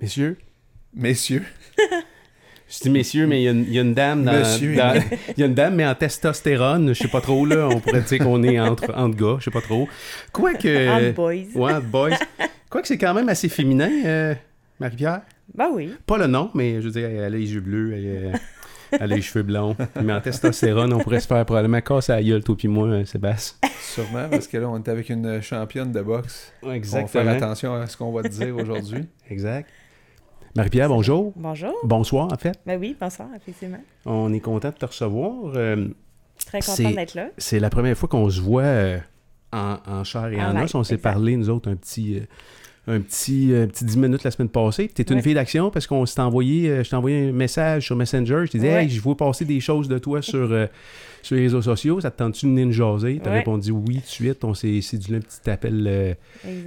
Messieurs? Messieurs. Je dis messieurs, mais il y, a une- il y a une dame dans, Il y a une dame, mais en testostérone, je sais pas trop, là. On pourrait dire qu'on est entre, entre gars, je sais pas trop. Quoique. Entre boys. Ouais, entre boys. Quoique c'est quand même assez féminin, euh, Marie-Pierre. Ben oui. Pas le nom, mais je veux dire, elle a les yeux bleus, elle, euh, elle a les cheveux blonds. Mais en testostérone, on pourrait se faire probablement casser la gueule, toi puis moi, euh, Sébastien. Sûrement, parce que là, on est avec une championne de boxe. On va faire Exactement. attention à ce qu'on va te dire aujourd'hui. Exact. Marie-Pierre, bonjour. Bonjour. Bonsoir, en fait. Ben oui, bonsoir, effectivement. On est content de te recevoir. Euh, très contente d'être là. c'est la première fois qu'on se voit euh, en, en chair et en, En live, os. On s'est parlé, nous autres, un petit, euh, un petit, petit 10 minutes la semaine passée. Tu es une fille d'action parce qu'on s'est envoyé, euh, je t'ai envoyé un message sur Messenger. Je t'ai dit, Ouais. hey, je vois passer des choses de toi sur, euh, sur les réseaux sociaux. Ça te tente-tu de venir jaser? Tu as Ouais. répondu oui tout de suite. On s'est séduit un petit appel euh,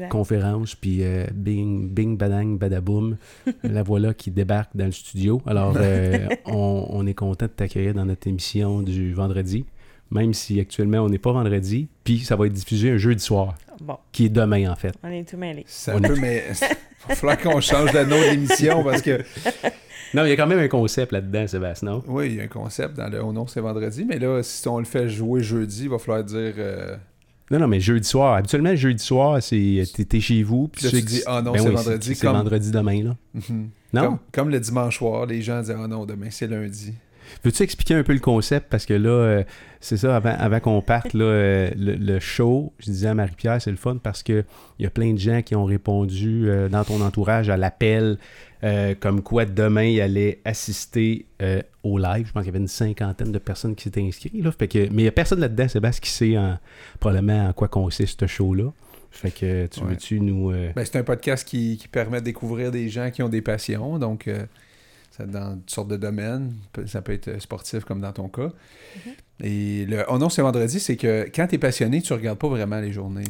conférence, puis euh, bing, bing, badang, badaboum. la voilà qui débarque dans le studio. Alors, on, on est content de t'accueillir dans notre émission du vendredi, même si actuellement on n'est pas vendredi, puis ça va être diffusé un jeudi soir, Bon, qui est demain en fait. on est tout mêlés. Ça peut, mais il va falloir qu'on change le nom de l'émission parce que, Non, il y a quand même un concept là-dedans, Sébastien. non? oui, il y a un concept dans le Oh non, c'est vendredi, mais là, si on le fait jouer jeudi, il va falloir dire. euh, Non, non, mais jeudi soir. Habituellement, jeudi soir, c'est t'es chez vous, puis Là, tu dis, Ah non, ben c'est oui, vendredi, C'est comme- vendredi demain, là. mhm. Non? Comme, comme le dimanche soir, les gens disent Ah non, demain c'est lundi. Peux-tu expliquer un peu le concept? Parce que là, euh, c'est ça, avant, avant qu'on parte, là, euh, le, le show, je disais à Marie-Pierre, c'est le fun parce que il y a plein de gens qui ont répondu euh, dans ton entourage à l'appel, comme quoi demain, il allait assister au live. Je pense qu'il y avait une cinquantaine de personnes qui s'étaient inscrites. Là, fait que, mais il n'y a personne là-dedans, Sébastien, qui sait en- probablement en quoi consiste ce show-là. Fait que tu Ouais. veux-tu nous... Ben, c'est un podcast qui, qui permet de découvrir des gens qui ont des passions, donc dans toutes sortes de domaines. Ça peut être euh, sportif comme dans ton cas. Mm-hmm. Et le Oh non, c'est vendredi, c'est que quand tu es passionné, tu regardes pas vraiment les journées.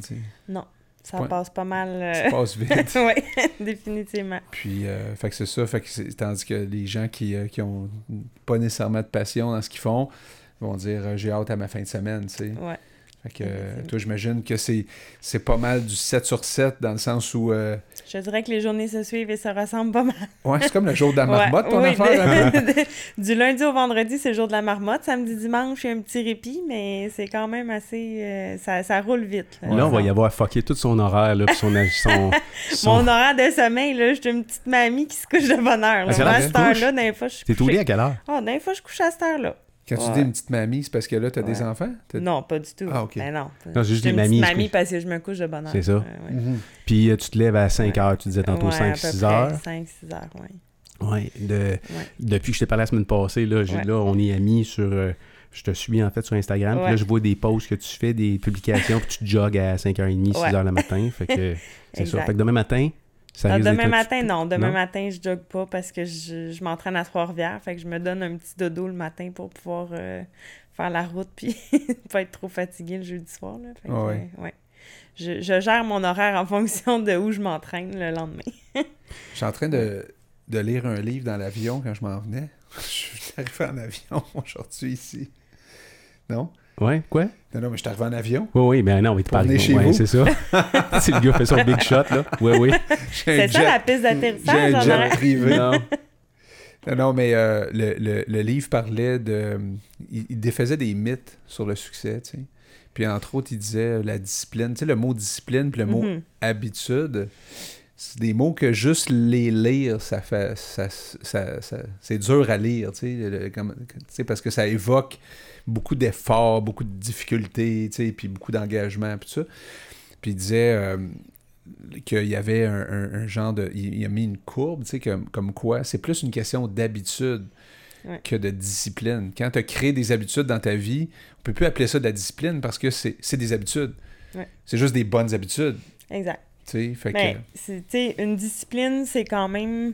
Non, ça Point. passe pas mal. euh, Ça passe vite. oui, définitivement. Puis, euh, fait que c'est ça. Fait que c'est- tandis que les gens qui, euh, qui ont pas nécessairement de passion dans ce qu'ils font vont dire euh, j'ai hâte à ma fin de semaine. tu sais. Ouais. Fait que euh, toi, j'imagine que c'est c'est pas mal du 7 sur 7 dans le sens où. euh, Je dirais que les journées se suivent et se ressemblent pas mal. ouais, c'est comme le jour de la marmotte, Ouais, ton oui, affaire. de- du lundi au vendredi, c'est le jour de la marmotte. Samedi, dimanche, il y a un petit répit, mais c'est quand même assez. euh, ça, ça roule vite. là. Là, on va y avoir fucké tout son horaire, là, puis son... son, son- Mon horaire de sommeil, là, je suis une petite mamie qui se couche de bonne heure. Ah, c'est Là. vrai à cette heure-là, des fois, je suis T'es au lit à quelle heure? Ah, des fois, je couche à cette heure-là. Quand tu Ouais. dis une petite mamie, c'est parce que là, tu as des Ouais. enfants? T'as- Non, pas du tout. Ah, ok. Ben non. Non, c'est juste Je des une mamies, petite je mamie parce que je me couche de bonne heure. C'est ça. Ouais, ouais. Mhm. Puis euh, tu te lèves à 5 heures, tu disais tantôt Ouais, 5, à peu 6 près heures. 5, 6 heures, oui. Ouais, de, depuis que je t'ai parlé la semaine passée, là, j'ai- Ouais. là on est amis sur. euh, je te suis en fait sur Instagram. Puis là, Ouais. je vois des posts que tu fais, des publications, puis tu jogues à 5h30, 6h Ouais. le matin. Fait que c'est ça. Fait que demain matin, ça Ah, demain matin, non. Demain Non? matin, je jogue pas parce que je, je m'entraîne à Trois-Rivières. Fait que je me donne un petit dodo le matin pour pouvoir euh, faire la route puis pas être trop fatigué le jeudi soir. Là. Fait que, ouais. euh, ouais. Je, je gère mon horaire en fonction de où je m'entraîne le lendemain. Je suis en train de, de lire un livre dans l'avion quand je m'en venais. je suis arrivé en avion aujourd'hui ici. Non? Ouais, quoi? Non, non, mais je suis arrivé en avion. Oui, oui, ben non, mais tu parles. venir chez ouais, vous. c'est ça. c'est le gars qui fait son big shot, là. Oui, oui. J'ai un C'est ça la piste J'ai d'atterrissage un en jet privé. Non. Non, non, mais euh, le, le- le livre parlait de. Il, il défaisait des mythes sur le succès, tu sais. Puis entre autres, il disait euh, la discipline. Tu sais, le mot discipline puis le mot Mhm. habitude, c'est des mots que juste les lire, ça fait. Ça, ça- ça- c'est dur à lire, tu sais, le- comme- tu sais, parce que ça évoque beaucoup d'efforts, beaucoup de difficultés, tu sais, puis beaucoup d'engagement, puis tout ça. Puis il disait. euh, qu'il y avait un, un- un genre de... Il, a mis une courbe, tu sais, comme, comme quoi c'est plus une question d'habitude que de discipline. Quand tu as créé des habitudes dans ta vie, on peut plus appeler ça de la discipline parce que c'est des habitudes. Ouais. C'est juste des bonnes habitudes, Exact. Fait que... une discipline, c'est quand même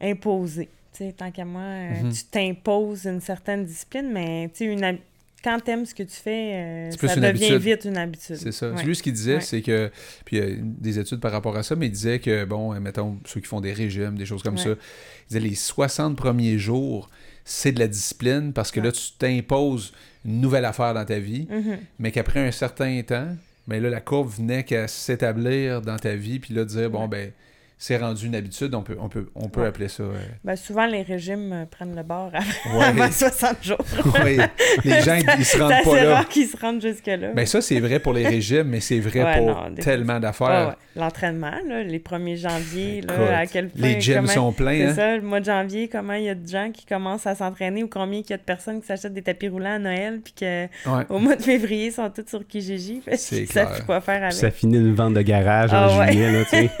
imposé. Tu sais, tant qu'à moi, euh, Mhm. tu t'imposes une certaine discipline, mais tu sais, une hab- quand t'aimes ce que tu fais, euh, ça devient habitude. vite une habitude. C'est ça. Ouais. Lui, ce qu'il disait, Ouais. c'est que. Puis il y a des études par rapport à ça, mais il disait que, bon, euh, mettons, ceux qui font des régimes, des choses comme Ouais. ça, il disait les 60 premiers jours, c'est de la discipline parce que là, tu t'imposes une nouvelle affaire dans ta vie, Mhm. mais qu'après un certain temps, Mais là, la courbe venait qu'à s'établir dans ta vie, puis là, dire, bon, ben, c'est rendu une habitude, on peut, on peut, on peut Ouais. appeler ça. euh, Ben, souvent, les régimes euh, prennent le bord avant, ouais. avant 60 jours. Ouais. Les gens, ils se C'est rendent assez pas là. rare qu'ils se rendent jusque-là. Ben ça, c'est vrai pour les régimes, mais c'est vrai Ouais, pour non, des- tellement d'affaires. Ouais, ouais. L'entraînement, là, les 1er janvier, là, à quel point... Les gyms comment- sont C'est pleins, hein? ça, le mois de janvier, comment il y a de gens qui commencent à s'entraîner ou combien il y a de personnes qui s'achètent des tapis roulants à Noël, puis qu'au Ouais. mois de février, ils sont tous sur Kijiji. C'est clair. plus quoi faire avec. ça finit une vente de garage en Ah ouais. juillet, là, tu sais.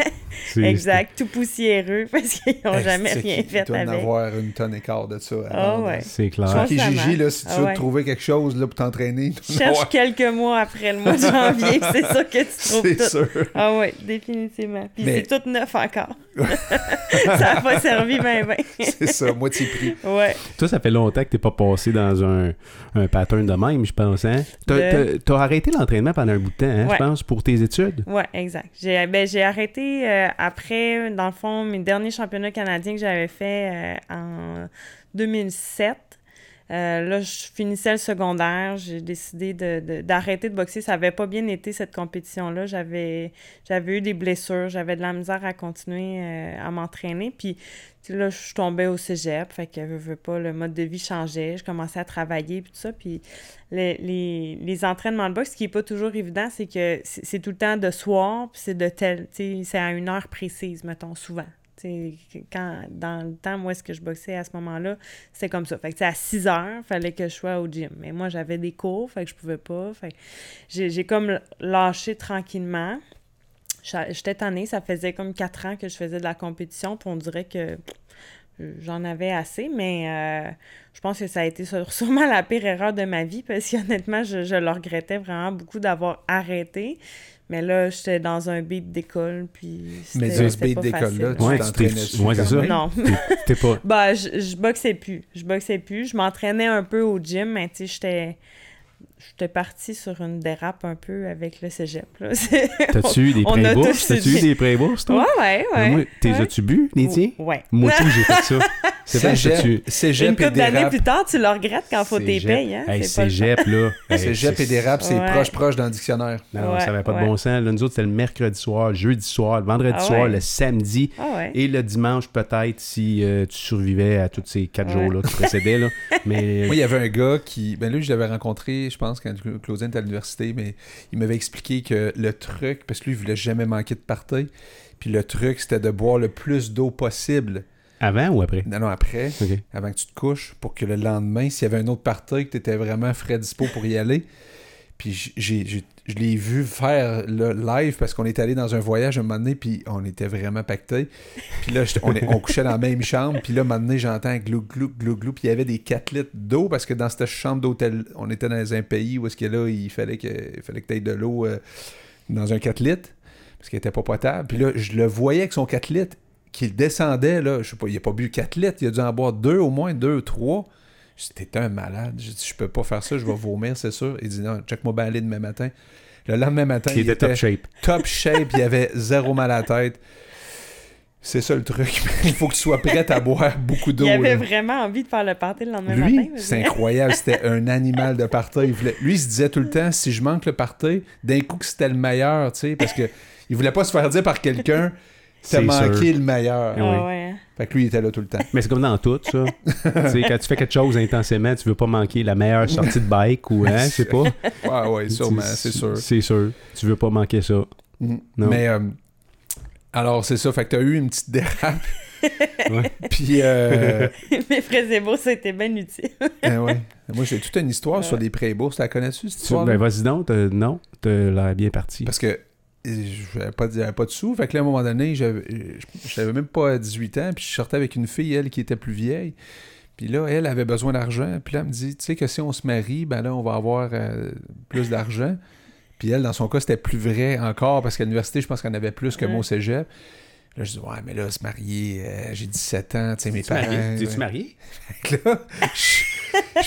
Exact, tout poussiéreux parce qu'ils n'ont jamais rien fait doit en avec. avoir une tonne et quart de ça. Ah de- ouais. C'est Je pense clair. Sur. Kijiji, là, si tu Ah veux ouais. trouver quelque chose là, pour t'entraîner, Cherche avoir- quelques mois après le mois de janvier, c'est sûr que tu trouves c'est sûr. Ah oui, définitivement. Puis Mais- c'est tout neuf encore. ça n'a pas servi ben ben. C'est ça, moitié prix. Ouais. Toi, ça fait longtemps que t'es pas passé dans un, un pattern de même, je pense, hein? T'as, De- arrêté l'entraînement pendant un bout de temps, hein, Ouais. je pense, pour tes études? Ouais, exact. J'ai ben, j'ai arrêté euh, après, dans le fond, mes derniers championnats canadiens que j'avais fait euh, en 2007. Euh, là, je finissais le secondaire. J'ai décidé de- de- d'arrêter de, boxer. Ça avait pas bien été, cette compétition-là. J'avais eu des blessures. J'avais de la misère à continuer euh, à m'entraîner. Puis là, je tombais au cégep. Fait que, veux, pas, le mode de vie changeait. Je commençais à travailler, puis tout ça. Puis les, les, les entraînements de boxe, ce qui est pas toujours évident, c'est que c'est tout le temps de soir, puis c'est de tel, c'est à une heure précise, mettons, souvent. Quand, dans le temps, moi, ce que je boxais à ce moment-là, c'était comme ça. Fait que, à 6 heures, fallait que je sois au gym. Mais moi, j'avais des cours, fait que je pouvais pas. Fait j'ai comme lâché tranquillement. J'étais tannée, ça faisait comme 4 ans que je faisais de la compétition, puis on dirait que j'en avais assez, mais euh, je pense que ça a été sûrement la pire erreur de ma vie parce qu'honnêtement, je, je le regrettais vraiment beaucoup d'avoir arrêté. Mais là, j'étais dans un beat d'école, puis Mais c'était dans ce c'était beat pas d'école-là, facile. tu Ouais, t'entraînais tu t'es- dessus ouais, c'est ça. Non. T'es pas... bah, je, je boxais plus. Je boxais plus. Je m'entraînais un peu au gym, mais tu sais, j'étais... J'étais partie sur une dérape un peu avec le cégep, là. T'as-tu eu des pré-bourses? tous T'as-tu eu des pré-bourses, toi? Ouais, ouais, ouais. moi, T'es ouais. as-tu bu, les tiens? Ouais. Moi, tout, j'ai fait ça. C'est vrai, Cégep, t'as-tu... cégep Une et couple d'années plus tard, tu le regrettes quand faut t'es payes, hein? Hey, pas cégep, là. Hey, Cégep c'est- et dérap, c'est Ouais. proche, proche dans le dictionnaire. Non, Ouais, ça n'avait pas ouais. de bon sens. Là, nous autres, c'était le mercredi soir, le jeudi soir, le vendredi Ah soir, ouais. le samedi Ah ouais. et le dimanche, peut-être, si euh, tu survivais à tous ces quatre Ouais. jours-là qui précédaient. Là. Mais Moi, il y avait un gars qui. Ben lui, je l'avais rencontré, je pense, quand Claudine était à l'université, mais il m'avait expliqué que le truc, parce que lui, il voulait jamais manquer de party, puis le truc, c'était de boire le plus d'eau possible. avant ou après? Non, non, après, avant que tu te couches, pour que le lendemain, s'il y avait un autre party, que tu étais vraiment frais dispo pour y aller. Puis j'ai, je l'ai vu faire le live parce qu'on est allé dans un voyage un moment donné, puis on était vraiment pacté. Puis là, on, est, on, couchait dans la même chambre, puis là, un moment donné, j'entends glou, glou, glou, glou, puis il y avait des 4 litres d'eau parce que dans cette chambre d'hôtel, on était dans un pays où est-ce que il fallait que, fallait tu aies de l'eau euh, dans un 4 litres parce qu'elle était pas potable. Puis là, je le voyais avec son 4 litres qu'il descendait, là, je sais pas, il n'a pas bu 4 litres, il a dû en boire 2 au moins, 2 ou 3. C'était un malade. J'ai dit, je peux pas faire ça, je vais vomir, c'est sûr. Il dit, non, check-moi bien aller demain matin. Le lendemain matin, il, il était, top shape. Top shape, il avait zéro mal à la tête. C'est ça le truc. il faut que tu sois prête à boire beaucoup d'eau. Il avait vraiment envie de faire le party le lendemain Lui, matin. c'est incroyable. C'était un animal de party. Il voulait... Lui, il se disait tout le temps, si je manque le party, d'un coup que c'était le meilleur, tu sais, parce que il voulait pas se faire dire par quelqu'un t'as C'est manqué sûr. le meilleur. Ah oui. ouais. Fait que lui, il était là tout le temps. Mais c'est comme dans tout, ça. tu sais, quand tu fais quelque chose intensément, tu veux pas manquer la meilleure sortie de bike ou, hein, je sais pas. Ouais, ouais, sûrement, c'est sûr. C'est sûr. Tu veux pas manquer ça. Mhm. Non. Mais euh, alors, c'est ça. Fait que t'as eu une petite dérape. Ouais. Puis, euh, Mes frères et a été bien utile. euh, ouais. Moi, j'ai toute une histoire sur les pré-bourses. La connais-tu, cette histoire ben, vas-y donc. t'as- non, t'as l'air bien parti. Parce que je n'avais pas, j'avais pas de sous. Fait que là, à un moment donné, j'avais je n'avais même pas 18 ans. Puis je sortais avec une fille, elle, qui était plus vieille. Puis là, elle avait besoin d'argent. Puis là, elle me dit, tu sais que si on se marie, ben là, on va avoir euh, plus d'argent. Puis elle, dans son cas, c'était plus vrai encore parce qu'à l'université, je pense qu'elle en avait plus que Ouais. cégep. Là, je dis, ouais, mais là, se marier, euh, j'ai 17 ans, tu sais, mes Tu marié? parents. T'es-tu marié? Fait que là, je,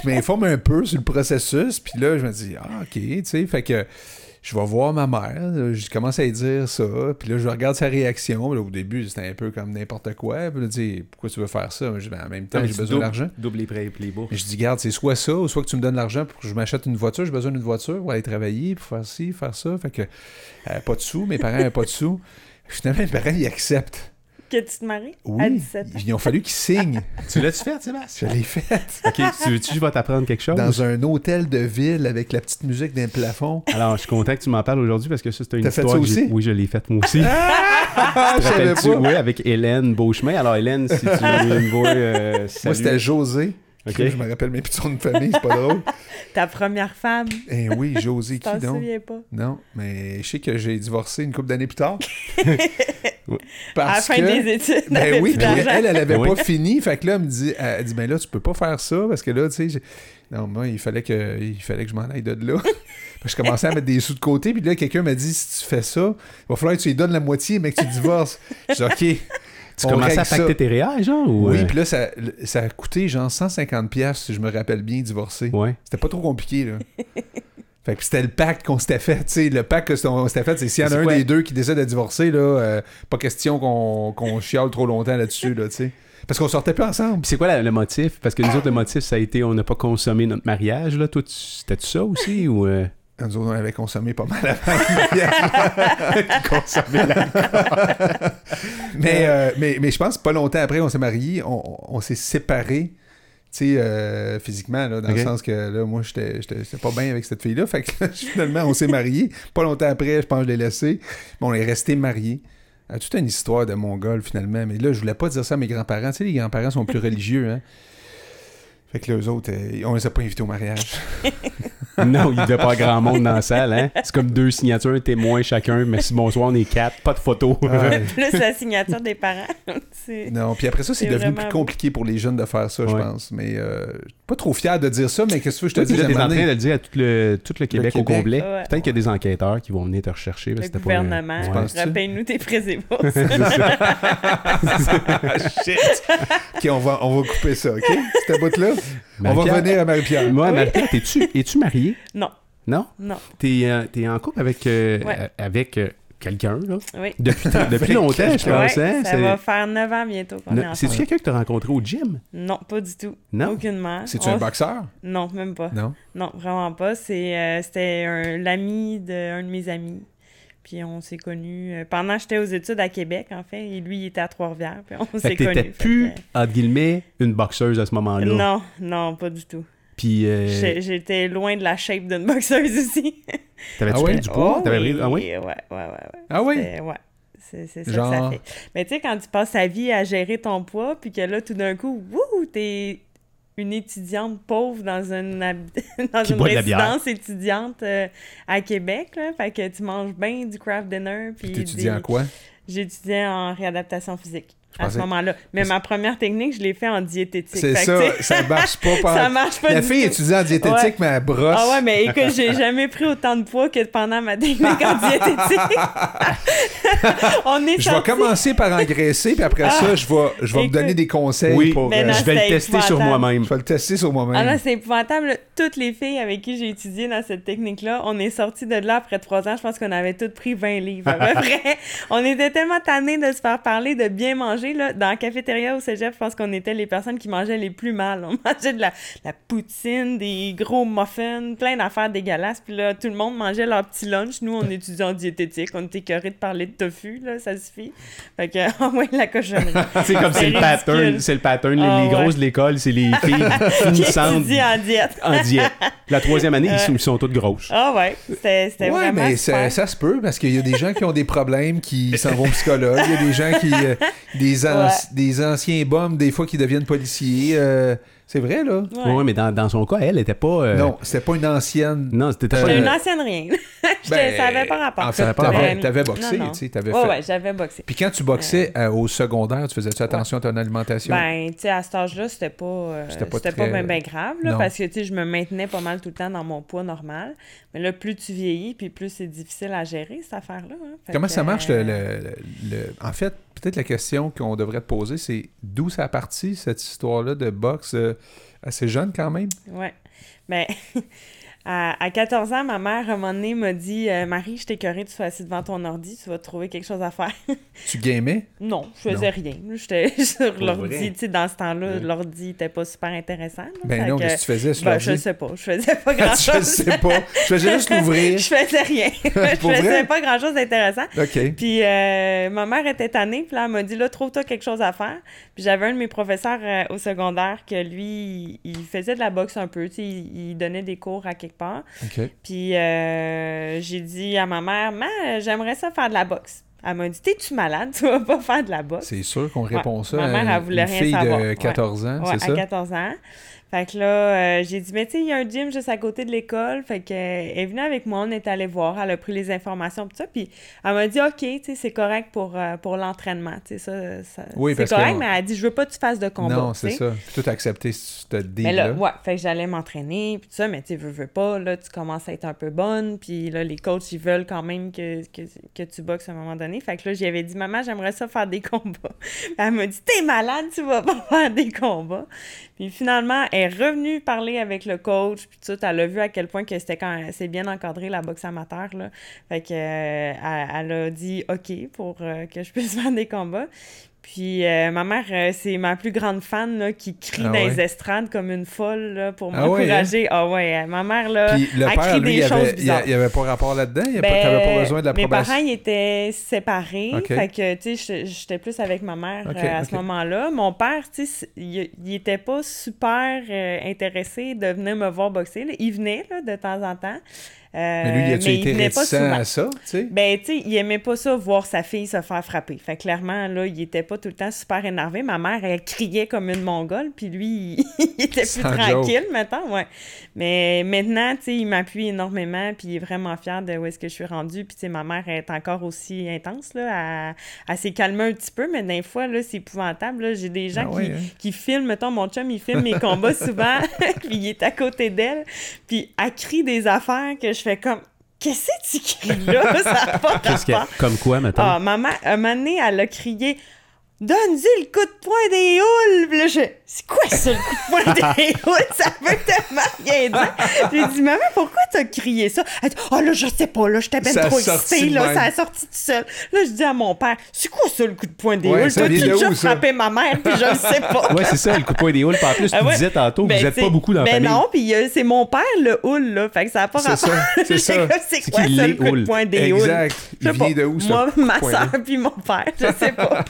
je m'informe un peu sur le processus, puis là, je me dis, ah, OK, tu sais, fait que je vais voir ma mère, je commence à lui dire ça, puis là, je regarde sa réaction. Là, au début, c'était un peu comme n'importe quoi. Puis là, sais, pourquoi tu veux faire ça? Je dis, ben, en même temps, Ah, j'ai besoin d'argent. Double les prêts et les bourses. Je dis, garde, c'est soit ça, ou soit que tu me donnes l'argent pour que je m'achète une voiture. J'ai besoin d'une voiture pour aller travailler, pour faire ci, faire ça. Fait que, euh, pas de sous, mes parents n'avaient pas de sous. Finalement, mes parents, ils acceptent. Que tu te maries Oui. à 17 ans. Ils ont fallu qu'ils signent. Tu l'as-tu fait, Sébastien? Je l'ai fait. ok, tu veux-tu que je vais t'apprendre quelque chose? Dans un hôtel de ville avec la petite musique d'un plafond. Alors, je suis content que tu m'en parles aujourd'hui parce que ça, c'est une T'as fait histoire ça que j'ai- aussi? Oui, je l'ai faite moi aussi. Ah, je pas. Oui, avec Hélène Beauchemin. Alors, Hélène, si tu veux me voir, euh, Moi, c'était José. Ok. Je me rappelle même plus de son nom de famille, c'est pas drôle. Ta première femme, Eh oui, t'en qui donc? souviens pas? Non, mais je sais que j'ai divorcé une couple d'années plus tard. À la Parce fin que... des études, Ben oui, puis elle, elle avait Oui. pas fini. Fait que là, elle me dit, elle dit, ben là, tu peux pas faire ça parce que là, tu sais, non, moi, il fallait que, il fallait que je m'en aille de là. Puis je commençais à mettre des sous de côté, puis là, quelqu'un m'a dit, si tu fais ça, il va falloir que tu lui donnes la moitié, mais que tu divorces. Je dis, OK. Tu commençais à pacter tes réels, genre? Ou, Oui, euh, puis là, ça, ça a coûté genre 150 pièces si je me rappelle bien, divorcer. Ouais. C'était pas trop compliqué, là. Fait que c'était le pacte qu'on s'était fait, tu sais, le pacte qu'on s'était fait, c'est s'il y en a un quoi? des deux qui décide de divorcer, là, euh, pas question qu'on qu'on chiale trop longtemps là-dessus, là, tu sais. Parce qu'on sortait plus ensemble. Puis c'est quoi la- le motif? Parce que nous autres, le motif, ça a été on n'a pas consommé notre mariage. Là. Toi, c'était-tu ça aussi? ou euh? Nous autres, on avait consommé pas mal avant le mariage. Mais, euh, mais, mais je pense que pas longtemps après, on s'est mariés, on, on s'est séparés, tu sais, euh, physiquement, là, dans le sens que là, moi, j'étais pas bien avec cette fille-là. Fait que là, finalement, on s'est mariés. Pas longtemps après, je pense que je l'ai laissé. Mais on est restés mariés. Euh, toute une histoire de mongol, finalement. Mais là, je voulais pas dire ça à mes grands-parents. Tu sais, les grands-parents sont plus religieux, hein. Fait que là, eux autres, euh, on les a pas invités au mariage. non, il devait pas avoir grand monde dans la salle. Hein? C'est comme deux signatures, un témoin chacun. Merci, bonsoir, on est quatre. Pas de photos. Ouais. Plus la signature des parents. Non, puis après ça, c'est devenu vraiment plus compliqué pour les jeunes de faire ça, je pense. Mais euh, pas trop fier de dire ça, mais qu'est-ce que je te dis, tu es en un train de le dire à tout le, tout le Québec, au Québec. complet. Ouais. Peut-être qu'il y a des enquêteurs qui vont venir te rechercher. parce Le pas un- gouvernement, Ouais. penses-tu? repaye-nous tes ça. Shit! ok, on va, on va couper ça, ok? Cette bout-là. On va revenir à Marie-Pierre. Moi, Oui. Marie-Pierre, es-tu marié? Non, Non? non, T'es, euh, t'es en couple avec, euh, Ouais. euh, avec euh, quelqu'un, là? oui. Depuis, depuis longtemps, je Ouais, pense. hein? ça va faire 9 ans bientôt qu'on est Non, C'est-tu ensemble. quelqu'un que tu as rencontré au gym? Non, pas du tout. Non? Aucunement. C'est-tu On- un boxeur? Non, même pas. Non? Non, vraiment pas. Euh, c'était un- l'ami d'un de mes amis. Puis on s'est connus euh, pendant que j'étais aux études à Québec, en fait. Et lui, il était à Trois-Rivières. Puis on s'est connus. Plus, que- entre guillemets, une boxeuse à ce moment-là. Non, non, pas du tout. Puis, euh, J'ai- J'étais loin de la shape d'une boxeuse aussi. t'avais-tu Ah ouais? pris du poids? Oh, T'avais oui, pris- Ah oui? ouais, ouais, ouais, ouais. Ah oui? Ouais. C'est c'est ça que ça fait. Mais tu sais, quand tu passes ta vie à gérer ton poids, puis que là, tout d'un coup, wouh, t'es une étudiante pauvre dans une, dans une résidence étudiante euh, à Québec, là. Fait que tu manges bien du craft dinner, puis Puis t'étudies des- en quoi? J'étudiais en réadaptation physique Je à pensais- ce moment-là. Mais ma première technique, je l'ai fait en diététique. C'est ça, ça marche pas. par- ça marche pas La du fille tout. étudie en diététique, Ouais. mais elle brosse. Ah ouais, mais écoute, j'ai jamais pris autant de poids que pendant ma technique en diététique. On est Je vais commencer par engraisser, puis après ça, je vais, je vais me donner des conseils Oui, pour... Euh, non, je vais le tester sur moi-même. je vais le tester sur moi-même. Ah c'est épouvantable. Toutes les filles avec qui j'ai étudié dans cette technique-là, on est sortis de là après trois ans. Je pense qu'on avait toutes pris 20 livres. À peu près. On était tellement tannés de se faire parler, de bien manger. Là. Dans la cafétéria au cégep, je pense qu'on était les personnes qui mangeaient les plus mal. On mangeait de la, la poutine, des gros muffins, plein d'affaires dégueulasses. Puis là, tout le monde mangeait leur petit lunch. Nous, on étudiait en diététique. On était écœurés de parler de tofu. Là, ça suffit. Fait que, ah ouais, la cochonnerie. C'est comme c'est le pattern, c'est le pattern. Les- Ah les ouais. grosses de l'école, c'est les filles Qui finissantes étudie en diète. en diète. La troisième année, ils sont, ils sont toutes grosses. Ah ouais, c'était Ouais, vraiment mais ça, super. ça se peut parce qu'il y a des gens qui ont des problèmes qui s'en vont au psychologue. Il y a des gens qui. euh, des, an- Ouais. des anciens bums, des fois, qui deviennent policiers. euh, c'est vrai, là? Ouais. Ouais, mais dans, dans son cas, elle était pas. euh, Non, c'était pas une ancienne. Non, c'était pas. Une- ancienne rien. Ben, ça avait pas rapport. En Ça fait, t'avais, rapport. t'avais boxé, tu sais, t'avais Ouais, fait. ouais, j'avais boxé. Puis quand tu boxais euh, au secondaire, tu faisais-tu attention à ton alimentation? Ben, tu sais, à cet âge-là, c'était pas, euh, C'était pas c'était pas très- bien ben grave, là, Non. parce que, tu sais, je me maintenais pas mal tout le temps dans mon poids normal. Mais là, plus tu vieillis, puis plus c'est difficile à gérer, cette affaire-là. hein. Comment que, ça marche? Le, le- le- En fait, peut-être la question qu'on devrait te poser, c'est d'où ça a parti, cette histoire-là de boxe euh, assez jeune quand même? Ouais. Ben, À, à 14 ans, ma mère, à un moment donné, m'a dit euh, Marie, je t'ai écœurée, tu sois assise devant ton ordi, tu vas trouver quelque chose à faire. Tu gamais? non, je faisais rien. J'étais sur l'ordi. Tu sais, dans ce temps-là, l'ordi n'était pas super intéressant. là. Ben non, que- qu'est-ce que tu faisais sur ben, l'ordi? je sais pas. Je faisais pas grand-chose. je sais pas. Je faisais juste l'ouvrir. je faisais rien. je faisais vrai? pas grand-chose d'intéressant. OK. Puis euh, ma mère était tannée, puis là, elle m'a dit, là, trouve-toi quelque chose à faire. Puis j'avais un de mes professeurs euh, au secondaire que lui, il, faisait de la boxe un peu, tu sais, il, il donnait des cours à quelque part. Puis euh, j'ai dit à ma mère, Ma, j'aimerais ça faire de la boxe. Elle m'a dit, t'es-tu malade? Tu vas pas faire de la boxe? C'est sûr qu'on répond ça Ma à mère, elle voulait une rien fille savoir. de Ouais. 14 ans, Ouais, c'est à ça? 14 ans. Fait que là, euh, j'ai dit, mais tu sais, il y a un gym juste à côté de l'école. Fait que, euh, elle est venue avec moi, on est allé voir, elle a pris les informations, tout ça. Puis elle m'a dit, OK, tu sais, c'est correct pour, euh, pour l'entraînement. Tu sais, ça, ça- Oui, c'est correct, que- mais elle a dit, je veux pas que tu fasses de combat. non, tu c'est ça. Puis Tout accepté ce Mais deal-là. là, ouais, fait que j'allais m'entraîner, puis tout ça, mais tu sais, veux, veux pas, là, tu commences à être un peu bonne, puis là, les coachs, ils veulent quand même que, que, que tu boxes à un moment donné. Fait que là, j'y avais dit, maman, j'aimerais ça faire des combats. Elle m'a dit, t'es malade, tu vas pas faire des combats. Puis finalement, elle est revenue parler avec le coach, puis tout elle a vu à quel point que c'était c'est bien encadré, la boxe amateur, là. Fait que, euh, elle, elle a dit OK pour euh, que je puisse faire des combats. Puis euh, ma mère, euh, c'est ma plus grande fan là, qui crie Ah dans les estrades comme une folle là, pour Ah ouais, m'encourager. Ah ouais, euh, ma mère, là, Puis le elle père, crie lui, des il choses avait, il bizarres. y avait pas rapport là-dedans? Il y a pas- Ben, pas besoin de Mes l'approbation? parents, ils étaient séparés. Ok. Fait que, tu sais, j'étais- plus avec ma mère euh, à ce moment-là. Mon père, tu sais, il, il était pas super euh, intéressé de venir me voir boxer. là. Il venait, là, de temps en temps. Euh, Mais lui, a-tu mais été réticent à ça, tu sais? Ben, tu sais, il aimait pas ça, voir sa fille se faire frapper. Fait que clairement, là, il était pas tout le temps super énervé. Ma mère, elle criait comme une mongole, puis lui, il, il était plus Sans tranquille, maintenant, ouais. Mais maintenant, tu sais, il m'appuie énormément, puis il est vraiment fier de où est-ce que je suis rendue. Puis, tu sais, ma mère est encore aussi intense, là. Elle, elle s'est calmée un petit peu, mais des fois, là, c'est épouvantable. J'ai des gens Ah ouais, qui, hein? qui filment, mettons, mon chum, il filme mes combats souvent, puis il est à côté d'elle, puis elle crie des affaires que je fais comme... Qu'est-ce que tu cries là? Ça n'a pas Qu'est-ce que- rapport. Comme quoi, mettons? Ah, maman, un moment donné, elle a crié Donne-y le coup de poing des houles! Je C'est quoi ça, le coup de poing des houles? Ça veut tellement rien dire. J'ai dit Maman, pourquoi t'as crié ça? Elle dit Oh là, je sais pas, là, j'étais Ça a trop excitée, là, ça a sorti tout seul. Là, je dis à mon père C'est quoi ça, le coup de poing des Ouais, houles? ça Toi, tu déjà ça? frappé ma mère, puis je le sais pas. Ouais, c'est ça, le coup de poing des houles. Puis en plus, tu Ah ouais. disais tantôt que Ben, vous n'êtes t'sais, pas beaucoup dans la ben famille. non, puis euh, c'est mon père, le houle, là. Fait que ça n'a pas C'est rapport. ça, c'est ça. C'est quoi ça, le coup de poing des houles? Exact. Il vient de où, ce Moi, ma soeur puis mon père, je sais pas.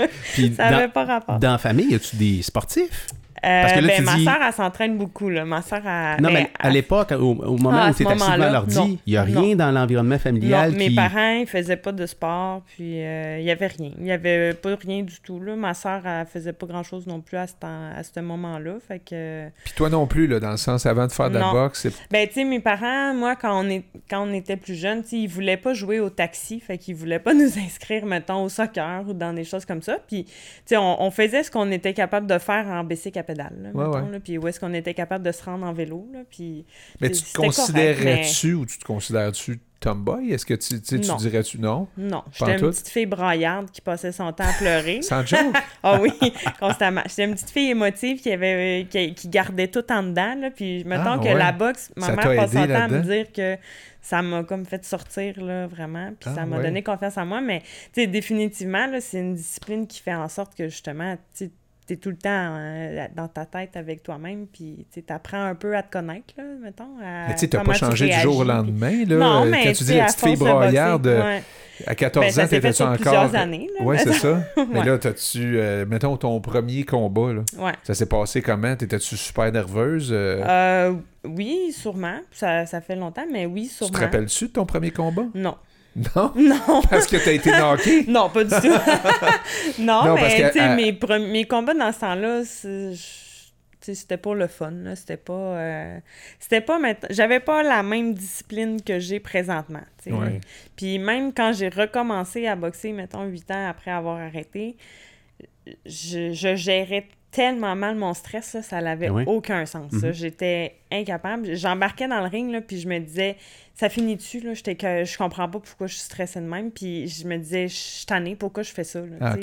Ça dans- n'avait pas rapport. Dans la famille, y a-tu des sportifs? Euh, Parce que là, ben, tu ma dis- soeur, elle s'entraîne beaucoup, là. Ma soeur, elle... Non, ben, mais à l'époque, au, au moment Ah, où tu es assis devant l'ordi, il n'y a rien dans l'environnement Non, familial mes qui... parents, ils faisaient pas de sport, puis euh, il y avait rien. Il y avait pas rien du tout, là. Ma soeur, elle faisait pas grand-chose non plus à ce, temps- à ce moment-là, fait que... Puis toi non plus, là, dans le sens, avant de faire de la boxe, c'est... Ben, tu sais, mes parents, moi, quand on, est, quand on était plus jeunes, tu sais, ils voulaient pas jouer au taxi, fait qu'ils voulaient pas nous inscrire, mettons, au soccer ou dans des choses comme ça. Puis, tu sais, on, on faisait ce qu'on était capable de faire en bicycle à pédale, là, Ouais, mettons, ouais. là, puis où est-ce qu'on était capable de se rendre en vélo, là, puis... Mais tu te considérais-tu ou tu te considères-tu tomboy? Est-ce que tu, tu, dirais-tu non? Non, j'étais une petite fille braillarde qui passait son temps à pleurer. Sans joke? Ah oui, constamment. J'étais une petite fille émotive qui avait qui, qui gardait tout en dedans. Là, puis mettons Ah, que ouais. la boxe, ma Ça mère passe son temps à me dire que ça m'a comme fait sortir là, vraiment. Puis Ah, ça m'a ouais. donné confiance en moi. Mais tu sais, définitivement, c'est une discipline qui fait en sorte que justement, tu t'es tout le temps euh, dans ta tête avec toi-même, puis tu apprends un peu à te connaître, là, mettons. à Mais tu sais, pas tu changé du jour au puis- lendemain, là. Non, mais Quand tu tu dis la à petite fille broyarde, ouais. à 14 Ben, ça ans, t'étais-tu encore... plusieurs années, là, Ouais, c'est ça. Mais là, t'as-tu... euh, mettons, ton premier combat, là, Ouais. ça s'est passé comment? T'étais-tu super nerveuse? euh, Euh, oui, sûrement. Ça, ça fait longtemps, mais oui, tu sûrement. te rappelles-tu de ton premier combat? Non. Non? Non. Parce que t'as été knocké? non, pas du tout. non, mais que, tu sais, euh, mes, combats dans ce temps-là, c'était pour le fun. là. C'était pas. euh, C'était pas. J'avais pas la même discipline que j'ai présentement. Ouais. Puis même quand j'ai recommencé à boxer, mettons, huit ans après avoir arrêté, je, je gérais tellement mal mon stress, là, ça n'avait ouais? aucun sens. Mhm. J'étais incapable. J'embarquais dans le ring, là, puis je me disais, ça finit dessus, là. J'étais que je comprends pas pourquoi je suis stressée de même. Puis je me disais, je suis tannée, pourquoi je fais ça, là, Ah.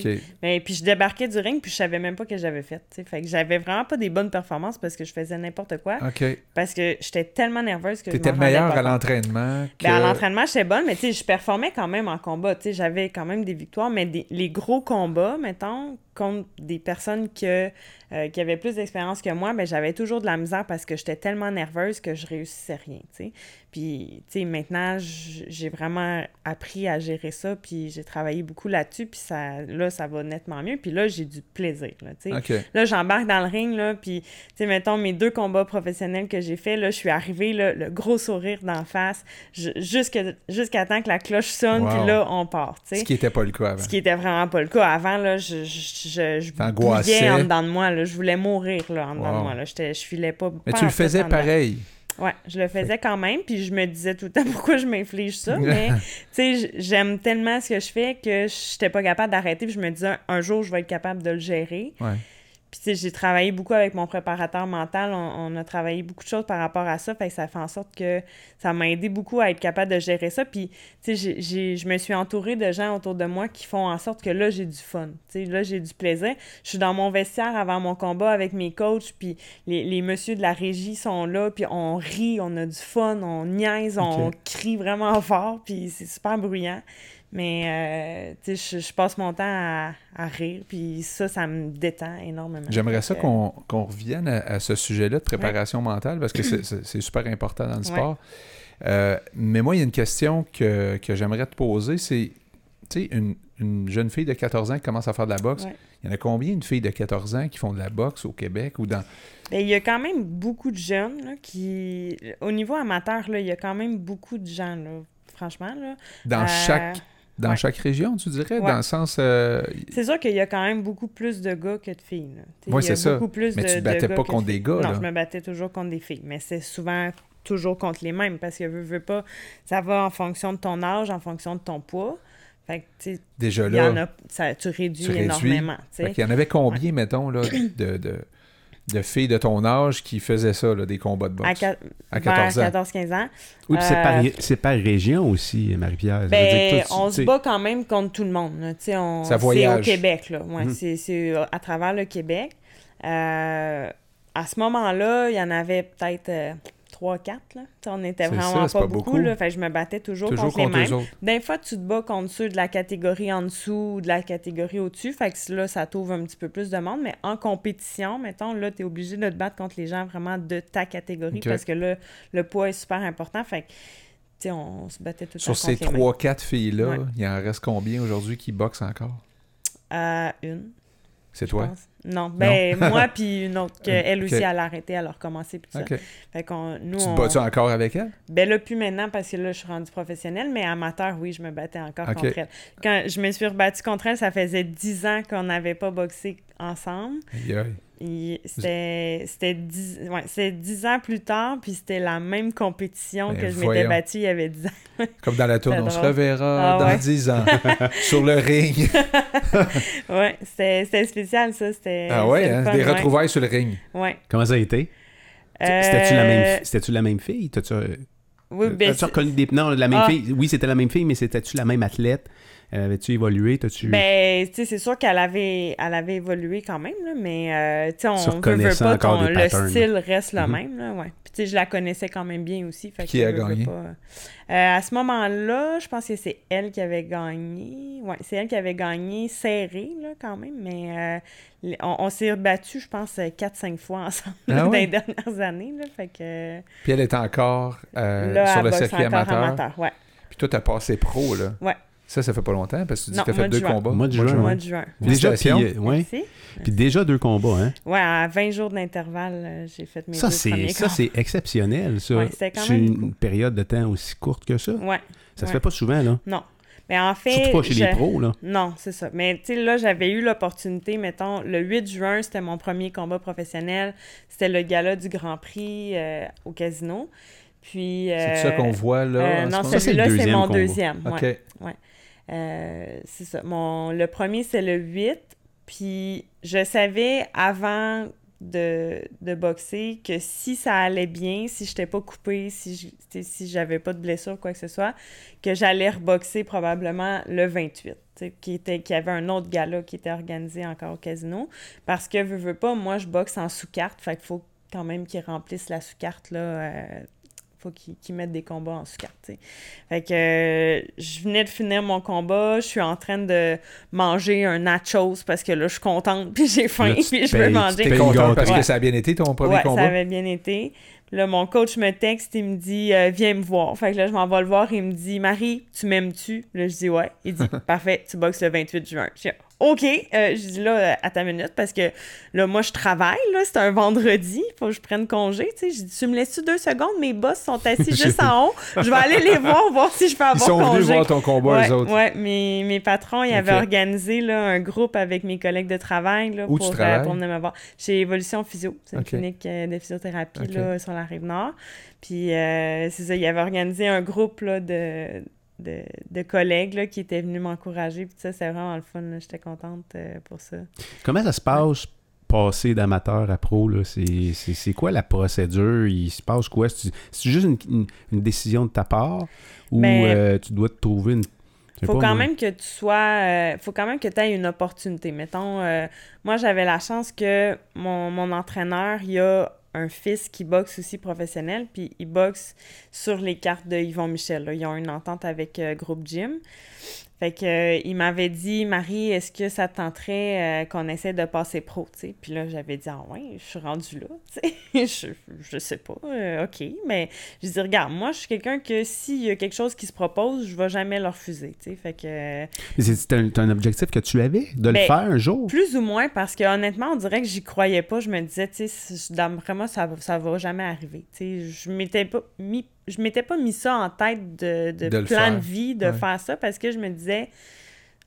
Mais puis je débarquais du ring, puis je savais même pas que j'avais fait. Fait que j'avais vraiment pas des bonnes performances parce que je faisais n'importe quoi. Parce que j'étais tellement nerveuse que je T'étais m'en rendais meilleur pas à l'entraînement que... Ben, à l'entraînement, j'étais bonne, mais tu sais, je performais quand même en combat. Tu sais, j'avais quand même des victoires, mais des- les gros combats, mettons, contre des personnes que, euh, qui avaient plus d'expérience que moi, ben, j'avais toujours de la misère parce que j'étais tellement nerveuse que je réussissais rien. Puis, tu sais, maintenant, j'ai vraiment appris à gérer ça, puis j'ai travaillé beaucoup là-dessus, puis ça, là, ça va nettement mieux. Puis là, j'ai du plaisir, là, tu sais. Là, j'embarque dans le ring, là, puis, tu sais, mettons, mes deux combats professionnels que j'ai fait, là, je suis arrivée, là, le gros sourire d'en face, jusqu'à temps que la cloche sonne, Wow. puis là, on part, tu sais. Ce qui n'était pas le cas avant. Ce qui était vraiment pas le cas. Avant, là, je, je, je, je bouillais en dedans de moi, là. Je voulais mourir, là, en dedans Wow. de moi, là. Je filais pas. Mais tu le faisais dedans. pareil. Ouais, je le faisais quand même, puis je me disais tout le temps pourquoi je m'inflige ça, mais tu sais, j'aime tellement ce que je fais que j'étais pas capable d'arrêter, puis je me disais un, un jour je vais être capable de le gérer. Ouais. Puis tu sais, j'ai travaillé beaucoup avec mon préparateur mental, on, on a travaillé beaucoup de choses par rapport à ça, fait que ça fait en sorte que ça m'a aidé beaucoup à être capable de gérer ça, puis tu sais, j'ai- j'ai- je me suis entourée de gens autour de moi qui font en sorte que là, j'ai du fun, tu sais, là, j'ai du plaisir. Je suis dans mon vestiaire avant mon combat avec mes coachs, puis les, les messieurs de la régie sont là, puis on rit, on a du fun, on niaise, on crie vraiment fort, puis c'est super bruyant. Mais, euh, je, je passe mon temps à, à rire, puis ça, ça me détend énormément. J'aimerais ça qu'on revienne à, à ce sujet-là de préparation mentale parce que c'est- super important dans le Ouais. sport. Euh, mais moi, il y a une question que, que j'aimerais te poser, c'est, tu sais, une, une jeune fille de 14 ans qui commence à faire de la boxe, Ouais. il y en a combien de filles de 14 ans qui font de la boxe au Québec ou dans... Ben, il y a quand même beaucoup de jeunes là, qui. Au niveau amateur, là, il y a quand même beaucoup de gens, là, franchement. Là. Dans Euh, chaque dans ouais. chaque région, tu dirais, Ouais. dans le sens... euh, C'est sûr qu'il y a quand même beaucoup plus de gars que de filles. là. Il a c'est ça. beaucoup plus Mais de, tu de battais pas contre des gars, Non, là. je me battais toujours contre des filles. Mais c'est souvent toujours contre les mêmes parce que veux, veux pas, ça va en fonction de ton âge, en fonction de ton poids. Fait que, déjà il y en là, a, ça, tu réduis tu énormément. Fait qu'il y en avait combien, mettons, là, de, de, de filles de ton âge qui faisaient ça, là, des combats de boxe? À, qua- À vers 14 ans. 14-15 ans. Oui, puis c'est Euh, par, c'est par région aussi, Marie-Pierre. Ben, on se bat quand même contre tout le monde. là. Tu sais, on- Ça c'est au Québec. Là. Ouais, Mhm. c'est, c'est à travers le Québec. Euh, à ce moment-là, il y en avait peut-être euh, 3-4. Là. Tu sais, on était vraiment ça, pas, pas beaucoup. beaucoup. Là. Fait je me battais toujours, Toujours contre, contre les mêmes. Des fois, tu te bats contre ceux de la catégorie en dessous ou de la catégorie au-dessus. Fait que là, ça t'ouvre un petit peu plus de monde. Mais en compétition, mettons, là, tu es obligé de te battre contre les gens vraiment de ta catégorie parce que là, le poids est super important. Fait que, on se battait tout Sur ces contre les mêmes. 3-4 filles-là, Ouais. il en reste combien aujourd'hui qui boxent encore? Euh, une. C'est toi? pense. Non, ben moi puis une autre que elle Ok. aussi elle a arrêté, elle a recommencé puis ça. Fait qu'on nous Tu te on... bats-tu encore avec elle? ben là plus maintenant parce que là je suis rendue professionnelle, mais amateur oui, je me battais encore contre elle. Quand je me suis rebattue contre elle, ça faisait dix ans qu'on n'avait pas boxé ensemble. C'était c'était dix, ouais, c'était dix ans plus tard, puis c'était la même compétition Ben que je m'étais battue il y avait dix ans. Comme dans la tour, C'est on se reverra Ah dans ouais. 10 ans sur le ring. Ouais, c'était spécial ça, c'était ah ouais, hein? fun, des ouais. retrouvailles sur le ring. Ouais. Comment ça a été? Euh, C'était-tu la, même, la même fille? T'as-tu, euh, Oui, ben, as-tu reconnu des... Non, la même Ah. fille? Oui, c'était la même fille, mais c'était-tu la même athlète? Euh, Avais-tu évolué? T'as-tu... Ben, tu sais, c'est sûr qu'elle avait, elle avait évolué quand même, là, mais euh, tu sais, Tu on veut, veut pas ton- des le patterns. style reste le Mhm. même, là, ouais. Puis tu sais, je la connaissais quand même bien aussi. Fait Qui que a veut, veut gagné? pas, euh, à ce moment-là, je pense que c'est elle qui avait gagné. Ouais, c'est elle qui avait gagné serré, là, quand même, mais euh, on, on s'est rebattu, je pense, 4-5 fois ensemble Ah là, dans les dernières années, là, fait que Puis elle est encore euh, là, sur elle le circuit amateur. amateur, ouais. Puis toi, t'as passé pro, là. Ouais. Ça, ça fait pas longtemps parce que tu dis Non, que t'as mois fait de deux juin. combats. Mois de juin. mois de juin. Déjà, puis, euh, ouais. Puis déjà deux combats, hein? Ouais, à 20 jours d'intervalle, euh, j'ai fait mes Ça, deux premiers ça, c'est exceptionnel, ça. Ouais, c'était quand même une période de temps aussi courte que ça. Ouais. Ça se fait pas souvent, là. Non. Mais en fait. Surtout pas chez je- les pros, là. Non, c'est ça. Mais tu sais, là, j'avais eu l'opportunité, mettons, le 8 juin, c'était mon premier combat professionnel. C'était le gala du Grand Prix euh, au casino. Puis. C'est euh, ça qu'on voit là. euh, non, moment? Ça, c'est le celui-là, c'est mon combat. deuxième. ouais. Euh, c'est ça. Mon, le premier, c'est le 8. Puis je savais avant de, de boxer que si ça allait bien, si je n'étais pas coupée, si je, si j'avais pas de blessure quoi que ce soit, que j'allais reboxer probablement le 28. tu sais, Qui, était, qui avait un autre gala qui était organisé encore au casino. Parce que, veux, veux pas, moi, je boxe en sous-carte. Fait qu'il faut quand même qu'ils remplissent la sous-carte, là. euh, faut qu'ils qu'ils mettent des combats en sais. Fait que euh, je venais de finir mon combat, je suis en train de manger un nachos parce que là, je suis contente, puis j'ai faim, Là, puis je veux tu manger. T'es Paye content gâteau. parce Ouais. que ça a bien été ton premier ouais, combat? ça avait bien été. Là, mon coach me texte, il me dit euh, Viens me voir. Fait que là, je m'en vais le voir, il me dit Marie, tu m'aimes-tu Là, je dis Ouais. Il dit Parfait, tu boxes le 28 juin. Je dis OK. Euh, je dis là, euh, à ta minute, parce que là, moi, je travaille, là, c'est un vendredi, faut que je prenne congé. Tu sais, je dis Tu me laisses-tu deux secondes? Mes boss sont assis juste en haut. Je vais aller les voir, voir si je peux Ils avoir sont congé. venus voir ton combat, ouais, eux autres. ouais, mes, mes patrons, ils avaient organisé là, un groupe avec mes collègues de travail là, Où pour, tu euh, pour venir me voir. Chez Évolution Physio, c'est une clinique euh, de physiothérapie là, sur la rive nord. Puis euh, c'est ça, ils avaient organisé un groupe là, de, de, de collègues là, qui étaient venus m'encourager. Puis ça, c'est vraiment le fun. J'étais contente euh, pour ça. Comment ça se passe passer d'amateur à pro? là? C'est quoi la procédure? Il se passe quoi? C'est juste une, une- une décision de ta part? Ou Mais- euh, tu dois te trouver une. faut quand moi. même que tu sois euh, faut quand même que tu aies une opportunité mettons euh, moi j'avais la chance que mon, mon entraîneur il a un fils qui boxe aussi professionnel puis il boxe sur les cartes de Yvon Michel là. ils ont une entente avec euh, Groupe Gym fait que euh, il m'avait dit Marie est-ce que ça te tenterait euh, qu'on essaie de passer pro tu sais? Puis là j'avais dit ah ouais je suis rendue là tu sais. Je, je sais pas euh, ok. Mais je dis regarde moi je suis quelqu'un que s'il y a quelque chose qui se propose je vais jamais le refuser tu sais. Fait que c'est- un, un objectif que tu avais de le Ben, faire un jour? plus ou moins parce que honnêtement on dirait que j'y croyais pas. Je me disais tu sais moi ça ça va jamais arriver tu sais. Je m'étais pas mis je m'étais pas mis ça en tête de, de, plan de vie de Ouais. faire ça parce que je me disais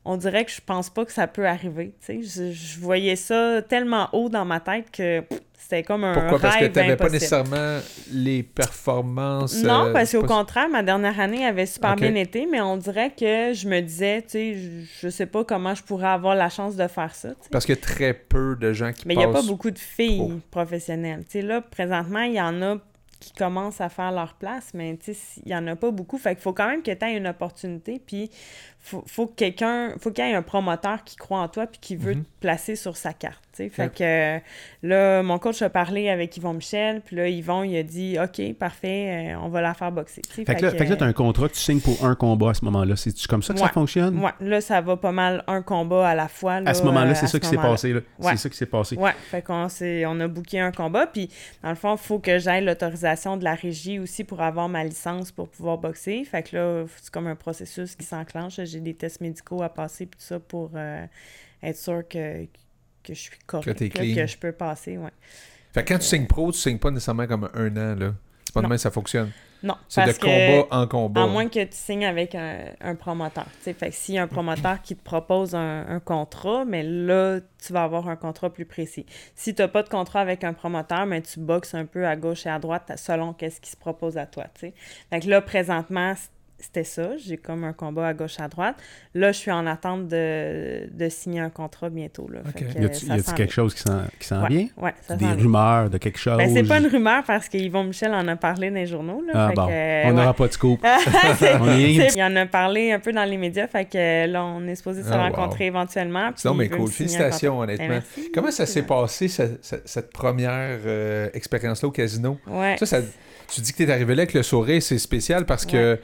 on dirait que je pense pas que ça peut arriver tu sais je, je voyais ça tellement haut dans ma tête que c'était comme un Pourquoi? Parce que rêve n'avais pas nécessairement les performances. Non, euh, parce c'est qu'au pas- contraire, ma dernière année avait super bien été, mais on dirait que je me disais, tu sais, je, je sais pas comment je pourrais avoir la chance de faire ça. tu sais. Parce a très peu de gens qui Mais il n'y a pas beaucoup de filles pro. professionnelles. Tu sais, là, présentement, il y en a qui commencent à faire leur place, mais il y en a pas beaucoup. Fait qu'il faut quand même que tu aies une opportunité, puis faut, faut que quelqu'un, faut qu'il y ait un promoteur qui croit en toi, puis qui veut Mhm. te placer sur sa carte. Fait que là, mon coach a parlé avec Yvon Michel, puis là, Yvon, il a dit OK, parfait, euh, on va la faire boxer. Fait que là, fait que tu as un contrat, tu signes pour un combat à ce moment-là. C'est comme ça que ça fonctionne? Ouais, là, ça va pas mal un combat à la fois. là, À ce moment-là, c'est ça ce qui s'est passé. Ouais. C'est ça qui s'est passé. Ouais, fait qu'on on a booké un combat, puis dans le fond, il faut que j'aille l'autorisation de la régie aussi pour avoir ma licence pour pouvoir boxer. Fait que là, c'est comme un processus qui s'enclenche. J'ai des tests médicaux à passer, puis tout ça, pour euh, être sûr que, que je suis correct, là, clean. que je peux passer, ouais. Fait que quand tu signes pro, tu signes pas nécessairement comme un an. là. C'est pas de même que ça fonctionne. Non, C'est de que... combat en combat. À moins que tu signes avec un, un promoteur. tu sais. Fait que s'il y a un promoteur qui te propose un, un contrat, mais là, tu vas avoir un contrat plus précis. Si tu n'as pas de contrat avec un promoteur, mais tu boxes un peu à gauche et à droite selon qu'est-ce qui se propose à toi. tu sais. Fait que là, présentement, c'était ça. J'ai comme un combat à gauche à droite. Là, je suis en attente de, de signer un contrat bientôt. Là. Fait Ok. que, Y s'en quelque chose qui s'en qui s'en Ouais, vient? ouais, ça Des rumeurs de quelque chose? Ben, c'est pas une rumeur parce qu'Yvon Michel en a parlé dans les journaux. Là, Ah Fait bon, que, euh, on ouais. n'aura pas de scoop. Il en a parlé un peu dans les médias, fait que là, on est supposé se Ah, wow. rencontrer éventuellement. Puis mais cool. Félicitations, honnêtement. Ben, merci. Comment ça s'est passé, ce- ce- cette première euh, expérience-là au casino? Ouais. Ça, ça- tu dis que tu es arrivé là avec le sourire, c'est spécial parce que.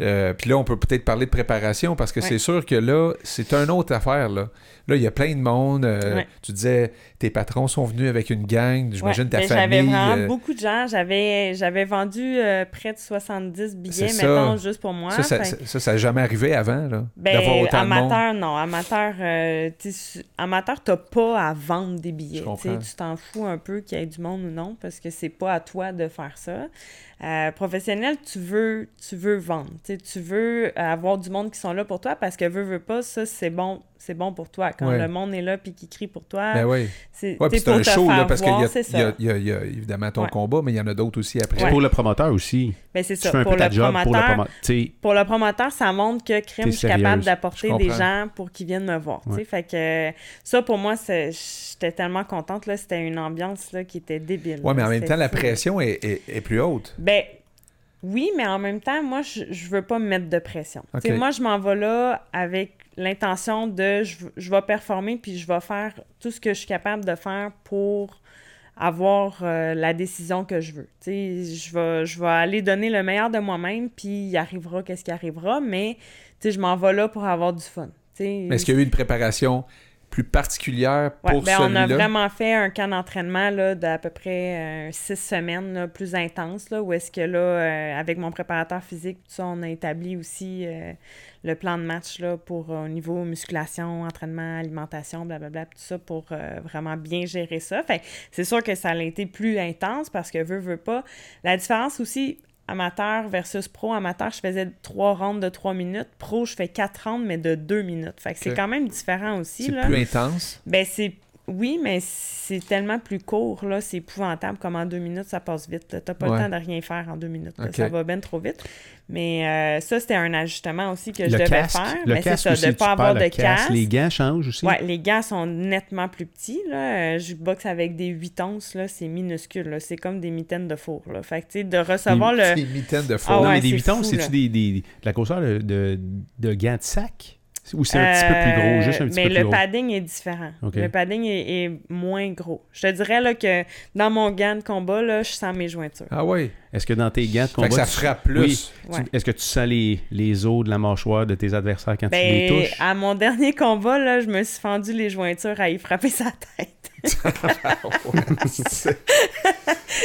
Euh, Puis là, on peut peut-être parler de préparation parce que Ouais. c'est sûr que là, c'est une autre affaire. Là, là il y a plein de monde. euh, Ouais. Tu disais, tes patrons sont venus avec une gang. J'imagine Ouais, ta famille. J'avais vraiment euh, beaucoup de gens. J'avais, j'avais vendu euh, près de 70 billets, ça. mettons, juste pour moi. ça, ça, ça, ça n'a jamais arrivé avant, là, Ben, d'avoir autant de monde. amateur, non. Amateur, amateur, t'as pas à vendre des billets. Tu t'en fous un peu qu'il y ait du monde ou non, parce que c'est pas à toi de faire ça. Euh, professionnel, tu veux, tu veux vendre. tu veux avoir du monde qui sont là pour toi parce que veux, veux pas, ça, c'est bon c'est bon pour toi. Quand Ouais. le monde est là puis qui crie pour toi, Ben oui. c'est Ouais, pour un te show, là, faire parce qu'il y, voir, a- y y y évidemment ton Ouais. combat, mais il y en a d'autres aussi après. Ouais. Pour le promoteur aussi. Ben, c'est Tu ça. fais un Pour le, job pour le promoteur, pour le promoteur, ça montre que crime, je suis capable d'apporter des gens pour qu'ils viennent me voir. tu sais. Ouais. Fait que ça, pour moi, j'étais tellement contente. là. C'était une ambiance là, qui était débile. Ouais, mais là. en même temps, la pression est, est- est plus haute. Ben, oui, mais en même temps, moi, je, je veux pas me mettre de pression. Moi, je m'en vais là avec l'intention de je, je vais performer puis je vais faire tout ce que je suis capable de faire pour avoir euh, la décision que je veux. Je vais, je vais aller donner le meilleur de moi-même puis il arrivera qu'est-ce qui arrivera, mais je m'en vais là pour avoir du fun. Est-ce qu'il y a eu une préparation plus particulière Ouais, pour ben, on a celui-là? vraiment fait un camp d'entraînement là, d'à peu près euh, six semaines là, plus intense, là, où est-ce que là, euh, avec mon préparateur physique, tout ça, on a établi aussi euh, le plan de match là, pour au niveau musculation, entraînement, alimentation, blablabla, tout ça pour vraiment bien gérer ça. Fait c'est sûr que ça a été plus intense parce que veut, veut pas. La différence aussi, amateur versus pro, amateur, je faisais trois rounds de trois minutes. Pro, je fais quatre rounds, mais de deux minutes. Fait que c'est quand même différent aussi. C'est plus intense. Ben, c'est. Oui, mais c'est tellement plus court, là. C'est épouvantable comme en deux minutes, ça passe vite. T'as pas Ouais. le temps de rien faire en deux minutes. Ça va bien trop vite. Mais euh, ça, c'était un ajustement aussi que je devais casque, faire. le mais c'est ça, aussi, de tu pas avoir de casque. casque. Les gants changent aussi. Ouais, les gants sont nettement plus petits. Là. Je boxe avec des 8 onces, là, c'est minuscule. là. C'est comme des mitaines de four. Là. Fait que, tu sais, de recevoir le... Des mitaines de Ah four. non, ouais, mais des c'est 8 ans, fou, c'est-tu des, des- de la grosseur de, de, de gants de sac? Ou c'est un petit peu plus Euh, gros, juste un petit mais peu plus le gros? padding est différent. Le padding est, est moins gros. Je te dirais là, que dans mon gant de combat, là, je sens mes jointures. Ah oui. Est-ce que dans tes gants de Fait combat, que ça tu- frappe plus. Oui. Ouais. tu- Est-ce que tu sens les, les os de la mâchoire de tes adversaires quand tu Ben, les touches? à mon dernier combat, là, je me suis fendu les jointures à y frapper sa tête.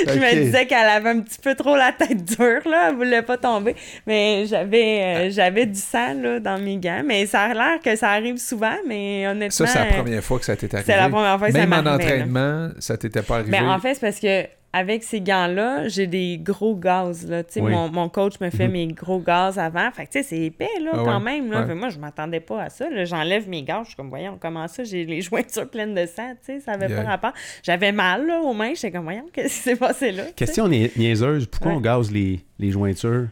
Je me disais qu'elle avait un petit peu trop la tête dure, là. Elle voulait pas tomber. Mais j'avais euh, j'avais du sang, là, dans mes gants. Mais ça a l'air que ça arrive souvent, mais honnêtement... Ça, c'est la première fois que ça t'est arrivé. c'est la première fois que ça Même en m'arrivait, là. entraînement, ça t'était pas arrivé? Ben, en fait, c'est parce que avec ces gants-là, j'ai des gros gaz. Là. Tu sais, Oui. mon, mon coach me fait Mhm. mes gros gaz avant. Fait que, tu sais, c'est épais, là, Ah quand ouais, même. Là. ouais. Fait, moi, je m'attendais pas à ça. J'enlève mes gaz. Je suis comme, voyons, comment ça? J'ai les jointures pleines de sang. Tu sais, ça avait Yeah. pas rapport. J'avais mal, là, aux mains. J'étais comme, voyons, qu'est-ce qui s'est passé là? Question nia- niaiseuse, pourquoi Ouais. on gaze les, les jointures?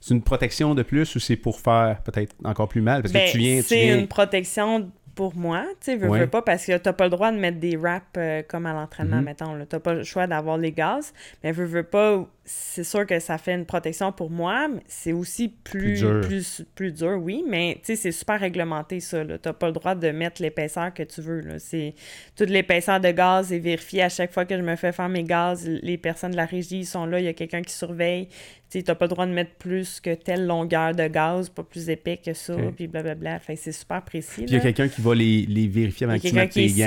C'est une protection de plus ou c'est pour faire peut-être encore plus mal? Parce Ben, que tu viens, c'est viens... une protection pour moi, tu sais, veux, Ouais. veux pas, parce que t'as pas le droit de mettre des wraps euh, comme à l'entraînement, Mhm. mettons. T'as pas le choix d'avoir les gaz, mais veux, veux pas, c'est sûr que ça fait une protection pour moi, mais c'est aussi plus, Plus dur. plus, plus dur, oui, mais, tu sais, c'est super réglementé, ça, là. T'as pas le droit de mettre l'épaisseur que tu veux, là. C'est, toute l'épaisseur de gaz est vérifiée à chaque fois que je me fais faire mes gaz, les personnes de la régie sont là, il y a quelqu'un qui surveille, tu sais, t'as pas le droit de mettre plus que telle longueur de gaz, pas plus épais que ça, Ok. puis blablabla. Fait c'est super précis. Puis il y a quelqu'un qui va les, les vérifier avant que tu mettes tes gants,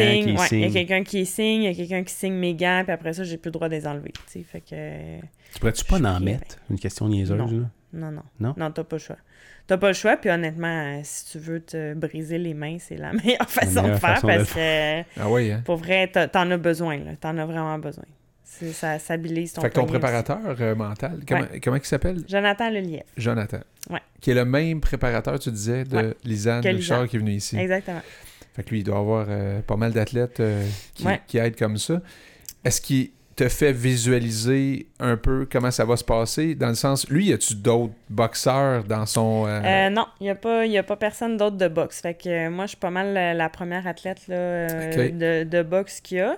il y a quelqu'un qui signe, il y a quelqu'un qui signe mes gants, puis après ça, j'ai plus le droit de les enlever. tu. Fait que. Tu pourrais-tu pas en mettre? Une question niaiseuse, Non. là? Non, non. Non? Non, t'as pas le choix. T'as pas le choix, puis honnêtement, euh, si tu veux te briser les mains, c'est la meilleure façon meilleure de faire façon de parce que, Ah oui, hein? pour vrai, t'en as besoin, là. T'en as vraiment besoin. Ça stabilise ton Fait que ton préparateur euh, mental, comment, comment il s'appelle? Jonathan Lelièvre. Jonathan. Ouais. Qui est le même préparateur, tu disais, de Ouais. Lisanne Que Richard Lisanne. qui est venu ici. Exactement. Fait que lui, il doit avoir euh, pas mal d'athlètes euh, qui, Ouais. qui aident comme ça. Est-ce qu'il te fait visualiser un peu comment ça va se passer? Dans le sens, lui, y a-tu d'autres boxeurs dans son. euh, Euh, non, il n'y a, pas- y a pas personne d'autre de boxe. Fait que euh, moi, je suis pas mal la, la première athlète là, de, de boxe qu'il y a.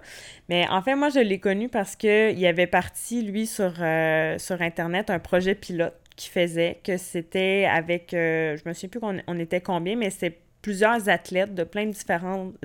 Mais en fait, moi, je l'ai connu parce qu'il avait parti, lui, sur, sur Internet, un projet pilote qui faisait que c'était avec, je me souviens plus qu'on on était combien, mais c'était plusieurs athlètes de plein de différentes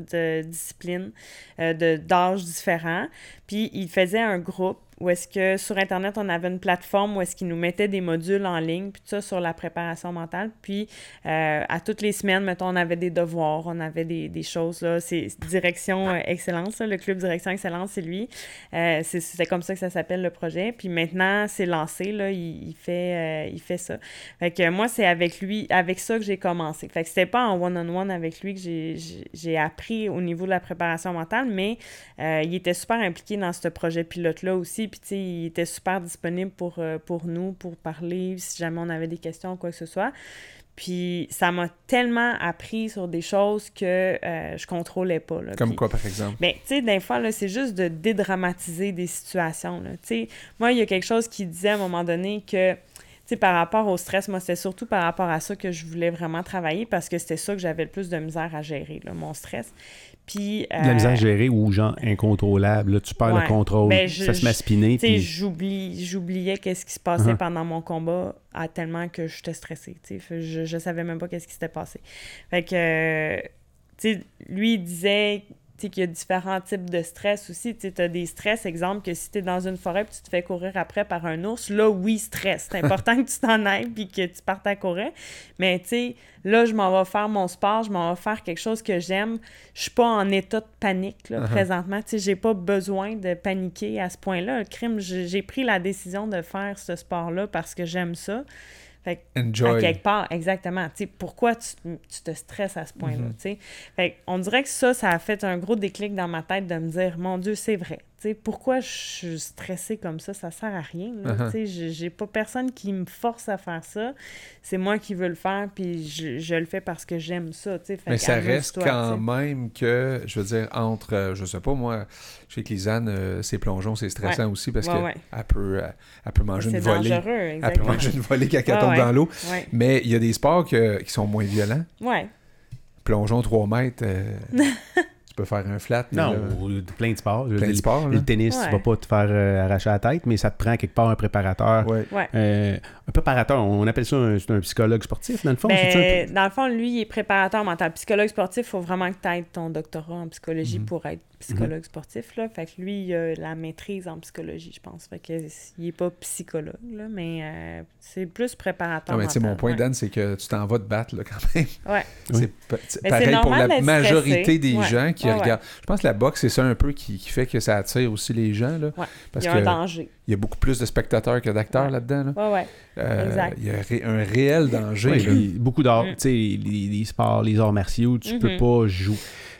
disciplines, euh, d'âges différents. Puis il faisait un groupe où est-ce que sur Internet, on avait une plateforme où est-ce qu'ils nous mettaient des modules en ligne, puis tout ça sur la préparation mentale. Puis euh, à toutes les semaines, mettons, on avait des devoirs, on avait des, des choses, là. C'est Direction euh, Excellence, le club Direction Excellence, c'est lui. Euh, c'est comme ça que ça s'appelle le projet. Puis maintenant, c'est lancé, là, il, il fait, il fait ça. Fait que moi, c'est avec lui, avec ça que j'ai commencé. Fait que c'était pas en one-on-one avec lui que j'ai- appris au niveau de la préparation mentale, mais il était super impliqué dans ce projet pilote-là aussi. Puis tu sais, il était super disponible pour, euh, pour nous, pour parler, si jamais on avait des questions ou quoi que ce soit. Puis ça m'a tellement appris sur des choses que euh, je contrôlais pas. Là. Comme Puis- quoi, par exemple? ben, tu sais, des fois, c'est juste de dédramatiser des situations. Tu sais, moi, il y a quelque chose qui disait à un moment donné que, tu sais, par rapport au stress, moi, c'était surtout par rapport à ça que je voulais vraiment travailler parce que c'était ça que j'avais le plus de misère à gérer, là, mon stress. Puis... De la misère euh, gérée ou genre incontrôlable. Là, tu perds Ouais. le contrôle. Ben, je- ça se à sais, Puis... j'oublie, j'oubliais qu'est-ce qui se passait Uh-huh. pendant mon combat à tellement que j'étais stressée, Je, je savais même pas qu'est-ce qui s'était passé. Fait que, euh, lui, il disait, tu sais, qu'il y a différents types de stress aussi. Tu sais, t'as des stress, exemple, que si t'es dans une forêt puis tu te fais courir après par un ours, là, oui, stress. C'est important que tu t'en ailles puis que tu partes à courir. Mais, tu sais, là, je m'en vais faire mon sport, je m'en vais faire quelque chose que j'aime. Je suis pas en état de panique, là, Uh-huh. présentement. Tu sais, j'ai pas besoin de paniquer à ce point-là. Le crime, j'ai pris la décision de faire ce sport-là parce que j'aime ça. Fait que, à Enjoy. quelque part, exactement. Tu sais, pourquoi tu, tu te stresses à ce point-là, sais? Fait on dirait que ça, ça a fait un gros déclic dans ma tête de me dire, mon Dieu, c'est vrai. Pourquoi je suis stressée comme ça? Ça sert à rien. Tu sais, j'ai- pas personne qui me force à faire ça. C'est moi qui veux le faire, puis je, je le fais parce que j'aime ça. Fait Mais ça reste quand même que, je veux dire, entre, euh, je sais pas, moi, je sais que Lisanne, euh, ses plongeons, c'est stressant aussi parce Ouais, qu'elle ouais. elle peut, elle, elle peut manger une volée. dangereux, Elle peut manger une volée quand elle Ouais, tombe dans l'eau. Mais il y a des sports que- qui sont moins violents. ouais. Plongeon 3 mètres, euh, tu peux faire un flat. mais Non, là, ou plein de sports. Plein de sports. Le tennis, tu Ouais. vas pas te faire euh, arracher la tête, mais ça te prend quelque part un préparateur. Ouais. Ouais. Euh, un préparateur, on appelle ça un, psychologue sportif, dans le fond. un Ben, dans le fond, lui, il est préparateur mental. Psychologue sportif, il faut vraiment que tu aies ton doctorat en psychologie Mhm. pour être psychologue sportif. Là. Fait que lui, il a la maîtrise en psychologie, je pense. Fait que il est pas psychologue, là, mais euh, c'est plus préparateur Non, mais tu sais, mental. mon point, ouais. Dan, c'est que tu t'en vas te battre là, quand même. Ouais. C'est Mais pareil c'est pour la majorité stressé. des Ouais. gens qui Ouais, ouais. regardent. Je pense que la boxe, c'est ça un peu qui, qui fait que ça attire aussi les gens. Là, Ouais. Parce il y a que un danger. il y a beaucoup plus de spectateurs que d'acteurs Ouais. là-dedans. Là. Ouais, ouais. Euh, Exact. Il y a ré- un réel danger. Ouais, là. puis beaucoup d'arts, Mm. tu sais, les, les sports, les arts martiaux, tu Mhm. peux pas jouer.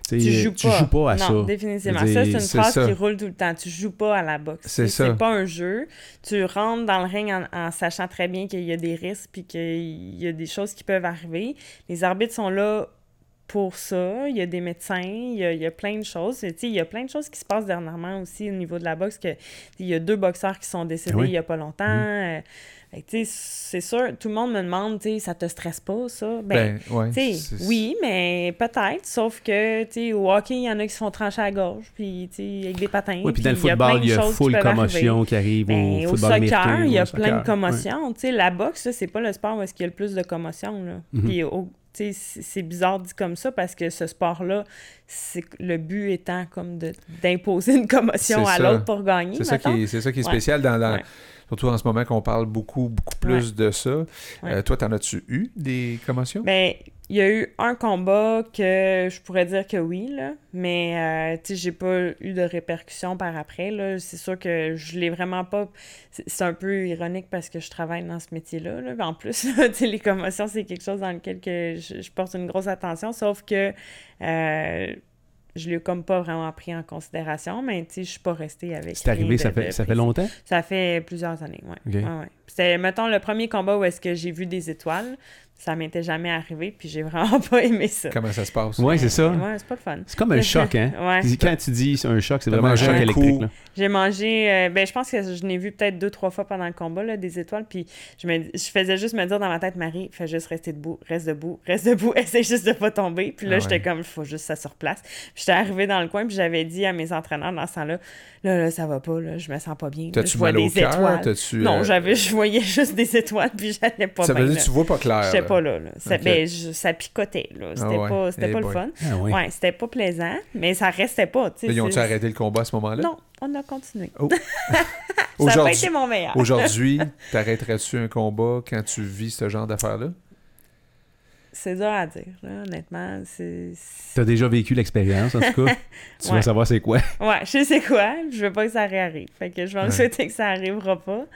Tu joues tu pas. joues pas à non, ça. définitivement. Ça, c'est une phrase ça. qui roule tout le temps. Tu joues pas à la boxe. C'est C'est ça. pas un jeu. Tu rentres dans le ring en, en sachant très bien qu'il y a des risques puis qu'il y a des choses qui peuvent arriver. Les arbitres sont là pour ça. Il y a des médecins, il y a, il y a plein de choses. Tu sais, Il y a plein de choses qui se passent dernièrement aussi au niveau de la boxe. Que, il y a deux boxeurs qui sont décédés Oui. il y a pas longtemps. Euh, c'est sûr, tout le monde me demande, tu sais, ça te stresse pas, ça? Ben, Ben, ouais, oui, mais peut-être, sauf que, tu sais, au hockey, il y en a qui se font trancher à la gorge, puis, tu sais, avec des patins. Oui, puis dans le il y a football, plein de il y a qui full commotion qui arrive Ben, au soccer, il y a plein de commotions. Tu sais, la boxe, c'est pas le sport où est-ce qu'il y a le plus de commotions, là. Mhm. Puis, au- c'est bizarre dit comme ça parce que ce sport-là, c'est le but étant comme d'imposer une commotion à l'autre pour gagner, C'est ça, qui est, c'est ça qui est Ouais. spécial, dans, dans- Ouais. Surtout en ce moment qu'on parle beaucoup, beaucoup plus de ça. Euh, toi, t'en as-tu eu des commotions? Ben, il y a eu un combat que je pourrais dire que oui, là, mais euh, tu sais, j'ai pas eu de répercussions par après. Là. C'est sûr que je l'ai vraiment pas. C'est un peu ironique parce que je travaille dans ce métier-là. Là. En plus, les commotions, c'est quelque chose dans lequel que je, je porte une grosse attention, sauf que euh, je l'ai comme pas vraiment pris en considération, mais tu sais, je suis pas restée avec. C'est arrivé, ça fait, de ça fait longtemps? Ça fait plusieurs années. Ouais, ouais. C'était, mettons, le premier combat où est-ce que j'ai vu des étoiles. Ça m'était jamais arrivé, puis j'ai vraiment pas aimé ça. Comment ça se passe? Ouais, c'est ça. Ouais, c'est pas le fun. C'est comme un choc, hein? Ouais. Quand tu dis c'est un choc, c'est vraiment un choc un électrique. coup. là. J'ai mangé, euh, ben je pense que je n'ai vu peut-être deux, trois fois pendant le combat, là, des étoiles, puis je, me, je faisais juste me dire dans ma tête, Marie, fais juste rester debout, reste debout, reste debout, essaie juste de pas tomber. Puis là, Ah j'étais ouais. comme, il faut juste ça se replace. Puis j'étais arrivée dans le coin, puis j'avais dit à mes entraîneurs dans ce temps-là, là, là, ça va pas, là, je me sens pas bien. là, T'as-tu je vois mal au des cœur? étoiles. T'as-tu, Non, euh, j'avais, je voyais juste des étoiles, puis j'allais pas Ça veut dire que tu vois pas clair. J'étais là. pas là. là. Ça, Ok. ben, je- ça picotait. Là. C'était Ah ouais. pas, c'était Eh pas le fun. Ah oui. Ouais, c'était pas plaisant, mais ça restait pas. tu ils ont-tu arrêté le combat à ce moment-là? Non, on a continué. Oh. ça n'a pas Aujourd'hui- été mon meilleur. Aujourd'hui, t'arrêterais-tu un combat quand tu vis ce genre d'affaires-là? C'est dur à dire, là, honnêtement. C'est... c'est- T'as déjà vécu l'expérience, en tout cas? tu vas Ouais. savoir c'est quoi? Ouais, je sais quoi. Je veux pas que ça réarrive. Fait que je vais me souhaiter que ça arrivera pas.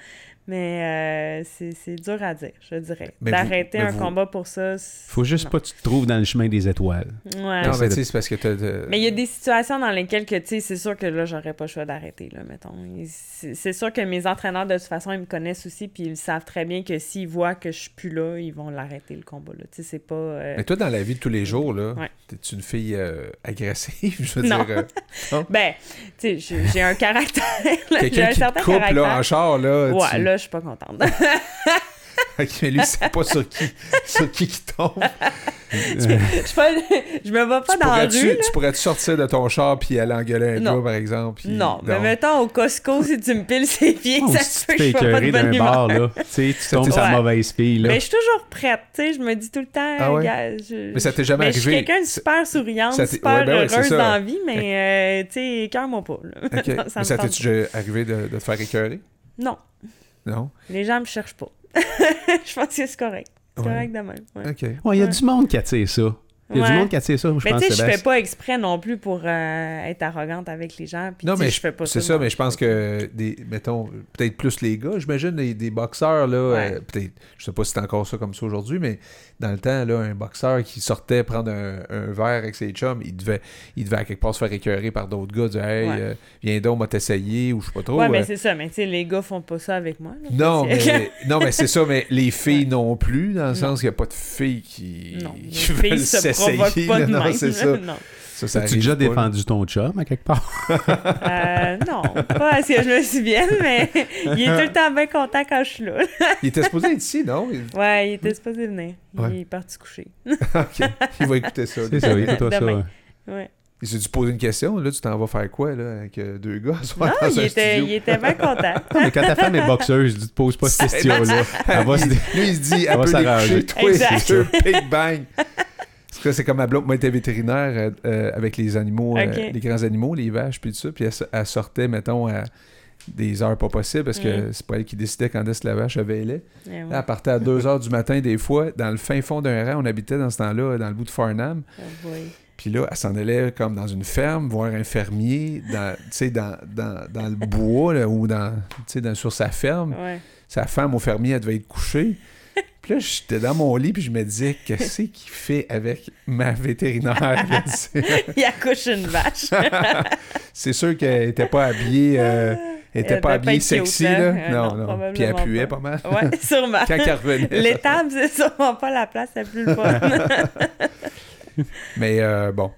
Mais euh, c'est c'est dur à dire, je dirais. D'arrêter un vous- combat pour ça. c'est- Faut juste non. pas que tu te trouves dans le chemin des étoiles. Ouais. Non, c'est mais de- tu sais, c'est parce que t'as... Mais il y a des situations dans lesquelles que, tu sais, c'est sûr que là, j'aurais pas le choix d'arrêter, là, mettons. Et C'est sûr que mes entraîneurs, de toute façon, ils me connaissent aussi, puis ils savent très bien que s'ils voient que je suis plus là, ils vont l'arrêter, le combat, là. Tu sais, c'est pas... euh, Mais toi, dans la vie de tous les jours, là, Ouais. t'es-tu une fille euh, agressive? Je veux Non. dire, euh, Ben, tu sais, j'ai- un caractère, quelqu'un un qui te certain coupe caractère. là, en char, là. Ouais, tu- là, je suis pas contente. Ok, mais lui, c'est pas sur qui, sur qui qui tombe. je, je me vois pas tu dans la rue, là. tu pourrais-tu sortir de ton char puis aller engueuler un Non. gars, par exemple? puis- Non, mais mettons au Costco, si tu me piles ses pieds, Ou ça si se tu peut que je sois pas de bonne humeur. bar, là. Tu sais, tu tombes sur la Ouais. mauvaise fille, là. Mais je suis toujours prête, tu sais, je me dis tout le temps, Ah ouais? gars, je... Mais ça t'est jamais Mais je suis arrivé. quelqu'un de super souriante, super ouais, ben heureuse dans la vie, mais euh, tu sais, écœure-moi pas. Là. Ça mais ça tente t'est déjà arrivé de, de te faire écœurer? Non, Non? les gens me cherchent pas. je pense que c'est correct. C'est Ouais. correct de même. Ouais. Ok. Ouais, il y a Ouais. du monde qui attire ça. Il y a du monde qui attire ça, je Mais pense, tu sais, je fais pas exprès non plus pour euh, être arrogante avec les gens. Puis, Non, mais je fais pas c'est ça. ça, non. mais je pense que, des, mettons, peut-être plus les gars, j'imagine, des, des boxeurs, là, Ouais. euh, peut-être, je sais pas si c'est encore ça comme ça aujourd'hui, mais dans le temps, là, un boxeur qui sortait prendre un, un verre avec ses chums, il devait, il devait à quelque part se faire écœurer par d'autres gars, dire, hey, Ouais. euh, viens donc, m'a t'essayer, ou je sais pas trop. Ouais, mais euh. c'est ça. Mais tu sais, les gars font pas ça avec moi. là. non, mais, non, mais c'est ça, mais les filles non plus, dans le sens qu'il n'y a pas de filles qui, Non, les qui filles veulent s'essayer. pas de non, c'est ça. Non. Ça, ça As-tu arrive déjà pas, défendu ton chum à quelque part? Euh, non, pas à ce que je me souvienne, mais il est tout le temps bien content quand je suis là. Il était supposé être ici, non? Il... Ouais, il était supposé venir. Il est parti coucher. Ok. Il va écouter ça. C'est ça, écoute-toi ça. Ouais. Il s'est dû poser une question. Là, tu t'en vas faire quoi là, avec euh, deux gars Non, dans il un était, studio? il était bien content. Non, mais quand ta femme est boxeuse, tu te poses pas cette question-là. Elle va se Lui, il se dit, elle va peut s'arranger. les coucher, toi, c'est sûr, big bang. C'est comme ma blonde, moi, elle était vétérinaire euh, avec les animaux, euh, les grands animaux, les vaches, puis tout ça. Puis elle, elle sortait, mettons, à des heures pas possibles, parce que Mm. c'est pas elle qui décidait quand est-ce que la vache avait lait. Eh ouais. Elle partait à 2 heures du matin, des fois, dans le fin fond d'un rang. On habitait dans ce temps-là, dans le bout de Farnham. Oh boy. Puis là, elle s'en allait comme dans une ferme, voir un fermier, dans, tu sais, dans, dans, dans le bois, là, ou dans, dans, sur sa ferme. Ouais. Sa femme au fermier, elle devait être couchée. Puis là, j'étais dans mon lit, puis je me disais, qu'est-ce qu'il fait avec ma vétérinaire? Il accouche une vache. C'est sûr qu'elle était pas habillée, euh, elle était Elle pas habillée sexy, hein? là. Euh, non, non, Puis elle puait pas. pas mal. Ouais, sûrement. Quand elle revenait. ça- L'étable, c'est sûrement pas la place la plus le fun. Mais euh, bon,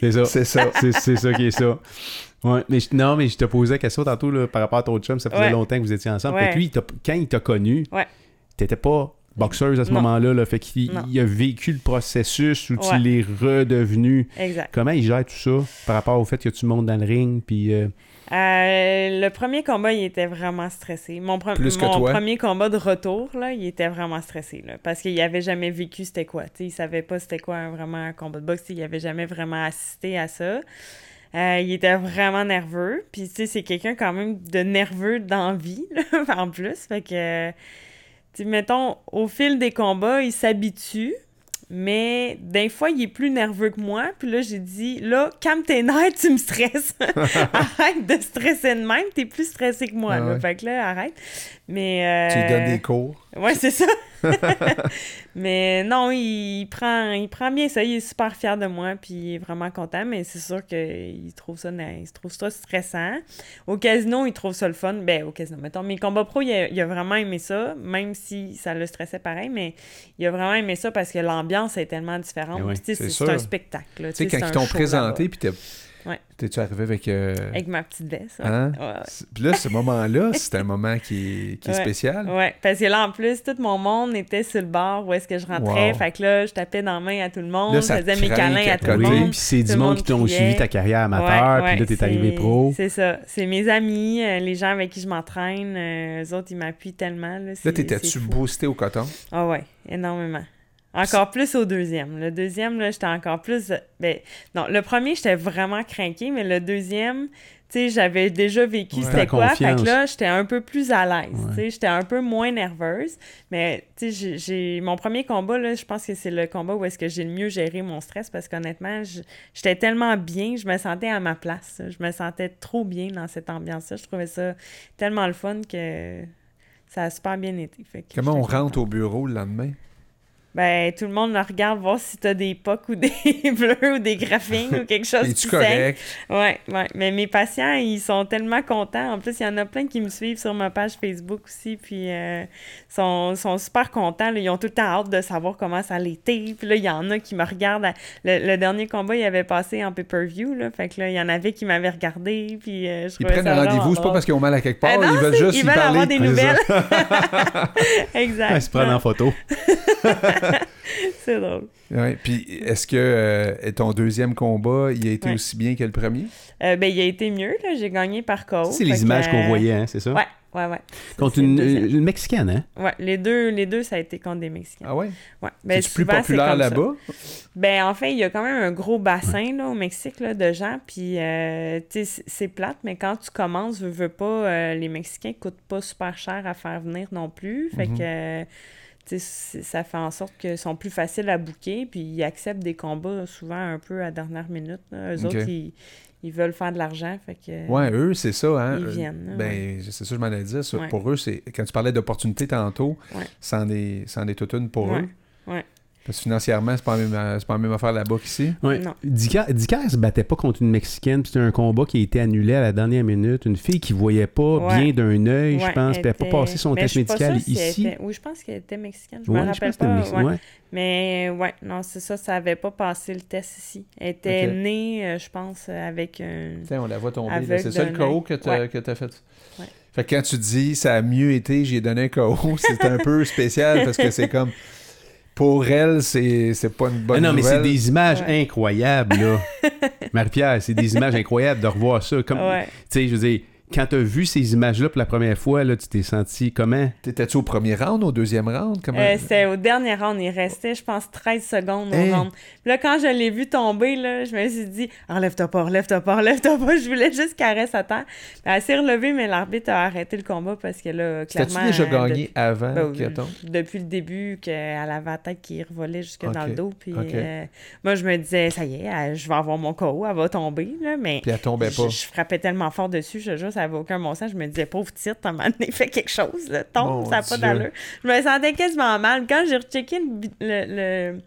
C'est ça. c'est ça. C'est c'est ça qui est ça. Ouais, mais je- non, mais je te posais la question tantôt là, par rapport à ton chum, ça faisait Ouais. longtemps que vous étiez ensemble. Ouais. Fait que lui, il t'a- quand il t'a connu, Ouais. T'étais pas boxeuse à ce moment-là, là, fait qu'il il a vécu le processus où tu l'es redevenu. exact. Comment il gère tout ça par rapport au fait que tu montes dans le ring, puis euh, Euh, le premier combat, il était vraiment stressé. Mon, pre- Plus que mon toi? premier combat de retour, là, il était vraiment stressé. Là, parce qu'il avait jamais vécu c'était quoi. Tu sais, il savait pas c'était quoi un- vraiment un combat de boxe. Il avait jamais vraiment assisté à ça. Euh, il était vraiment nerveux. Puis, tu sais, c'est quelqu'un quand même de nerveux dans la vie, là, en plus. Fait que, mettons, au fil des combats, il s'habitue. Mais des fois, il est plus nerveux que moi. Puis là, j'ai dit, là, calme tes nerfs, tu me stresses. arrête de stresser de même, t'es plus stressé que moi. Ah là. ouais. Fait que là, arrête. Mais. Tu lui donnes euh, des cours. Ouais, c'est ça. mais non, il prend, il prend bien ça. Il est super fier de moi, puis il est vraiment content. Mais c'est sûr qu'il trouve ça, il trouve ça stressant. Au casino, il trouve ça le fun. Ben, au casino, mettons. Mes combats pro, il a, il a vraiment aimé ça, même si ça le stressait pareil. Mais il a vraiment aimé ça parce que l'ambiance est tellement différente. Oui, sais, c'est c'est sûr. c'est un spectacle. Tu sais, c'est quand ils t'ont présenté, puis t'es- Ouais. t'es-tu arrivé avec... euh, Avec ma petite veste. ouais. Hein? Ouais, Puis là, ce moment-là, c'est un moment qui est, qui est spécial. Ouais, parce que là, en plus, tout mon monde était sur le bord où est-ce que je rentrais. Wow. Fait que là, je tapais dans la main à tout le monde, Là, je faisais mes câlins à à tout le oui, monde. puis c'est du monde qui t'ont suivi ta carrière amateur, puis là, t'es arrivé pro. C'est ça. C'est mes amis, euh, les gens avec qui je m'entraîne. euh, eux autres, ils m'appuient tellement. Là, t'étais-tu boosté au coton? Ah ouais, énormément. Encore plus au deuxième. Le deuxième, là, j'étais encore plus... Ben, non, le premier, j'étais vraiment craqué, mais le deuxième, tu sais, j'avais déjà vécu Ouais. c'était Ta quoi? Fait que là, j'étais un peu plus à l'aise. Ouais. Tu sais, j'étais un peu moins nerveuse. Mais, tu sais, j'ai- j'ai... Mon premier combat, là, je pense que c'est le combat où est-ce que j'ai le mieux géré mon stress parce qu'honnêtement, je- j'étais tellement bien, je me sentais à ma place. Je me sentais trop bien dans cette ambiance-là. Je trouvais ça tellement le fun que ça a super bien été. Fait que Comment on rentre au bureau le lendemain? Ben, tout le monde me regarde voir si t'as des pocs ou des bleus ou des graphines ou quelque chose Es-tu qui correct? Ouais, ouais. Mais mes patients, ils sont tellement contents. En plus, il y en a plein qui me suivent sur ma page Facebook aussi, puis euh, sont, sont super contents. là. Ils ont tout le temps hâte de savoir comment ça l'était. Puis là, il y en a qui me regardent. à- Le, le dernier combat, il avait passé en pay-per-view, là. Fait que là, il y en avait qui m'avaient regardé, puis euh, je Ils prennent un rendez-vous, c'est pas parce qu'ils ont mal à quelque part, Ah non, ils veulent juste ils y veulent parler. avoir des nouvelles. exact. Ouais, se prendre en photo. C'est drôle. Ouais, Puis est-ce que euh, ton deuxième combat, il a été Ouais. aussi bien que le premier? Euh, ben, il a été mieux, là. J'ai gagné par KO. c'est les que, images qu'on euh, voyait, hein, c'est ça? Ouais, ouais, ouais. Contre une, Mexicaine, hein? Ouais, les deux, les deux, ça a été contre des Mexicains. Ah ouais? Ouais. Ben, C'est plus souvent, c'est populaire là-bas? Ben, en fait, il y a quand même un gros bassin, là, au Mexique, là, de gens. Puis, euh, tu sais, c'est- c'est plate, mais quand tu commences, veux, veux pas, euh, les Mexicains coûtent pas super cher à faire venir non plus. Fait Mhm. que, ça fait en sorte qu'ils sont plus faciles à booker. Puis, ils acceptent des combats souvent un peu à dernière minute. là. Eux autres, ils, ils veulent faire de l'argent. Fait que. Ouais, eux, c'est ça. Hein? Ils viennent, là, Ben, c'est ça que je m'en ça. Ouais. Pour eux, c'est quand tu parlais d'opportunités tantôt, c'en est, c'en est toute une pour eux. ouais. Parce que financièrement, c'est pas, la même- c'est pas la même affaire là-bas qu'ici. Non. Dicker Dicker se battait pas contre une Mexicaine, puis c'était un combat qui a été annulé à la dernière minute. Une fille qui voyait pas Ouais. bien d'un œil, je pense, puis elle n'a pas passé son Mais test je médical si ici. était- Oui, je pense qu'elle était mexicaine. Je Ouais, me je rappelle pense c'était pas. Mexicaine, ouais. ouais. Mais ouais, non, c'est ça, ça avait pas passé le test ici. Elle était née, euh, je pense, euh, avec un. Tiens, on la voit tomber. C'est ça le KO que tu as Ouais. fait? Ouais. Fait que quand tu dis ça a mieux été, j'ai donné un KO, c'est un peu spécial parce que c'est comme. Pour elle, c'est c'est pas une bonne Ah non, mais c'est des images Ouais. incroyables, là. Marie-Pierre, c'est des images incroyables de revoir ça. Comme, Ouais. Tu sais, je veux dire, quand tu as vu ces images-là pour la première fois, là, tu t'es senti comment? T'étais-tu au premier round, au deuxième round? Comment... Euh, C'était au dernier round. Il restait, je pense, 13 secondes au Hein? round. Puis là, quand je l'ai vu tomber, là, je me suis dit Enlève-toi pas, enlève-toi pas, enlève-toi pas. Je voulais juste qu'elle reste à terre. Puis elle s'est relevée, mais l'arbitre a arrêté le combat parce que là, T'as-tu clairement. déjà euh, gagné avant Ben, qu'elle tombe? depuis le début qu'elle avait la tête qui revolait jusque dans le dos. Puis euh, moi, je me disais, ça y est, elle- je vais avoir mon KO, elle va tomber. Là, mais Puis elle tombait je, pas. je frappais tellement fort dessus, je ça n'avait aucun bon sens. Je me disais, pauvre titre, moment donné, fais quelque chose, là, tombe, ça n'a pas d'allure. Je me sentais quasiment mal. Quand j'ai rechecké le, le, le,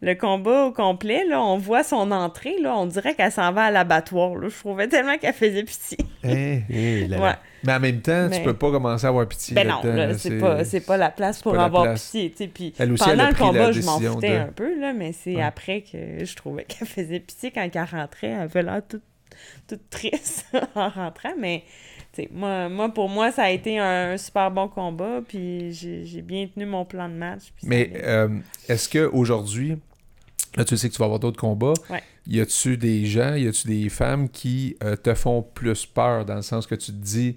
le combat au complet, là, on voit son entrée, là, on dirait qu'elle s'en va à l'abattoir. là. Je trouvais tellement qu'elle faisait pitié. Hein? Là là. Ouais. Mais en même temps, tu Mais- peux pas commencer à avoir pitié. Ben non, là, c'est pas, c'est pas la place pour avoir place. pitié. tu. Puis pendant le combat, je m'en foutais de- un peu, là, mais c'est Ouais. après que je trouvais qu'elle faisait pitié quand elle rentrait. Elle avait l'air toute, toute triste en rentrant, mais moi, moi, pour moi, ça a été un super bon combat, puis j'ai bien tenu mon plan de match. Mais euh, est-ce qu'aujourd'hui, là, tu sais que tu vas avoir d'autres combats, Ouais. y a-tu des gens, y a-tu des femmes qui euh, te font plus peur dans le sens que tu te dis,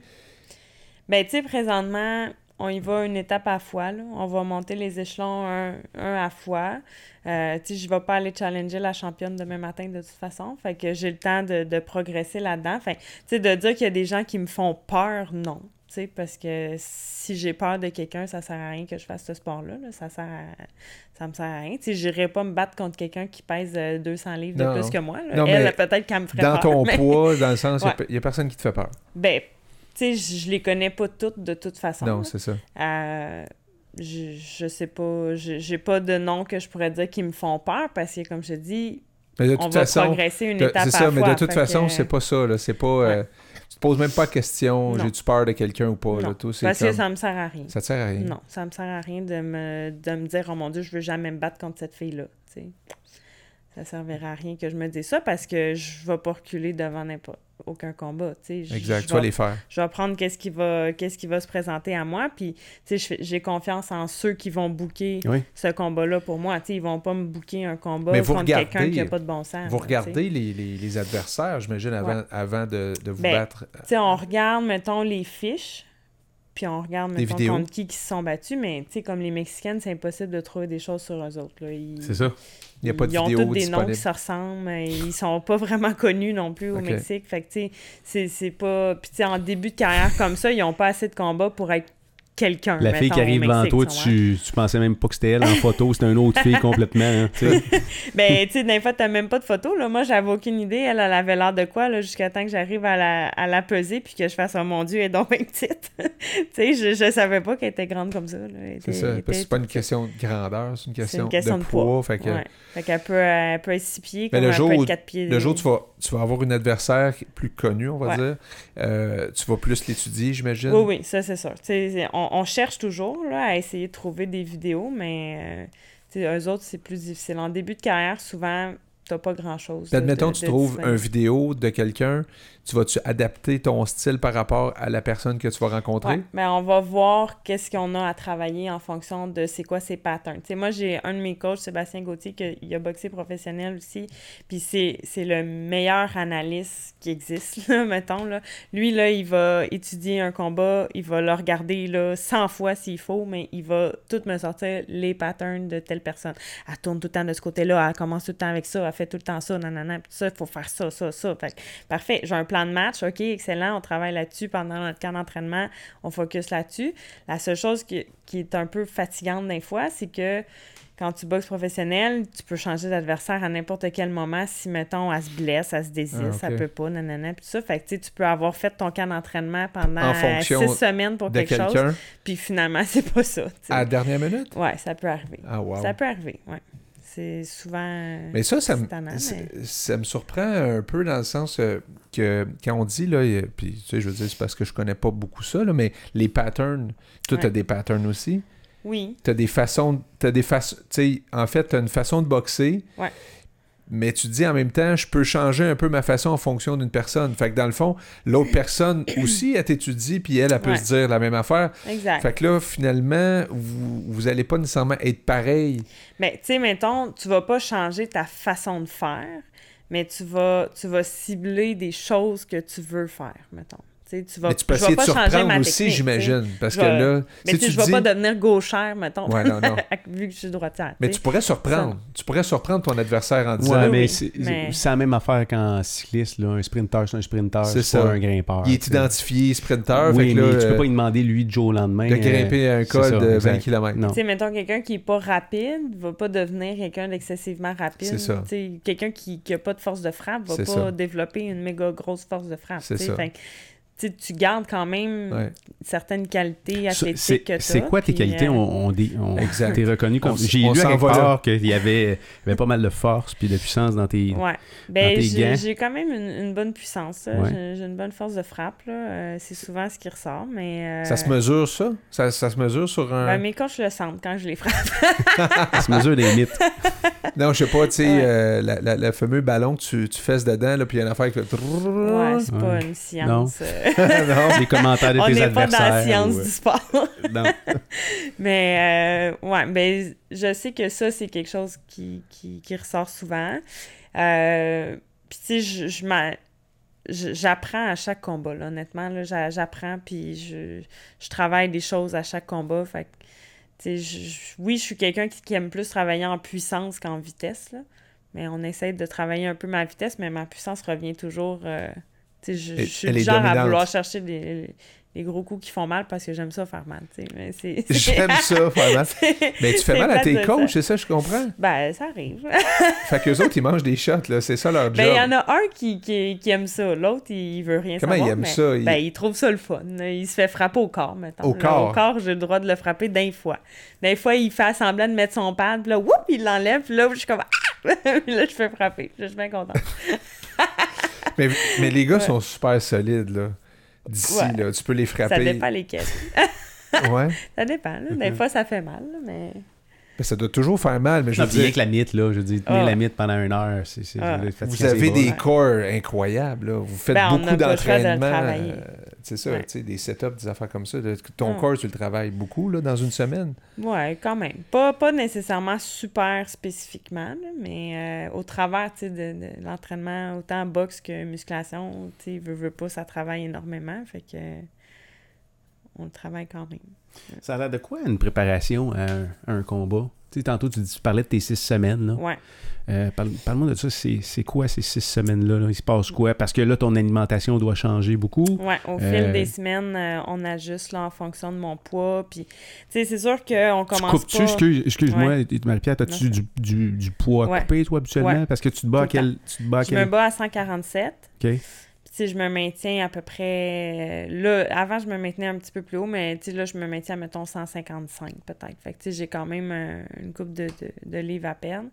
Ben, tu sais, présentement, on y va une étape à la fois. Là. On va monter les échelons un, un à la fois. Euh, tu sais, je vais pas aller challenger la championne demain matin de toute façon. Fait que j'ai le temps de, de progresser là-dedans. Fait tu sais, de dire qu'il y a des gens qui me font peur, non. Tu sais, parce que si j'ai peur de quelqu'un, ça sert à rien que je fasse ce sport-là. là. Ça sert à- ça me sert à rien. Tu sais, j'irai pas me battre contre quelqu'un qui pèse euh, 200 livres de plus que moi. là. Non, Elle, peut-être qu'elle me ferait dans peur, ton mais- poids, dans le sens, il Ouais. y a personne qui te fait peur. Ben, tu sais, je les connais pas toutes de toute façon. Non, c'est ça. Euh, je, je sais pas, j'ai pas de nom que je pourrais dire qui me font peur parce que, comme je te dis, Mais de on va façon, progresser une de- étape c'est à ça, la mais fois. de toute façon, que- c'est pas ça, là. C'est pas. euh, tu te poses même pas la question, j'ai-tu peur de quelqu'un ou pas, là. Tout, parce que ça me sert à rien. Ça te sert à rien? Non, ça me sert à rien de me, de me dire, oh mon Dieu, je veux jamais me battre contre cette fille-là. Ça servirait à rien que je me dise ça parce que je vais pas reculer devant n'importe aucun combat. tu sais. Je- Exact, tu vas vais- les faire. je vais prendre qu'est-ce qui va qu'est-ce qui va se présenter à moi puis tu sais j'ai confiance en ceux qui vont booker Oui. ce combat là pour moi tu sais ils vont pas me booker un combat Mais contre quelqu'un qui a pas de bon sens Vous regardez les, les- les adversaires, j'imagine, avant, Ouais. avant de, de vous Ben, battre. tu sais on regarde mettons les fiches puis on regarde vidéos. contre qui qui se sont battus, mais tu sais, comme les Mexicaines, c'est impossible de trouver des choses sur eux autres. C'est ça. Il n'y a pas de ils ont tous des noms qui se ressemblent. mais Ils sont pas vraiment connus non plus au. Mexique. Fait que, tu sais, c'est- c'est pas... Puis, tu sais, en début de carrière comme ça, ils ont pas assez de combats pour être quelqu'un, La fille mettons, qui arrive devant toi, tu tu, pensais même pas que c'était elle en photo, c'était une autre fille complètement. hein, tu sais. Ben, tu sais, des fois, t'as même pas de photo, là. Moi, j'avais aucune idée. Elle, elle avait l'air de quoi, là, jusqu'à temps que j'arrive à la, à la peser puis que je fasse, oh mon Dieu, elle est donc bien petite. tu sais, je, je savais pas qu'elle était grande comme ça, C'est ça. était c'est pas une question de grandeur, c'est une question, une question de, de, poids. Fait que Ouais. Fait qu'elle peut, elle peut être six pieds, Mais comme le elle jour peut où- être quatre pieds. le jour où tu vas, tu vas avoir une adversaire plus connue, on va Ouais. dire, euh, tu vas plus l'étudier, j'imagine. Oui, oui, ça, c'est sûr. Tu sais, c'est- on, on cherche toujours là, à essayer de trouver des vidéos, mais euh, eux autres, c'est plus difficile. En début de carrière, souvent, t'as pas grand-chose. Puis de- admettons, de- tu de trouves une vidéo de quelqu'un, tu vas-tu adapter ton style par rapport à la personne que tu vas rencontrer? Mais on va voir qu'est-ce qu'on a à travailler en fonction de c'est quoi ses patterns. Moi, j'ai un de mes coachs, Sébastien Gauthier, qui a boxé professionnel aussi, puis c'est le meilleur analyste qui existe, mettons. Lui, il va étudier un combat, il va le regarder là, 100 fois s'il faut, mais il va tout me sortir les patterns de telle personne. Elle tourne tout le temps de ce côté-là, elle commence tout le temps avec ça, elle fait tout le temps ça, nanana, puis ça, il faut faire ça, ça, ça. Parfait, plan de match, ok, excellent, on travaille là-dessus pendant notre camp d'entraînement, on focus là-dessus. La seule chose qui, qui est un peu fatigante des fois, c'est que quand tu boxes professionnel, tu peux changer d'adversaire à n'importe quel moment si, mettons, elle se blesse, elle se désiste, Ah, ok. elle peut pas, nanana, puis tout ça. Fait que, tu sais, tu peux avoir fait ton camp d'entraînement pendant six semaines pour quelque chose, puis finalement, c'est pas ça, à la dernière minute? Ouais, ça peut arriver. Ah, wow. Ça peut arriver, ouais. C'est souvent... Mais ça, ça me, ça- me surprend un peu dans le sens euh, que quand on dit, là, et- puis tu sais, je veux dire, c'est parce que je connais pas beaucoup ça, là, mais les patterns, toi, Ouais. t'as des patterns aussi. Oui, T'as des façons, t'as des façons, tu sais, en fait, t'as une façon de boxer. Ouais. Mais tu dis en même temps, je peux changer un peu ma façon en fonction d'une personne. Fait que dans le fond, l'autre personne aussi, elle t'étudie, puis elle, elle peut Ouais. se dire la même affaire. exact. Fait que là, finalement, vous, vous allez pas nécessairement être pareil. Mais tu sais, mettons, tu vas pas changer ta façon de faire, mais tu vas, tu vas cibler des choses que tu veux faire, mettons. Tu vas, mais tu peux essayer de surprendre aussi, j'imagine. Parce Je que là, Mais si tu vais dis... pas devenir gauchère, mettons, Ouais, non, non. vu que je suis droitière. Mais tu pourrais surprendre. Tu pourrais surprendre ton adversaire en disant Ouais, mais oui, c'est mais- c'est la même affaire qu'en cycliste. Là. Un sprinter, c'est un sprinter, C'est c'est pas ça. un grimpeur. il est identifié sprinter. Oui, fait que là, mais tu peux euh, pas lui demander, lui, jour au lendemain. de euh, grimper un c'est col de 20 exact. km. Non. Tu sais, mettons, quelqu'un qui est pas rapide va pas devenir quelqu'un d'excessivement rapide. C'est ça. Quelqu'un qui, qui a pas de force de frappe va C'est pas développer une méga grosse force de frappe. C'est ça. Tu gardes quand même Ouais. certaines qualités athlétiques C'est que tu c'est quoi tes qualités? On, on, dé- on- Exact. T'es reconnu comme. J'ai lu quelque part qu'il y avait, il y avait pas mal de force puis de puissance dans tes. Ouais. Ben, j'ai quand même une, une bonne puissance. Ouais. J'ai une bonne force de frappe. Euh, c'est souvent ce qui ressort, mais... euh, Ça se mesure, ça? ça? ça se mesure sur un... Ben, mes coachs le sentent quand je les frappe. Ça se mesure des mythes. Non, je sais pas, tu sais, Ouais. euh, la- la- le fameux ballon que tu, tu fesses dedans, là, puis il y a une affaire qui fait... ouais, c'est pas une science. euh. non. Les commentaires de On tes n'est pas dans la adversaires. science ou, du sport. non. Mais euh, ouais, ben je sais que ça, c'est quelque chose qui, qui, qui ressort souvent. Euh, Puis tu sais, je, je j'apprends à chaque combat, là, honnêtement. Là, j'apprends, puis je, je travaille des choses à chaque combat. Fait je- oui, je suis quelqu'un qui, aime plus travailler en puissance qu'en vitesse, là. Mais on essaie de travailler un peu ma vitesse, mais ma puissance revient toujours... euh, je, je suis est genre à vouloir chercher des, les gros coups qui font mal parce que j'aime ça faire mal. J'aime ça, faire mal. Mais tu fais mal à tes coachs, c'est ça, je comprends? Ben, ça arrive. Fait qu'eux autres, ils mangent des shots, là, c'est ça leur job. Ben, il y en a un qui, qui, qui aime ça. L'autre, il, veut rien Comment savoir. il aime mais- ça? Il- Ben, il trouve ça le fun. Il se fait frapper au corps, maintenant. Au corps? Au corps, j'ai le droit de le frapper d'un fois. D'un fois, il fait semblant de mettre son pad, puis là, whoop, il l'enlève, puis là, je suis comme, ah! Puis là, je fais frapper. Je suis bien contente. Mais, mais les gars Ouais. sont super solides, là. D'ici, Ouais. là, tu peux les frapper. Ça dépend lesquels. Ouais. Ça dépend. Là. Des fois, ça fait mal, là, mais... Mais ça doit toujours faire mal, mais je Non, veux puis rien dire, que la mythe, là. Je veux dire, tenir Ah. la mythe pendant une heure, c'est. c'est- Ah. vous avez des Ouais. corps incroyables, là. Vous faites Ben, beaucoup de d'entraînement. euh, c'est ça, Ouais. tu sais, des setups, des affaires comme ça. Ton Ah. corps, tu le travailles beaucoup, là, dans une semaine. Ouais, quand même. Pas, pas nécessairement super spécifiquement, là, mais euh, au travers tu sais, de, de l'entraînement, autant boxe que musculation, tu sais, veux, veux pas, ça travaille énormément. Fait que on le travaille quand même. Ça a l'air de quoi une préparation à un, à un combat? Tu sais, tantôt, tu, tu parlais de tes six semaines. Là. Ouais. Euh, parle- Parle-moi de ça. C'est c'est quoi ces six semaines-là? là? Il se passe quoi? Parce que là, ton alimentation doit changer beaucoup. Ouais, au Euh, fil des semaines, euh, on ajuste là, en fonction de mon poids. Puis, tu sais, c'est sûr qu'on Tu commence coupes-tu, pas... excuse- excuse-moi, Ouais. Marie-Pierre, Non, as-tu du, du, du poids Ouais. couper, toi, habituellement? Parce que tu te bats à quel... Tu te bats à Je me bats à 147. OK. Sais, je me maintiens à peu près... euh, Là, avant, je me maintenais un petit peu plus haut, mais là, je me maintiens, mettons, 155 peut-être. Fait que, tu sais, j'ai quand même euh, une coupe de, de, de livres à peine.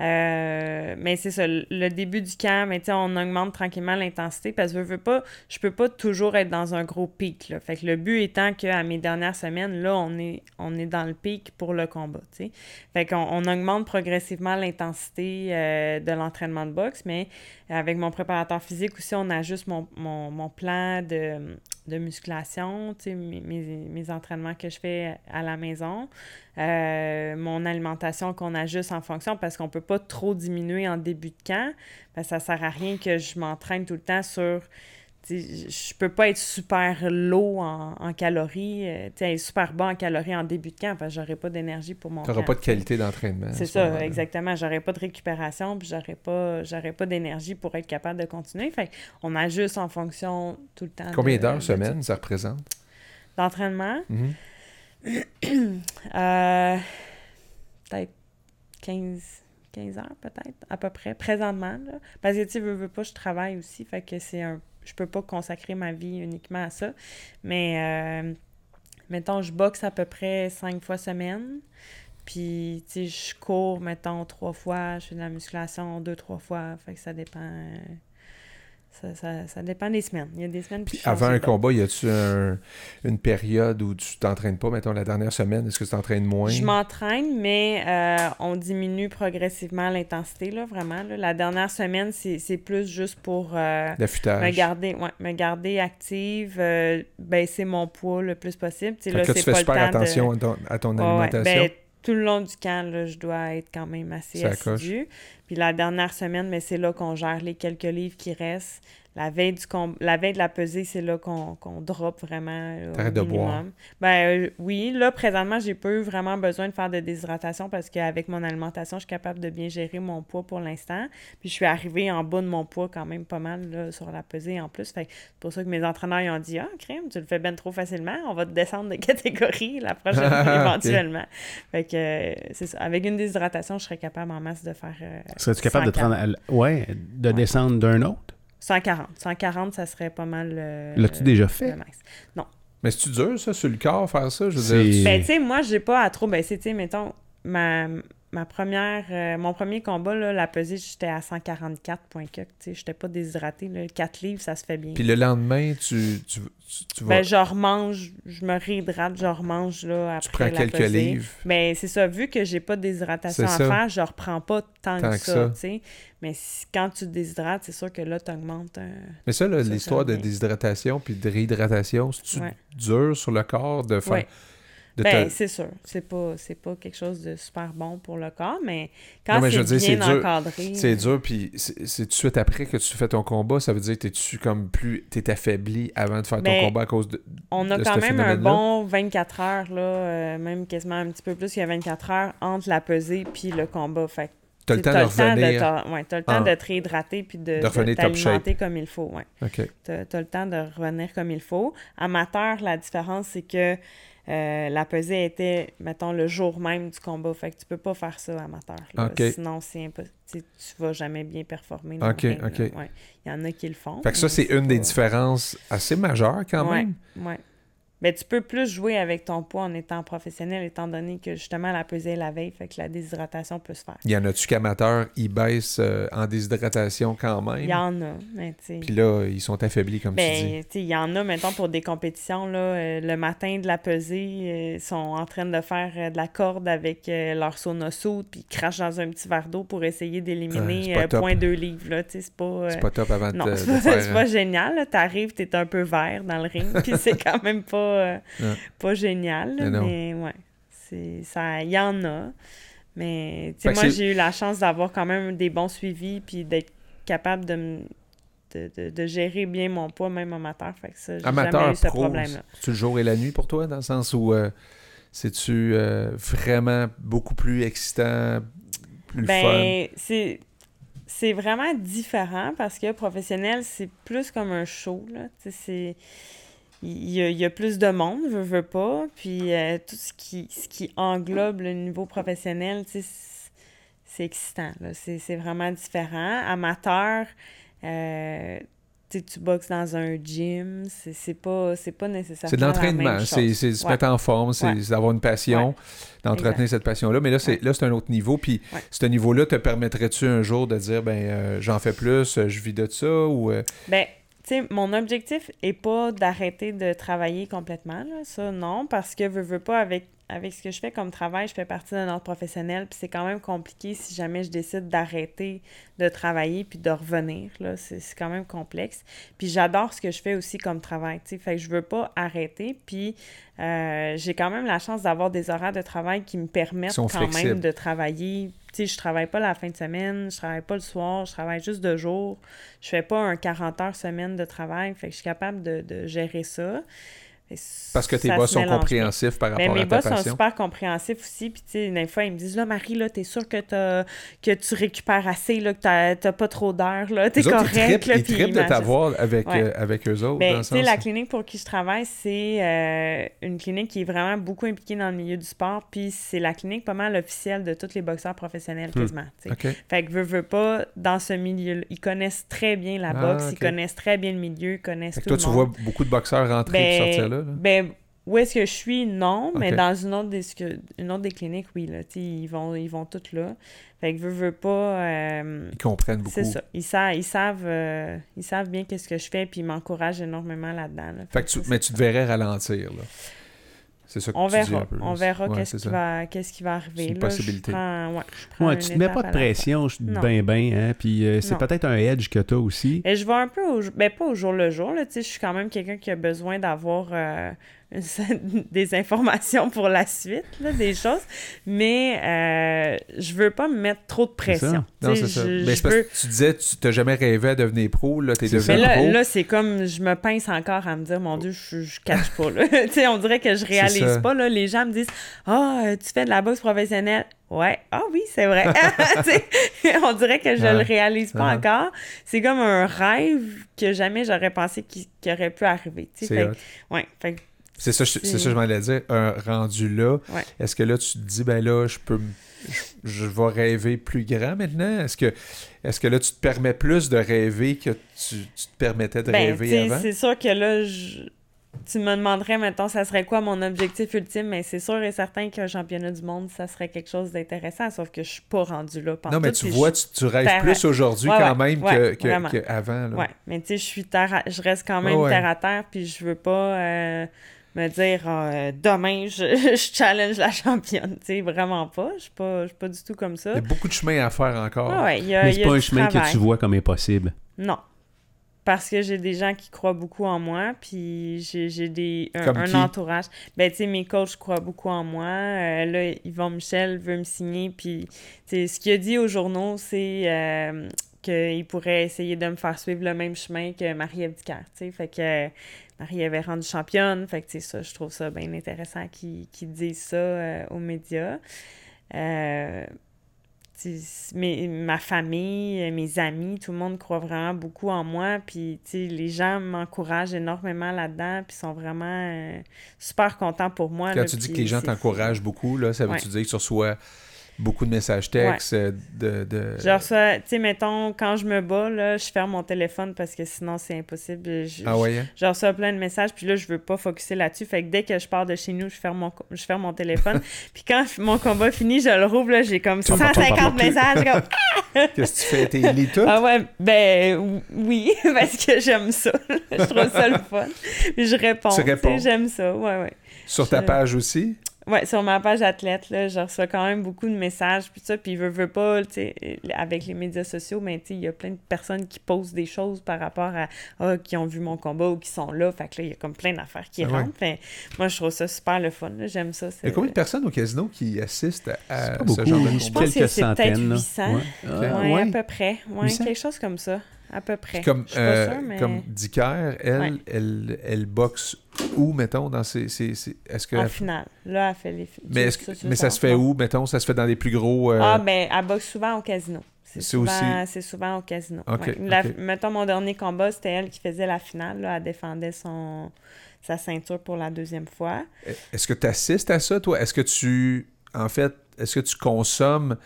Euh, mais c'est ça, le début du camp, mais on augmente tranquillement l'intensité parce que je veux pas, je peux pas toujours être dans un gros pic. Là. Fait que le but étant qu'à mes dernières semaines, là, on est, on est dans le pic pour le combat. tu sais. Fait qu'on on augmente progressivement l'intensité euh, de l'entraînement de boxe, mais avec mon préparateur physique aussi, on ajuste mon, mon, mon plan de, de musculation, mes, entraînements que je fais à la maison, euh, mon alimentation qu'on ajuste en fonction parce qu'on peut pas trop diminuer en début de camp, que ça sert à rien que je m'entraîne tout le temps sur je peux pas être super low en, en calories, euh, tu sais, être super bas en calories en début de camp parce que j'aurai pas d'énergie pour mon Tu n'auras camp, pas de qualité d'entraînement. C'est ce ça, moment-là. exactement. J'aurais pas de récupération, puis j'aurais pas, j'aurais pas d'énergie pour être capable de continuer. Fait on ajuste en fonction tout le temps. Combien de- d'heures de semaine ça représente? D'entraînement, Mhm. euh, peut-être 15, 15 heures, peut-être, à peu près, présentement. Là. Parce que, tu veux, veux pas, je travaille aussi, fait que c'est un... Je peux pas consacrer ma vie uniquement à ça. Mais, euh, mettons, je boxe à peu près cinq fois semaine. Puis, tu sais, je cours, mettons, trois fois. Je fais de la musculation deux, trois fois. Fait que ça dépend... Ça, ça, ça dépend des semaines. Il y a des semaines... Puis avant un combat, y a-tu un- une période où tu t'entraînes pas? Mettons la dernière semaine, est-ce que tu t'entraînes moins? Je m'entraîne, mais euh, on diminue progressivement l'intensité, là, vraiment. là. La dernière semaine, c'est plus juste pour euh, me, garder, ouais, me garder active, euh, baisser mon poids le plus possible. Là, que tu fais pas super de- attention à ton, à ton ouais. alimentation. Ben, tout le long du camp, là, je dois être quand même assez Ça coche. assidu. Puis la dernière semaine, mais c'est là qu'on gère les quelques livres qui restent. La veille, du com- la veille de la pesée, c'est là qu'on qu'on drop vraiment. T'arrêtes de boire. minimum. Ben euh, oui, là, présentement, j'ai pas eu vraiment besoin de faire de déshydratation parce qu'avec mon alimentation, je suis capable de bien gérer mon poids pour l'instant. Puis je suis arrivée en bas de mon poids quand même pas mal là, sur la pesée en plus. Fait c'est pour ça que mes entraîneurs ils ont dit Ah, crème, tu le fais ben trop facilement, on va te descendre de catégorie la prochaine fois Ok. éventuellement. Fait que euh, c'est ça. Avec une déshydratation, je serais capable en masse de faire. euh, Serais-tu capable de te 140. rendre... à l- Ouais, de Ouais. descendre d'un autre? 140. 140, ça serait pas mal. euh, L'as-tu déjà fait? max. Mais c'est-tu dur, ça, sur le corps, faire ça? Je veux C'est- dire, Ben, tu sais, moi, j'ai pas à trop baisser. Tu sais, mettons, ma, ma première, euh, mon premier combat, là, la pesée, j'étais à 144 points que, tu sais, j'étais pas déshydratée. Là. 4 livres, ça se fait bien. Puis le lendemain, tu, tu, tu, tu vas... Ben, je remange, je me réhydrate, je remange, là, après tu prends la quelques pesée. livres. Ben, c'est ça. Vu que j'ai pas de déshydratation à C'est faire, je reprends pas tant, Tant que que ça, ça. tu sais. Mais si- quand tu te déshydrates, c'est sûr que là, tu augmentes. Mais ça, l'histoire de déshydratation puis de réhydratation, c'est-tu Ouais. dur sur le corps de faire... Ouais. De Ben, c'est sûr. C'est pas, pas quelque chose de super bon pour le corps, mais quand c'est dire, bien c'est dur. encadré... C'est dur, puis c'est tout de suite après que tu fais ton combat, ça veut dire que t'es-tu comme plus... T'es affaibli avant de faire ton Ben, combat à cause de... On a de quand même un bon 24 heures, là, euh, même quasiment un petit peu plus qu'il y a 24 heures entre la pesée puis le combat. Fait T'as le temps de revenir... t'as- ouais, le temps Ah. de te réhydrater puis de, De top t'alimenter comme il faut. Ouais. T'as as le temps de revenir comme il faut. Amateur, la différence, c'est que euh, la pesée était, mettons, le jour même du combat. Fait que tu peux pas faire ça amateur. Sinon, c'est impossible. Tu vas jamais bien performer. OK, ring. OK. Ouais. Il y en a qui le font. Fait que ça, c'est une des pas- différences assez majeures quand Ouais, même. ouais. Ben, tu peux plus jouer avec ton poids en étant professionnel, étant donné que justement la pesée est la veille, fait que la déshydratation peut se faire. Il y en a-tu qu'amateurs, ils baissent euh, en déshydratation quand même? Il y en a, mais tu sais. Puis là, ils sont affaiblis, comme tu dis. Ben, tu il y en a, mettons, pour des compétitions, là, euh, le matin de la pesée, euh, ils sont en train de faire euh, de la corde avec euh, leur sonosoude, puis ils crachent dans un petit verre d'eau pour essayer d'éliminer c'est pas euh, top. point deux livres, là, tu sais, c'est pas... euh, C'est pas top avant de, Non, de c'est pas, faire... c'est pas génial. là. T'arrives, t'es un peu vert dans le ring, puis c'est quand même pas, euh, pas génial. là, Mais mais ouais, c'est ça, il y en a. Mais moi, c'est- j'ai eu la chance d'avoir quand même des bons suivis, puis d'être capable de de, de- de gérer bien mon poids, même amateur. Fait que ça, j'ai Amateur, jamais eu ce pro, problème-là. c'est-tu le jour et la nuit pour toi, dans le sens où euh, c'est-tu euh, vraiment beaucoup plus excitant, plus le fun? Ben, c'est c'est vraiment différent parce que professionnel, c'est plus comme un show. C'est... Il y, a, il y a plus de monde, veut, veut pas. Puis euh, tout ce qui, ce qui englobe le niveau professionnel, c'est- excitant. C'est c'est vraiment différent. Amateur, euh, tu boxes dans un gym, c'est c'est pas, c'est pas nécessairement C'est de l'entraînement, c'est se Ouais. mettre en forme, c'est Ouais. d'avoir une passion, d'entretenir cette passion-là. Mais là, c'est Ouais. là, c'est un autre niveau. Puis ce niveau-là, te permettrais-tu un jour de dire, ben, euh, j'en fais plus, je vis de ça, ou... Ben, sais, mon objectif est pas d'arrêter de travailler complètement, là. Ça, non, parce que veux, veux pas, avec, avec ce que je fais comme travail, je fais partie d'un ordre professionnel, puis c'est quand même compliqué si jamais je décide d'arrêter de travailler puis de revenir, là. C'est c'est quand même complexe. Puis j'adore ce que je fais aussi comme travail, tu sais. Fait que je veux pas arrêter, puis euh, j'ai quand même la chance d'avoir des horaires de travail qui me permettent quand flexibles. même de travailler. Sais, je travaille pas la fin de semaine, je travaille pas le soir, je travaille juste de jour. Je fais pas un 40 heures semaine de travail, fait que je suis capable de, de gérer ça. Parce que tes boss sont compréhensifs par rapport mes à ta boss sont passion. super compréhensifs aussi. Puis, tu sais, des fois, ils me disent Là, Marie, là, t'es sûre que, tu récupères assez, là, que t'as pas trop d'heures, là, t'es correct. ils trippent, là, ils puis trippent ils de t'avoir avec, Ouais. euh, avec eux autres, Ben, tu sais, la clinique pour qui je travaille, c'est euh, une clinique qui est vraiment beaucoup impliquée dans le milieu du sport. Puis, c'est la clinique pas mal officielle de tous les boxeurs professionnels, Hmm. quasiment. tu sais. OK. Fait que veux, veux pas, dans ce milieu ils connaissent très bien la Ah, boxe, ils connaissent très bien le milieu, ils connaissent Fait que tout toi, le tu monde. vois beaucoup de boxeurs rentrer et Ben, sortir là. Là. ben, où est-ce que je suis? Non, mais dans une autre, des, une autre des cliniques, oui. Là, ils, vont, ils vont toutes là. Fait que veux, veux pas... euh, Ils comprennent beaucoup. c'est ça. Ils, sa- ils, savent, euh, ils savent bien qu'est-ce que je fais, puis ils m'encouragent énormément là-dedans. là. Fait que tu- mais tu te verrais ralentir, là. C'est ça que On tu dis verra. un peu. On verra Ouais, qu'est-ce qui, va, qu'est-ce qui va arriver. C'est une là. possibilité. Je prends, ouais, je prends Ouais, une tu te mets pas de pression, ben ben, hein, puis euh, c'est Non. peut-être un edge que tu as aussi. Et je vais un peu au ben pas au jour le jour, là, tu sais, je suis quand même quelqu'un qui a besoin d'avoir euh, des informations pour la suite, là, des choses, mais euh, je veux pas me mettre trop de pression. Non, c'est ça. je- Mais parce veux- que tu disais, tu t'as jamais rêvé à devenir pro, là, t'es devenu Mais là, pro. là c'est comme, je me pince encore à me dire, mon Dieu, je, je catch pas, là. on dirait que je réalise pas, là. Les gens me disent, ah, euh, tu fais de la boxe professionnelle. Ouais, ah oui, c'est vrai. On dirait que je Ouais. le réalise pas Uh-huh. encore. C'est comme un rêve que jamais j'aurais pensé qu'il qu'il aurait pu arriver. Fait ouais, fait C'est ça, c'est ça que je m'en allais dire. Un rendu là, Ouais. est-ce que là, tu te dis, ben là, je peux, je, je vais rêver plus grand maintenant? Est-ce que, est-ce que là, tu te permets plus de rêver que tu, tu te permettais de Ben, rêver avant? c'est sûr que là, je- tu me demanderais, mettons, ça serait quoi mon objectif ultime, mais c'est sûr et certain qu'un championnat du monde, ça serait quelque chose d'intéressant, sauf que je suis pas rendue là. Non, mais tu vois, tu, tu rêves plus aujourd'hui Ouais, quand ouais, même ouais, que, que- qu'avant. là. Ouais, mais tu sais, je suis terre à- je reste quand même terre à terre, puis je veux pas euh, me dire euh, demain je, je challenge la championne, tu sais, vraiment pas. Je suis pas, je suis pas du tout comme ça. Il y a beaucoup de chemin à faire encore. Ah ouais, il y a, Mais c'est y a pas un chemin travail. que tu vois comme impossible. Non. Parce que j'ai des gens qui croient beaucoup en moi, puis j'ai j'ai des un, entourage. Ben, tu sais, mes coachs croient beaucoup en moi. Euh, là, Yvon Michel veut me signer, puis tu sais, ce qu'il a dit aux journaux, c'est euh, qu'il pourrait essayer de me faire suivre le même chemin que Marie-Ève Dicker, tu sais. Fait que Marie-Ève est rendue championne, fait que, ça, je trouve ça bien intéressant qu'ils disent ça euh, aux médias. Euh, mes- ma famille, mes amis, tout le monde croit vraiment beaucoup en moi. Puis, les gens m'encouragent énormément là-dedans. Puis, sont vraiment euh, super contents pour moi. Quand là, tu dis que les gens t'encouragent beaucoup, là, ça veut-tu dire que tu reçois beaucoup de messages textes, euh, de... de... Je reçois, tu sais, mettons, quand je me bats, là, je ferme mon téléphone parce que sinon, c'est impossible. Je, Ah ouais? hein? je reçois plein de messages, puis là, je veux pas focuser là-dessus. Fait que dès que je pars de chez nous, je ferme mon, je ferme mon téléphone. puis quand mon combat finit, je le rouvre, là, j'ai comme Pom, pom, pom, 150 pom, pom. messages. comme, Qu'est-ce que tu fais? T'es lis tout? Ah ouais, ben oui, parce que j'aime ça. je trouve ça le fun. Puis je réponds. Tu réponds. J'aime ça, ouais, ouais. Sur ta page aussi? Ouais, sur ma page athlète, là, je reçois quand même beaucoup de messages, puis ça, puis veut, veut pas, tu sais, avec les médias sociaux, mais tu sais, il y a plein de personnes qui posent des choses par rapport à, ah, qui ont vu mon combat ou qui sont là, fait que là, il y a comme plein d'affaires qui Ah ouais. rentrent, Fait, moi, je trouve ça super le fun, j'aime ça. Il y a combien de personnes au casino qui assistent à ce genre de je combat? pense que quelques c'est peut-être centaines. là. 800. Ouais. Ouais, ouais. à peu près, ouais, 800? quelque chose comme ça. À peu près. Puis comme, Je suis pas euh, sûre, mais comme Dicker, elle, Ouais. elle, elle boxe où, mettons, dans ces- ces- est-ce que... en finale. Là, elle fait les mais est-ce que- mais ça se fait où, mettons? Ça se fait dans les plus gros... euh, Ah, ben, elle boxe souvent au casino. C'est souvent, aussi- c'est souvent au casino. Ok, ouais. La- ok. Mettons, mon dernier combat, c'était elle qui faisait la finale. Là. Elle défendait son, sa ceinture pour la deuxième fois. Est-ce que tu assistes à ça, toi? Est-ce que tu... En fait, est-ce que tu consommes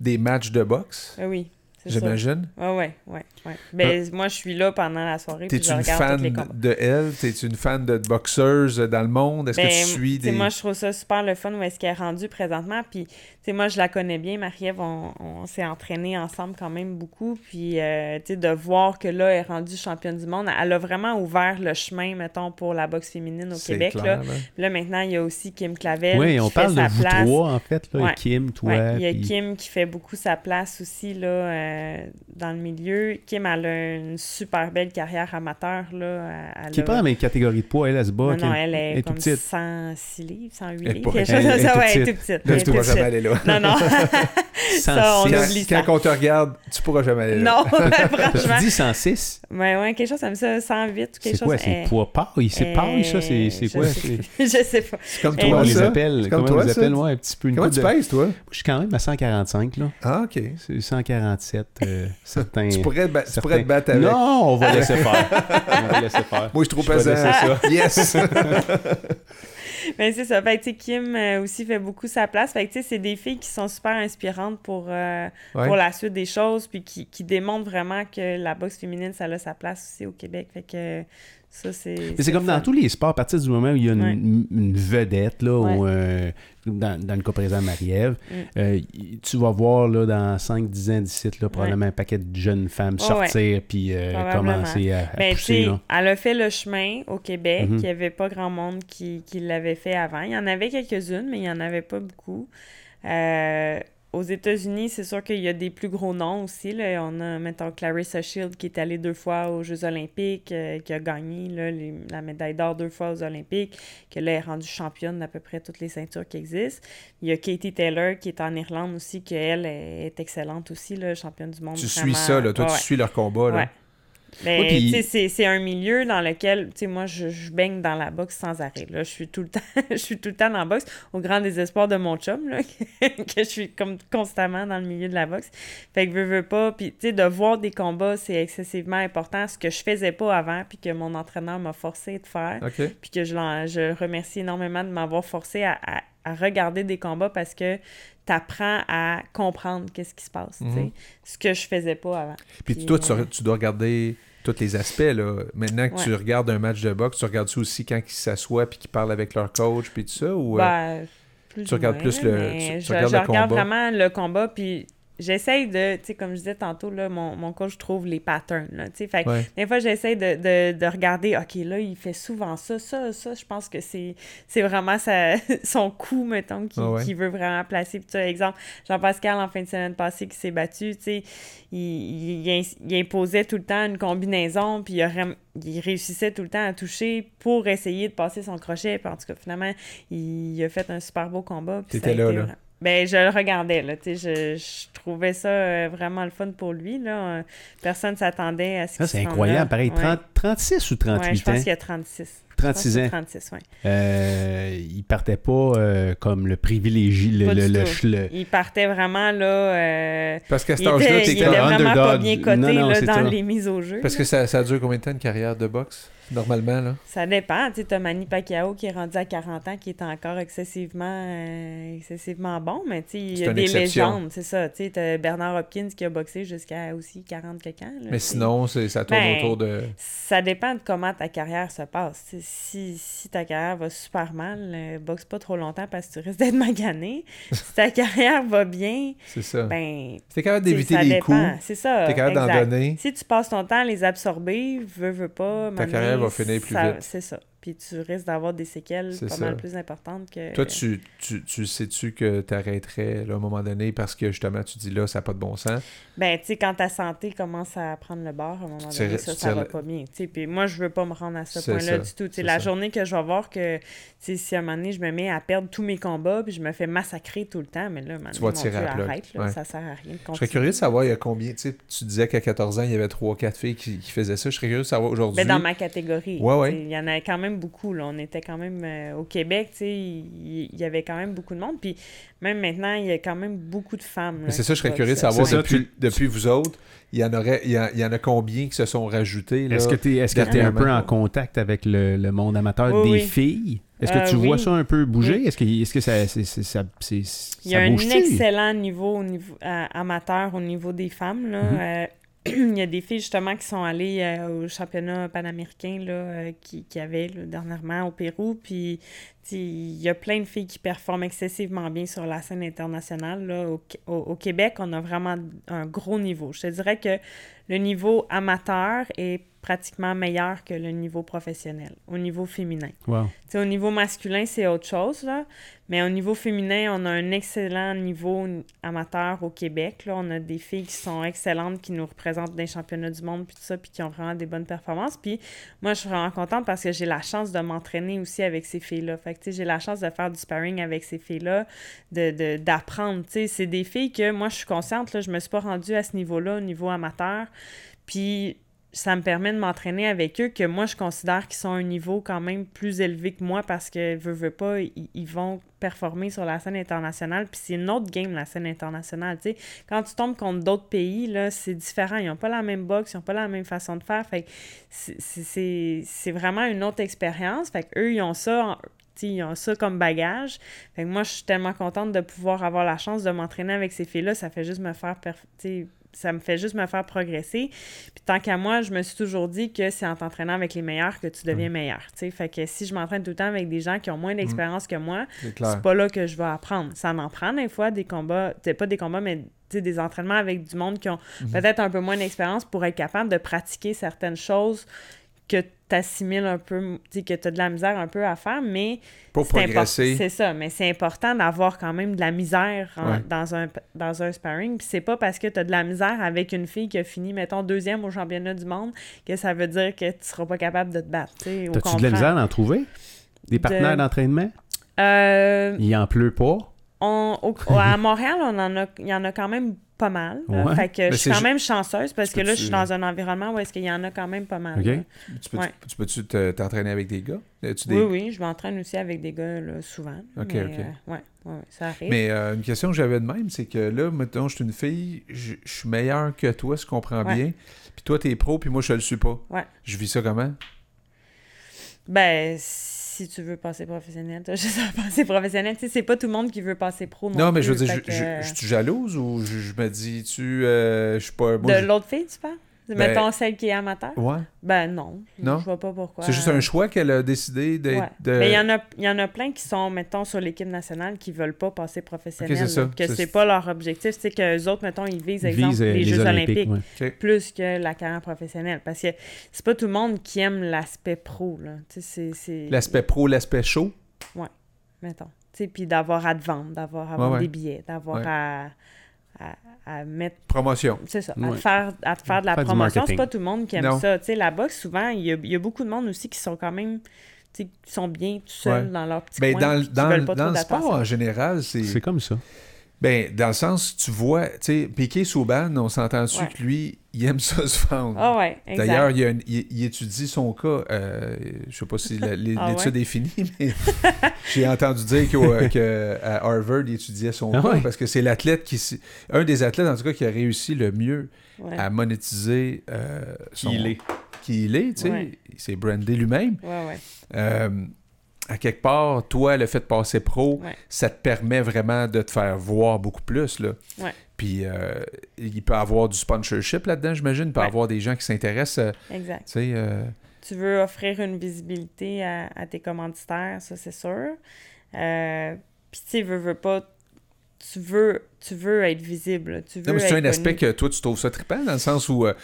des matchs de boxe? Ah oui. J'imagine. Ouais, ouais, ouais, ouais. Ben, moi, je suis là pendant la soirée. T'es-tu une fan les de elle? T'es-tu une fan de boxeuses dans le monde? Est-ce Ben, que tu suis tu sais, des... Moi, je trouve ça super le fun où est-ce qu'elle est rendue présentement. Puis, tu sais, moi, je la connais bien. Marie-Ève, on, on s'est entraînés ensemble quand même beaucoup. Puis, euh, tu sais, de voir que là, elle est rendue championne du monde, elle a vraiment ouvert le chemin, mettons, pour la boxe féminine au Québec. clair, là. maintenant, il y a aussi Kim Clavel Oui, qui on fait parle de sa vous place. trois, en fait, là, Ouais. Kim, toi. Ouais, il y a puis- Kim qui fait beaucoup sa place aussi là, euh, dans le milieu. Kim, elle a une super belle carrière amateur. Là. Elle Qui n'est a- pas dans la même catégorie de poids, elle, elle se bat. non, non, elle est, est tout comme petite. 106 livres, 108 Elle est livres, quelque chose elle- comme ça. Ouais, elle est petite. toute petite. Là, elle tu est pourras jamais petite. aller là. Non, non. ça, on 106. oublie Quand, ça. quand on te regarde, tu pourras jamais aller là. Non, Tu franchement. dis 106? Ouais, ouais, quelque chose comme ça, 108 ou quelque C'est chose. quoi? C'est eh, poids paille? C'est eh, paille, ça? C'est c'est je quoi? sais- C'est- Je sais pas. C'est comme Eh, toi, on les appelle? C'est comme Comment on les appelle? Ouais, un petit peu une Comment tu de... pèses, toi? Je suis quand même à 145, là. Ah, OK. C'est 147, euh, certains... Tu pourrais, tu pourrais te battre avec. Non, on va laisser faire. On va laisser faire. Moi, je pesant. laisser ça. Yes! Mais c'est ça. Fait que, Kim euh, aussi fait beaucoup sa place. Fait que, c'est des filles qui sont super inspirantes pour, euh, Ouais. pour la suite des choses, puis qui, qui démontrent vraiment que la boxe féminine, ça a sa place aussi au Québec. Fait que ça, c'est. Mais c'est comme dans tous les sports, à partir du moment où il y a une, Ouais. une- une vedette, là, Ouais. euh, dans, dans le cas présent Marie-Ève, Mm. euh, tu vas voir là, dans 5-10 ans d'ici, là, probablement un paquet de jeunes femmes sortir puis euh, commencer à, à Ben, pousser. là. elle a fait le chemin au Québec. Mhm. Il n'y avait pas grand monde qui, qui l'avait fait avant. Il y en avait quelques-unes, mais il n'y en avait pas beaucoup. Aux États-Unis, c'est sûr qu'il y a des plus gros noms aussi. Là. On a, mettons, Clarissa Shield qui est allée deux fois aux Jeux olympiques, euh, qui a gagné là, les- la médaille d'or deux fois aux Olympiques, que là, est rendue championne d'à peu près toutes les ceintures qui existent. Il y a Katie Taylor qui est en Irlande aussi, qui elle est excellente aussi, là, championne du monde. tu vraiment. suis ça, là. Toi, Ouais, tu suis leur combat, là. Ouais. Mais c'est- c'est un milieu dans lequel, tu sais, moi, je, je baigne dans la boxe sans arrêt. Là. Je suis tout le temps je suis tout le temps dans la boxe, au grand désespoir de mon chum, là, que je suis comme constamment dans le milieu de la boxe. Fait que veux, veux pas, puis tu sais, de voir des combats, c'est excessivement important, ce que je faisais pas avant, puis que mon entraîneur m'a forcé de faire, puis que je, je remercie énormément de m'avoir forcé à, à- à regarder des combats parce que t'apprends à comprendre qu'est-ce qui se passe, tu Mhm. ce que je faisais pas avant. Puis Puis, toi, tu, euh, tu dois regarder tous les aspects, là. Maintenant que tu regardes un match de boxe, tu regardes ça aussi quand ils s'assoient puis qu'ils parlent avec leur coach puis tout ça, ou... euh, Ben, plus tu regardes moins, plus le- tu- tu je, regardes je le regarde combat? vraiment le combat, puis j'essaye de, tu sais, comme je disais tantôt, là, mon, mon coach trouve les patterns, là, tu sais, fait que Ouais. des fois, j'essaie de, de, de regarder, OK, là, il fait souvent ça, ça, ça, je pense que c'est c'est vraiment sa, son coup, mettons, ouais. qu'il veut vraiment placer. Puis, tu sais, exemple, Jean-Pascal, en fin de semaine passée, qui s'est battu, tu sais, il, il, il imposait tout le temps une combinaison, puis il, aurait- il réussissait tout le temps à toucher pour essayer de passer son crochet. Puis, en tout cas, finalement, il a fait un super beau combat. puis T'étais là, là. Ben, je le regardais, là, tu sais, je, je trouvais ça euh, vraiment le fun pour lui, là. Personne s'attendait à ce Ça, qu'il c'est incroyable. là. Pareil, Ouais. 30 36 ou Ouais, 38 je pense ans? qu'il y a 36. Je pense 36 que ans. c'est 36, ouais. Euh, il partait pas euh, comme le privilégié, le, le, le, le- Il partait vraiment, là... euh, Parce qu'à cet âge-là, t'es il était comme... vraiment pas bien coté, Non, non, là, dans ça. les mises au jeu. Parce là. que ça, ça dure combien de temps une carrière de boxe, normalement, là? Ça dépend. Tu sais, t'as Manny Pacquiao qui est rendu à 40 ans, qui est encore excessivement, euh, excessivement bon, mais tu sais, il y a des exception. légendes, c'est ça. Tu sais, t'as Bernard Hopkins qui a boxé jusqu'à aussi 40 quelques ans. là, Mais sinon, c'est- ça tourne Ben, autour de... Ça dépend de comment ta carrière se passe. Si, si ta carrière va super mal, euh, boxe pas trop longtemps parce que tu risques d'être magané. si ta carrière va bien, C'est ça. ben. T'es capable d'éviter les dépend. coups, C'est ça. t'es capable d'en donner. Si tu passes ton temps à les absorber, veux, veux pas. Ta m'amener, va finir plus ça- vite. C'est ça. puis tu risques d'avoir des séquelles pas ça. mal plus importantes que... Toi, tu, tu, tu sais-tu que tu arrêterais là, à un moment donné parce que justement, tu dis là, ça n'a pas de bon sens? Ben, tu sais, quand ta santé commence à prendre le bord, à un moment donné, ça, ça va pas bien. Puis moi, je veux pas me rendre à ce point-là du tout. La ça. journée que je vais voir que, sais, si à un moment donné, je me mets à perdre tous mes combats, puis je me fais massacrer tout le temps, mais là, maintenant, Tu vas tirer à la plug. arrête, là, Ouais. ça sert à rien de Je serais curieux de savoir, il y a combien, tu sais, tu disais qu'à 14 ans, il y avait 3-4 filles qui, qui faisaient ça. Je serais curieux de savoir aujourd'hui. Ben, dans ma catégorie. Ouais, ouais. Il y en avait quand même beaucoup. Là. On était quand même euh, au Québec, tu sais, il il y, avait quand même beaucoup de monde. Puis même maintenant, il y a quand même beaucoup de femmes. C'est ça, je serais curieux de savoir ça, depuis, tu- depuis vous autres, il y en aurait, il y, en- il y en a combien qui se sont rajoutés? Est-ce que tu es, est-ce que t'es un peu en contact avec le, le monde amateur Oui, des oui. filles? Est-ce que Euh, tu vois oui. ça un peu bouger? Oui. Est-ce que, est-ce que ça, c'est, c'est- ça, c'est- Il y a un excellent niveau, au niveau euh, amateur au niveau des femmes. Là. Mhm. Euh, il y a des filles justement qui sont allées au championnat panaméricain là, qui, qui avait là, dernièrement au Pérou. Puis il y a plein de filles qui performent excessivement bien sur la scène internationale. Là. Au, Qu- au- au Québec, on a vraiment un gros niveau. Je te dirais que le niveau amateur est pratiquement meilleur que le niveau professionnel, au niveau féminin. Wow. Au niveau masculin, c'est autre chose, là. Mais au niveau féminin, on a un excellent niveau amateur au Québec. Là. On a des filles qui sont excellentes, qui nous représentent dans les championnats du monde, puis tout ça, puis qui ont vraiment des bonnes performances. Puis moi, je suis vraiment contente parce que j'ai la chance de m'entraîner aussi avec ces filles-là. Fait que, j'ai la chance de faire du sparring avec ces filles-là, de, de- d'apprendre. Tu sais, c'est des filles que moi, je suis consciente, là, je me suis pas rendue à ce niveau-là, au niveau amateur. Puis ça me permet de m'entraîner avec eux que moi, je considère qu'ils sont à un niveau quand même plus élevé que moi parce que, veux, veux pas, ils, vont performer sur la scène internationale. Puis c'est une autre game, la scène internationale, tu. Quand tu tombes contre d'autres pays, c'est différent. Ils n'ont pas la même boxe, ils n'ont pas la même façon de faire. Fait c'est- vraiment une autre expérience. Fait qu'eux, ils ont ça... en- ils ont ça comme bagage. Fait que moi, je suis tellement contente de pouvoir avoir la chance de m'entraîner avec ces filles-là. Ça fait juste me faire... ça me fait juste me faire progresser. Puis tant qu'à moi, je me suis toujours dit que c'est en t'entraînant avec les meilleurs que tu deviens meilleur. tu sais. Fait que si je m'entraîne tout le temps avec des gens qui ont moins d'expérience que moi, C'est pas là que je vais apprendre. Ça en prend des fois des combats, c'est pas des combats, mais tu sais, des entraînements avec du monde qui ont Mhm. peut-être un peu moins d'expérience pour être capable de pratiquer certaines choses que tu assimiles un peu, tu sais, que tu as de la misère un peu à faire, mais Pour progresser. C'est ça, mais c'est important d'avoir quand même de la misère en- Ouais. dans, un, dans un sparring. Puis c'est pas parce que tu as de la misère avec une fille qui a fini, mettons, deuxième au championnat du monde que ça veut dire que tu seras pas capable de te battre. T'as-tu de la misère d'en trouver? Des partenaires d'entraînement? Euh, Il en pleut pas? on, au- à Montréal, on en a, il y en a quand même pas mal. Ouais. Fait que je suis quand même chanceuse parce Tu que là, je suis dans un environnement où est-ce qu'il y en a quand même pas mal. Tu peux- Ouais. tu peux-tu te- t'entraîner avec des gars? As-tu Oui, des- oui, je m'entraîne aussi avec des gars là, souvent. Ok, mais, ok. euh, ouais, ouais, ouais, ça arrive. Mais euh, une question que j'avais de même, c'est que là, mettons, je suis une fille, je je suis meilleur que toi, si je comprends Ouais. bien. Puis toi, t'es pro, puis moi, je le suis pas. Ouais. Je vis ça comment? Ben, si tu veux passer professionnel, t'as juste à passer professionnel. Tu sais, c'est pas tout le monde qui veut passer pro non Non, mais je veux dire, je, que, je, euh, je suis jalouse ou je, me dis, tu, euh, je suis pas. moi, De l'autre fille, tu parles? Mettons celle qui est amateur? Ouais. Ben non. Non? Je vois pas pourquoi. C'est juste un choix qu'elle a décidé d'être. Ouais. de- Mais il y, en a, il y en a plein qui sont, mettons, sur l'équipe nationale qui veulent pas passer professionnel. Ok, c'est ça. que C'est- pas leur objectif. C'est qu'eux autres, mettons, ils visent, exemple, visent, euh, les, Jeux Olympiques, ouais. plus que la carrière professionnelle. Parce que c'est pas tout le monde qui aime l'aspect pro. là. Tu sais, c'est- c'est... L'aspect pro, l'aspect chaud. mettons. Tu sais, puis d'avoir à te vendre, d'avoir à avoir Ouais, ouais. des billets, d'avoir Ouais. à, à, à mettre... Promotion. C'est ça, à, te faire, à te faire de la Faire promotion. C'est pas tout le monde qui aime Non. ça. Tu sais, la boxe, souvent, il y a, il y a beaucoup de monde aussi qui sont quand même... tu sais, qui sont bien tout seuls Ouais. dans leur petit Ben, coin, dans, dans, veulent le- pas dans le sport en général, c'est. C'est comme ça. Ben, dans le sens, tu vois, tu sais, Piqué Souban, on s'entend dessus Ouais. que lui, il aime ça se vendre? Ah ouais. D'ailleurs, il, y a une- il- il étudie son cas. euh, je sais pas si Ah l'étude ouais? est finie, mais j'ai entendu dire qu'à Harvard, il étudiait son Ah cas ouais? parce que c'est l'athlète qui. Un des athlètes, en tout cas, qui a réussi le mieux Ouais. à monétiser euh, son- Qui il est. Qui il est, tu sais. Ouais. Il s'est brandé lui-même. Ouais, ouais. Euh, à quelque part, toi, le fait de passer pro, Ouais. ça te permet vraiment de te faire voir beaucoup plus. Là. Ouais. Puis euh, il peut avoir du sponsorship là-dedans, j'imagine. Il peut Ouais. avoir des gens qui s'intéressent. euh, Exact. euh, Tu veux offrir une visibilité à, à tes commanditaires, ça c'est sûr. Euh, Puis tu veux pas, tu veux, tu veux être visible. Tu veux Non, mais c'est être un aspect connu. que toi, tu trouves ça trippant, dans le sens où... euh,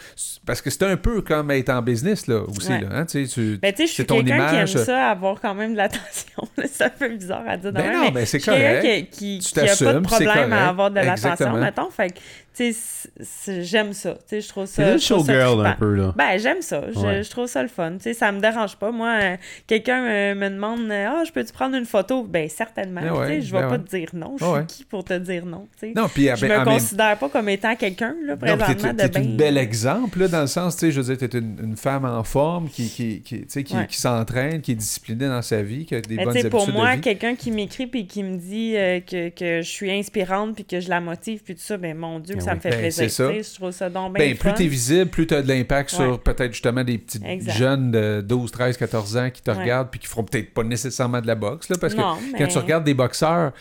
parce que c'est un peu comme être en business, là, aussi, Ouais. là. Hein, tu sais, tu... Ben, tu sais, je suis quelqu'un qui aime ça, avoir quand même de l'attention. c'est un peu bizarre à dire Ben non, mais ben c'est suis quelqu'un correct. qui, qui, Tu qui a pas de t'assumes, c'est problème correct. à avoir de l'attention, Exactement. mettons. Fait que, tu sais, j'aime ça. Tu sais, je trouve ça. C'est showgirl un peu, là. Ben, j'aime ça. Je, Ouais. je trouve ça le fun. Tu sais, ça me dérange pas. Moi, euh, quelqu'un euh, me demande Ah, je peux-tu prendre une photo Ben, certainement. Ben Tu sais, je vais ben pas te dire non. Je suis qui pour te dire non tu sais? Non, puis ah, Je ben, me même considère pas comme étant quelqu'un, là, Non, présentement, t'es, de une bel exemple, là, dans le sens, tu sais, je veux dire, t'es une, une femme en forme qui, qui, qui, qui, Ouais. qui s'entraîne, qui est disciplinée dans sa vie, qui a des Mais bonnes habitudes pour moi, quelqu'un qui m'écrit puis qui me dit euh, que, que je suis inspirante puis que je la motive puis tout ça, ben mon Dieu, que Ben ça oui. me fait Ben, plaisir. Je trouve ça donc bien Ben, plus t'es visible, plus t'as de l'impact Ouais. sur peut-être justement des petits Exact. jeunes de 12, 13, 14 ans qui te Ouais. regardent puis qui feront peut-être pas nécessairement de la boxe, là, parce que Non, quand mais- tu regardes des boxeurs,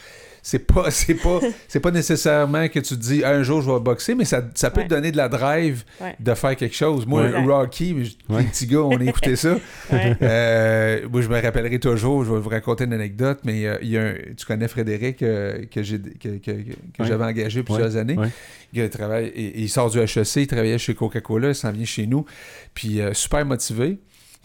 c'est pas c'est pas c'est pas nécessairement que tu te dis un jour je vais boxer mais ça, ça peut Ouais. te donner de la drive Ouais. de faire quelque chose moi Ouais. Rocky les Ouais. petits gars on a écouté ça Ouais. Euh, moi je me rappellerai toujours je vais vous raconter une anecdote mais euh, il y a un, tu connais Frédéric euh, que j'ai que, que, que- que Ouais. j'avais engagé plusieurs Ouais. années Ouais. il travaille et, et il sort du HEC il travaillait chez Coca-Cola il s'en vient chez nous puis euh, super motivé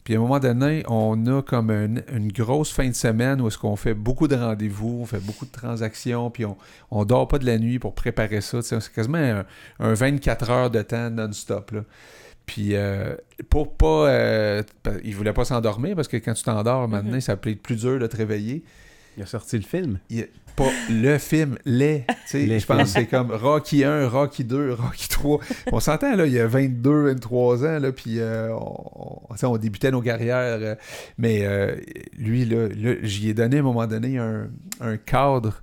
puis à un moment donné, on a comme une, une grosse fin de semaine où est-ce qu'on fait beaucoup de rendez-vous, on fait beaucoup de transactions, puis on, on dort pas de la nuit pour préparer ça. C'est quasiment un, un 24 heures de temps non-stop. Puis euh, pour pas... euh, il voulait pas s'endormir parce que quand tu t'endors, maintenant, Mhm. ça peut être plus dur de te réveiller. Il a sorti le film. Il- pas le film, les. Je pense que c'est comme Rocky 1, Rocky 2, Rocky 3. On s'entend, là, il y a 22, 23 ans, là, puis euh, on, débutait nos carrières. euh, mais euh, lui, là, là, j'y ai donné à un moment donné un, un cadre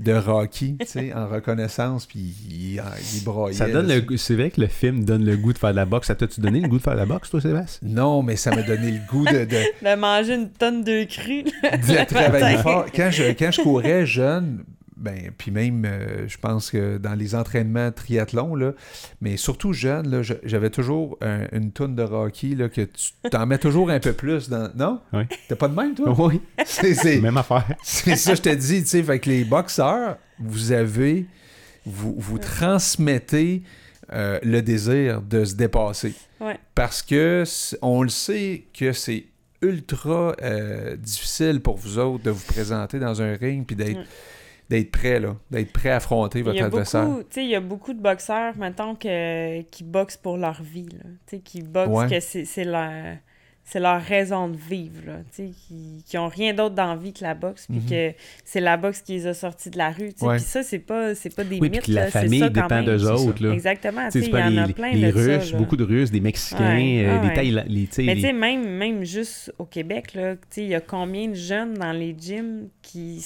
de Rocky, tu sais, en reconnaissance, puis il, il broyait. Ça donne là, le C'est vrai que le film donne le goût de faire de la boxe. Ça t'a-tu donné le goût de faire de la boxe, toi, Sébastien? Non, mais ça m'a donné le goût de, de, De manger une tonne de cru. de travailler fort. Quand je, quand je courais jeune, ben, puis même, euh, je pense que dans les entraînements triathlon, là, mais surtout jeune, j'avais toujours un- une toune de Rocky là, que tu t'en mets toujours un peu plus dans. Non? Oui. T'as pas de même, toi? Oui, C'est c'est- même affaire. c'est ça, je te dis, tu sais, avec les boxeurs, vous avez, vous, vous transmettez euh, le désir de se dépasser. Ouais. Parce que on le sait que c'est ultra euh, difficile pour vous autres de vous présenter dans un ring puis d'être Ouais. D'être prêt là, d'être prêt à affronter votre adversaire. beaucoup, tu sais, il y a beaucoup de boxeurs, mettons, que, qui boxent pour leur vie, là. Tu sais, qui boxent Ouais. que c'est leur, c'est leur raison de vivre, là. Tu sais, qui, qui ont rien d'autre dans la vie que la boxe, puis Mhm. que c'est la boxe qui les a sortis de la rue, tu sais. Ouais. Puis ça, c'est pas, c'est pas des Oui, mythes, que la là, c'est famille ça dépend même. d'eux autres. Là. Exactement, il y en a plein les de Russes, beaucoup de Russes, des Mexicains, Ouais, euh, ouais. des Thaïla- les, tu sais, Mais les- tu sais, même, même juste au Québec, là, tu sais, il y a combien de jeunes dans les gyms qui,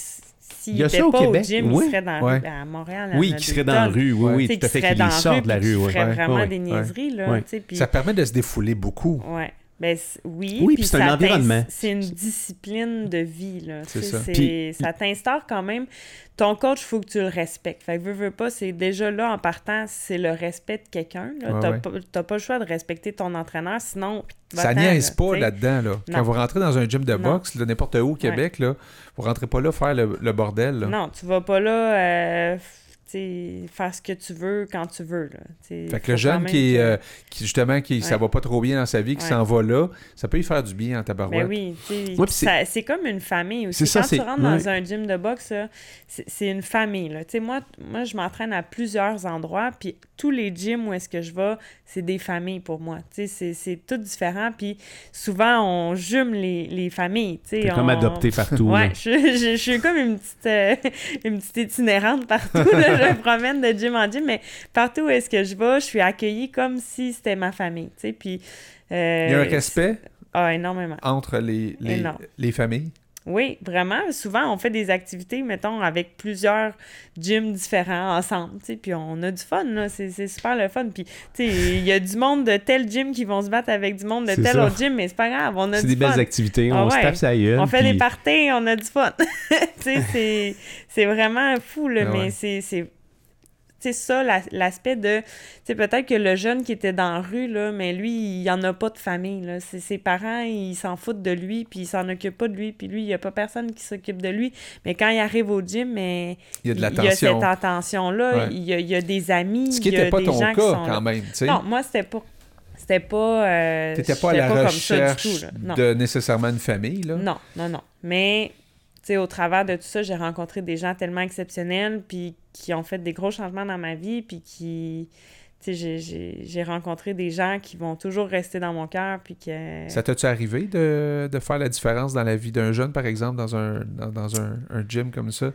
s- s'ils Il y a n'étaient ça au pas au Québec, gym, oui. ils seraient dans Ouais. à Montréal, il Oui, qui des seraient dans la rue, oui, oui, tout à fait, seraient qui dans les la rue, sortent de la rue, feraient Ouais. vraiment des niaiseries, là, puis- Ça permet de se défouler beaucoup. Ouais. Ben, oui, Oui, puis c'est un environnement. C'est une discipline de vie, là. C'est tu sais, ça. c'est- Puis- ça t'instaure quand même. Ton coach, il faut que tu le respectes. Fait que veux, veux pas, c'est déjà là, en partant, c'est le respect de quelqu'un. là. Ouais, T'as ouais. pas, t'as pas le choix de respecter ton entraîneur, sinon... Ça niaise là, pas tu là-dedans. Là. Quand vous rentrez dans un gym de boxe, là, n'importe où au Québec, là, vous rentrez pas là faire le, le bordel. Là. Non, tu vas pas là euh, tu faire ce que tu veux quand tu veux. Là. Fait que le jeune qui, est, euh, qui justement, qui ça Ouais. va pas trop bien dans sa vie, qui Ouais. s'en va là, ça peut lui faire du bien en tabarouette. Ben oui, Ouais, c'est- ça- c'est comme une famille aussi. C'est ça, Quand tu rentres ouais. dans un gym de boxe, c'est une famille. Là. Tu sais, Moi, moi, je m'entraîne à plusieurs endroits, puis tous les gyms où est-ce que je vais, c'est des familles pour moi. Tu sais, C'est c'est tout différent, puis souvent, on jume les, les familles. tu sais, T'es comme on- adopté partout. Ouais, je, je- je suis comme une petite, euh, une petite itinérante partout. là. je me promène de gym en gym, mais partout où est-ce que je vais, je suis accueillie comme si c'était ma famille. Tu sais, puis, euh, Il y a un respect Ah, énormément. entre les, les, les familles? Oui, vraiment. Souvent, on fait des activités, mettons, avec plusieurs gyms différents ensemble, tu sais, puis on a du fun, là. C'est c'est super le fun. Puis, tu sais, il y a du monde de tel gym qui vont se battre avec du monde de C'est tel ça. autre gym, mais c'est pas grave, on a C'est du des fun. belles activités, Ah on se tape sa gueule. On fait puis- des parties, on a du fun. tu sais, c'est- c'est vraiment fou, là, Ah mais ouais. c'est- c'est ça, la- l'aspect de, sais, peut-être que le jeune qui était dans la rue, là, mais lui, il y en a pas de famille, là. C'est- Ses parents, ils s'en foutent de lui, puis ils s'en occupent pas de lui, puis lui, il y a pas personne qui s'occupe de lui. Mais quand il arrive au gym, mais Il y a de il y a l'attention. cette attention-là, Ouais. il, y a, il y a des amis, Ce qui n'était pas ton cas là. quand même, tu sais. Non, moi, c'était pas... C'était pas... Euh, T'étais pas à la comme ça du recherche tout, là. De nécessairement une famille, là. Non, non, non. Mais, sais, au travers de tout ça, j'ai rencontré des gens tellement exceptionnels, puis qui ont fait des gros changements dans ma vie, puis qui... Tu sais, j'ai- rencontré des gens qui vont toujours rester dans mon cœur, puis que... Ça t'as-tu arrivé de, de faire la différence dans la vie d'un jeune, par exemple, dans un, dans, dans un, un gym comme ça?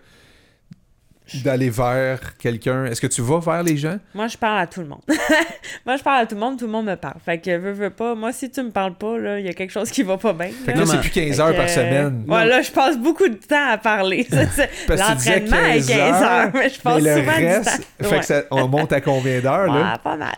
D'aller vers quelqu'un. Est-ce que tu vas vers les gens? Moi, je parle à tout le monde. moi, je parle à tout le monde, tout le monde me parle. Fait que, veux, veux pas, moi, si tu me parles pas, là, il y a quelque chose qui va pas bien. Fait que là. c'est plus 15 Fait heures que, par semaine. Ouais, là, je passe beaucoup de temps à parler. L'entraînement est 15 15 heures, mais je passe mais le souvent reste, du temps. fait Ouais. que ça, on monte à combien d'heures, là? Pas mal.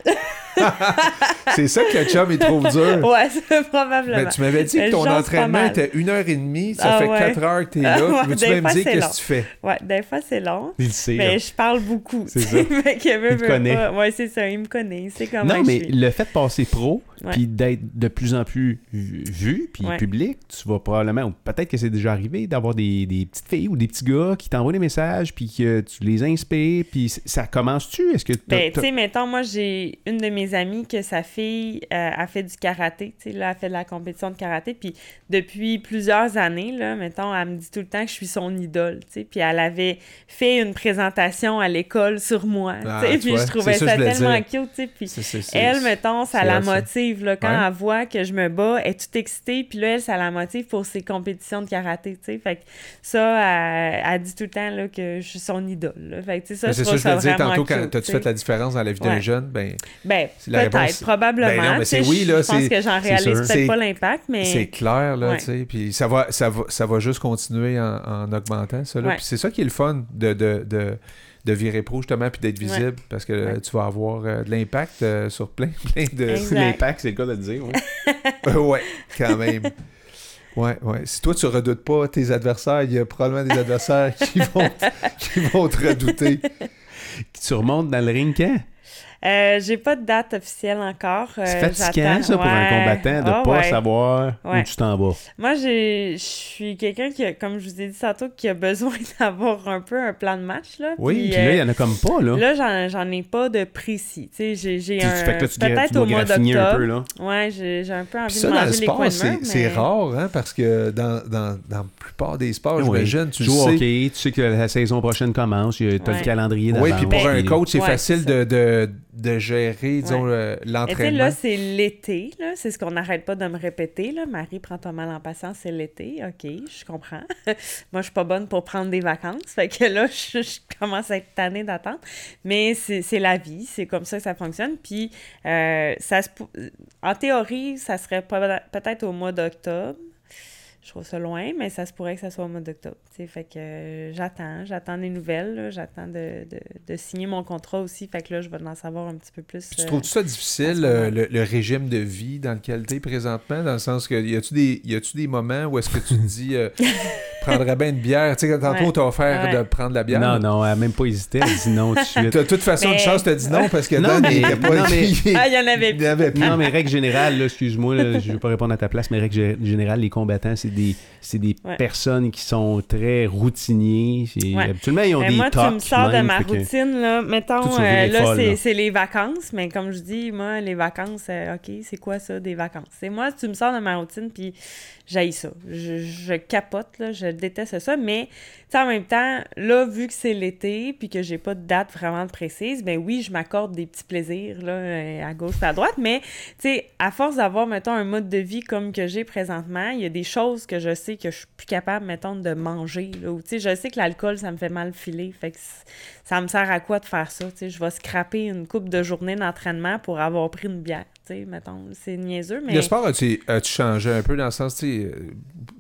C'est ça que le chum, il trouve dur. ouais, c'est probablement. Mais tu m'avais dit que ton entraînement était une heure et demie, ça Ah fait ouais. 4 heures que t'es Ah là. ouais, Veux-tu des même fois, dire qu'est-ce que tu fais? Ouais, des fois, c'est long. Il le sait. Mais je parle beaucoup. C'est tu ça. Il veut connaît. pas. Ouais, c'est ça, il me connaît. Il sait comment Non, je mais suis. le fait de passer pro, puis d'être de plus en plus vu, puis Ouais. public, tu vas probablement, ou peut-être que c'est déjà arrivé, d'avoir des, des petites filles ou des petits gars qui t'envoient des messages, puis que tu les inspires, puis ça commence-tu? Est-ce que Ben, tu sais, mettons, moi, j'ai une de mes amies que sa fille euh, a fait du karaté. Tu sais, là, elle fait de la compétition de karaté. Puis depuis plusieurs années, là, mettons, elle me dit tout le temps que je suis son idole. Tu sais, puis elle avait fait une présentation à l'école sur moi. Ah, tu sais, tu puis je trouvais ça je tellement dire. cute. Tu sais, puis elle, mettons, ça la motive. Là, quand Ouais. elle voit que je me bats, elle est toute excitée. Puis là, elle, ça la motive pour ses compétitions de karaté. Tu sais, fait que ça, elle, elle dit tout le temps là, que je suis son idole. là. Fait que, tu sais, ça, je ça trouve je ça dire tantôt, quand cute, t'as-tu tu fait sais. la différence dans la vie d'un Ouais. jeune? Ben, Ben. Peut-être, probablement. Ben non, mais c'est oui, je- là, Je pense c'est- que j'en c'est réalise peut-être C'est- pas l'impact, mais... C'est clair, là, Ouais. tu sais. Puis ça va, ça, va, ça va juste continuer en, en augmentant, ça. Là. Ouais. Puis c'est ça qui est le fun de, de, de, de virer pro, justement, puis d'être visible, parce que euh, Ouais. tu vas avoir euh, de l'impact euh, sur plein, plein de... L'impact, c'est le cas de le dire. ouais. ouais, quand même. Ouais, ouais. Si toi, tu redoutes pas tes adversaires, il y a probablement des adversaires qui vont, qui vont te redouter. tu remontes dans le ring quand? Euh, j'ai pas de date officielle encore. euh, C'est fatigant, j'attends. ça, pour un combattant, de Ah, pas ouais. savoir Ouais. où tu t'en vas. Moi, je suis quelqu'un qui, a, comme je vous ai dit tantôt, qui a besoin d'avoir un peu un plan de match, là. Oui, Puis, puis là, euh, il y en a comme pas, là. Là, j'en, j'en ai pas de précis. Tu sais, j'ai, j'ai un... fais que là, tu, gra- tu Peut-être au mois d'octobre. un peu, là. Ouais, j'ai, j'ai un peu envie Puis de ça, dans le manger les coins sport, de c'est mais- c'est rare, hein, parce que dans, dans, dans la plupart des sports, Oui. j'imagine, tu Tu le joues sais. hockey, tu sais que la saison prochaine commence, tu as le calendrier d'avance. Oui, puis pour un Ben, coach, c'est facile de, de, gérer, disons, Ouais. l'entraînement. là, c'est l'été, là. C'est ce qu'on n'arrête pas de me répéter, là. Marie, prends ton mal en patience, c'est l'été. OK, je comprends. Moi, je suis pas bonne pour prendre des vacances. Fait que là, je, je commence à être tannée d'attendre. Mais c'est la vie. C'est comme ça que ça fonctionne. Puis, euh, ça se en théorie, ça serait peut-être au mois d'octobre. Je trouve ça loin, mais ça se pourrait que ça soit au mois d'octobre. tu. Fait que euh, j'attends, j'attends des nouvelles, là. j'attends de, de, de signer mon contrat aussi. Fait que là, je vais en savoir un petit peu plus. Puis tu euh, trouves ça en difficile, euh, le, le régime de vie dans lequel tu es présentement, dans le sens que y a-tu des, y a-tu des moments où est-ce que tu te dis, euh, prendrais bien une bière, tu sais, tantôt Ouais. on t'a offert Ouais. de prendre la bière. Non, non, elle a même pas hésité, elle dit non tout de suite. De toute façon, Mais- une chance, t'as dit non parce que Non, Dan, il mais- pas non, mais- Ah, il y en avait il y avait plus. Non, mais règle générale, là, excuse-moi, là, je ne veux pas répondre à ta place, mais règle gé- générale, les combattants, c'est des, c'est des Ouais. personnes qui sont très routiniers. C'est- Ouais. Habituellement, ils ont Ben, des moi, tu me sors de ma que- routine, là. Mettons, euh, là. c'est les vacances, mais comme je dis, moi, les vacances, euh, OK, c'est quoi ça, des vacances? C'est moi, tu me sors de ma routine, puis j'haïs ça. Je, capote, je déteste ça, mais, en même temps, là, vu que c'est l'été, puis que j'ai pas de date vraiment précise, ben oui, je m'accorde des petits plaisirs, là, euh, à gauche et à droite, mais, à force d'avoir, mettons, un mode de vie comme que j'ai présentement, il y a des choses que je sais que je suis plus capable, mettons, de manger, je sais que l'alcool, ça me fait mal filer, fait que ça me sert à quoi de faire ça, tu sais, je vais scraper une coupe de journée d'entraînement pour avoir pris une bière, tu sais, mettons, c'est niaiseux, mais... Le sport, as-tu as-tu changé un peu dans le sens, tu sais, euh,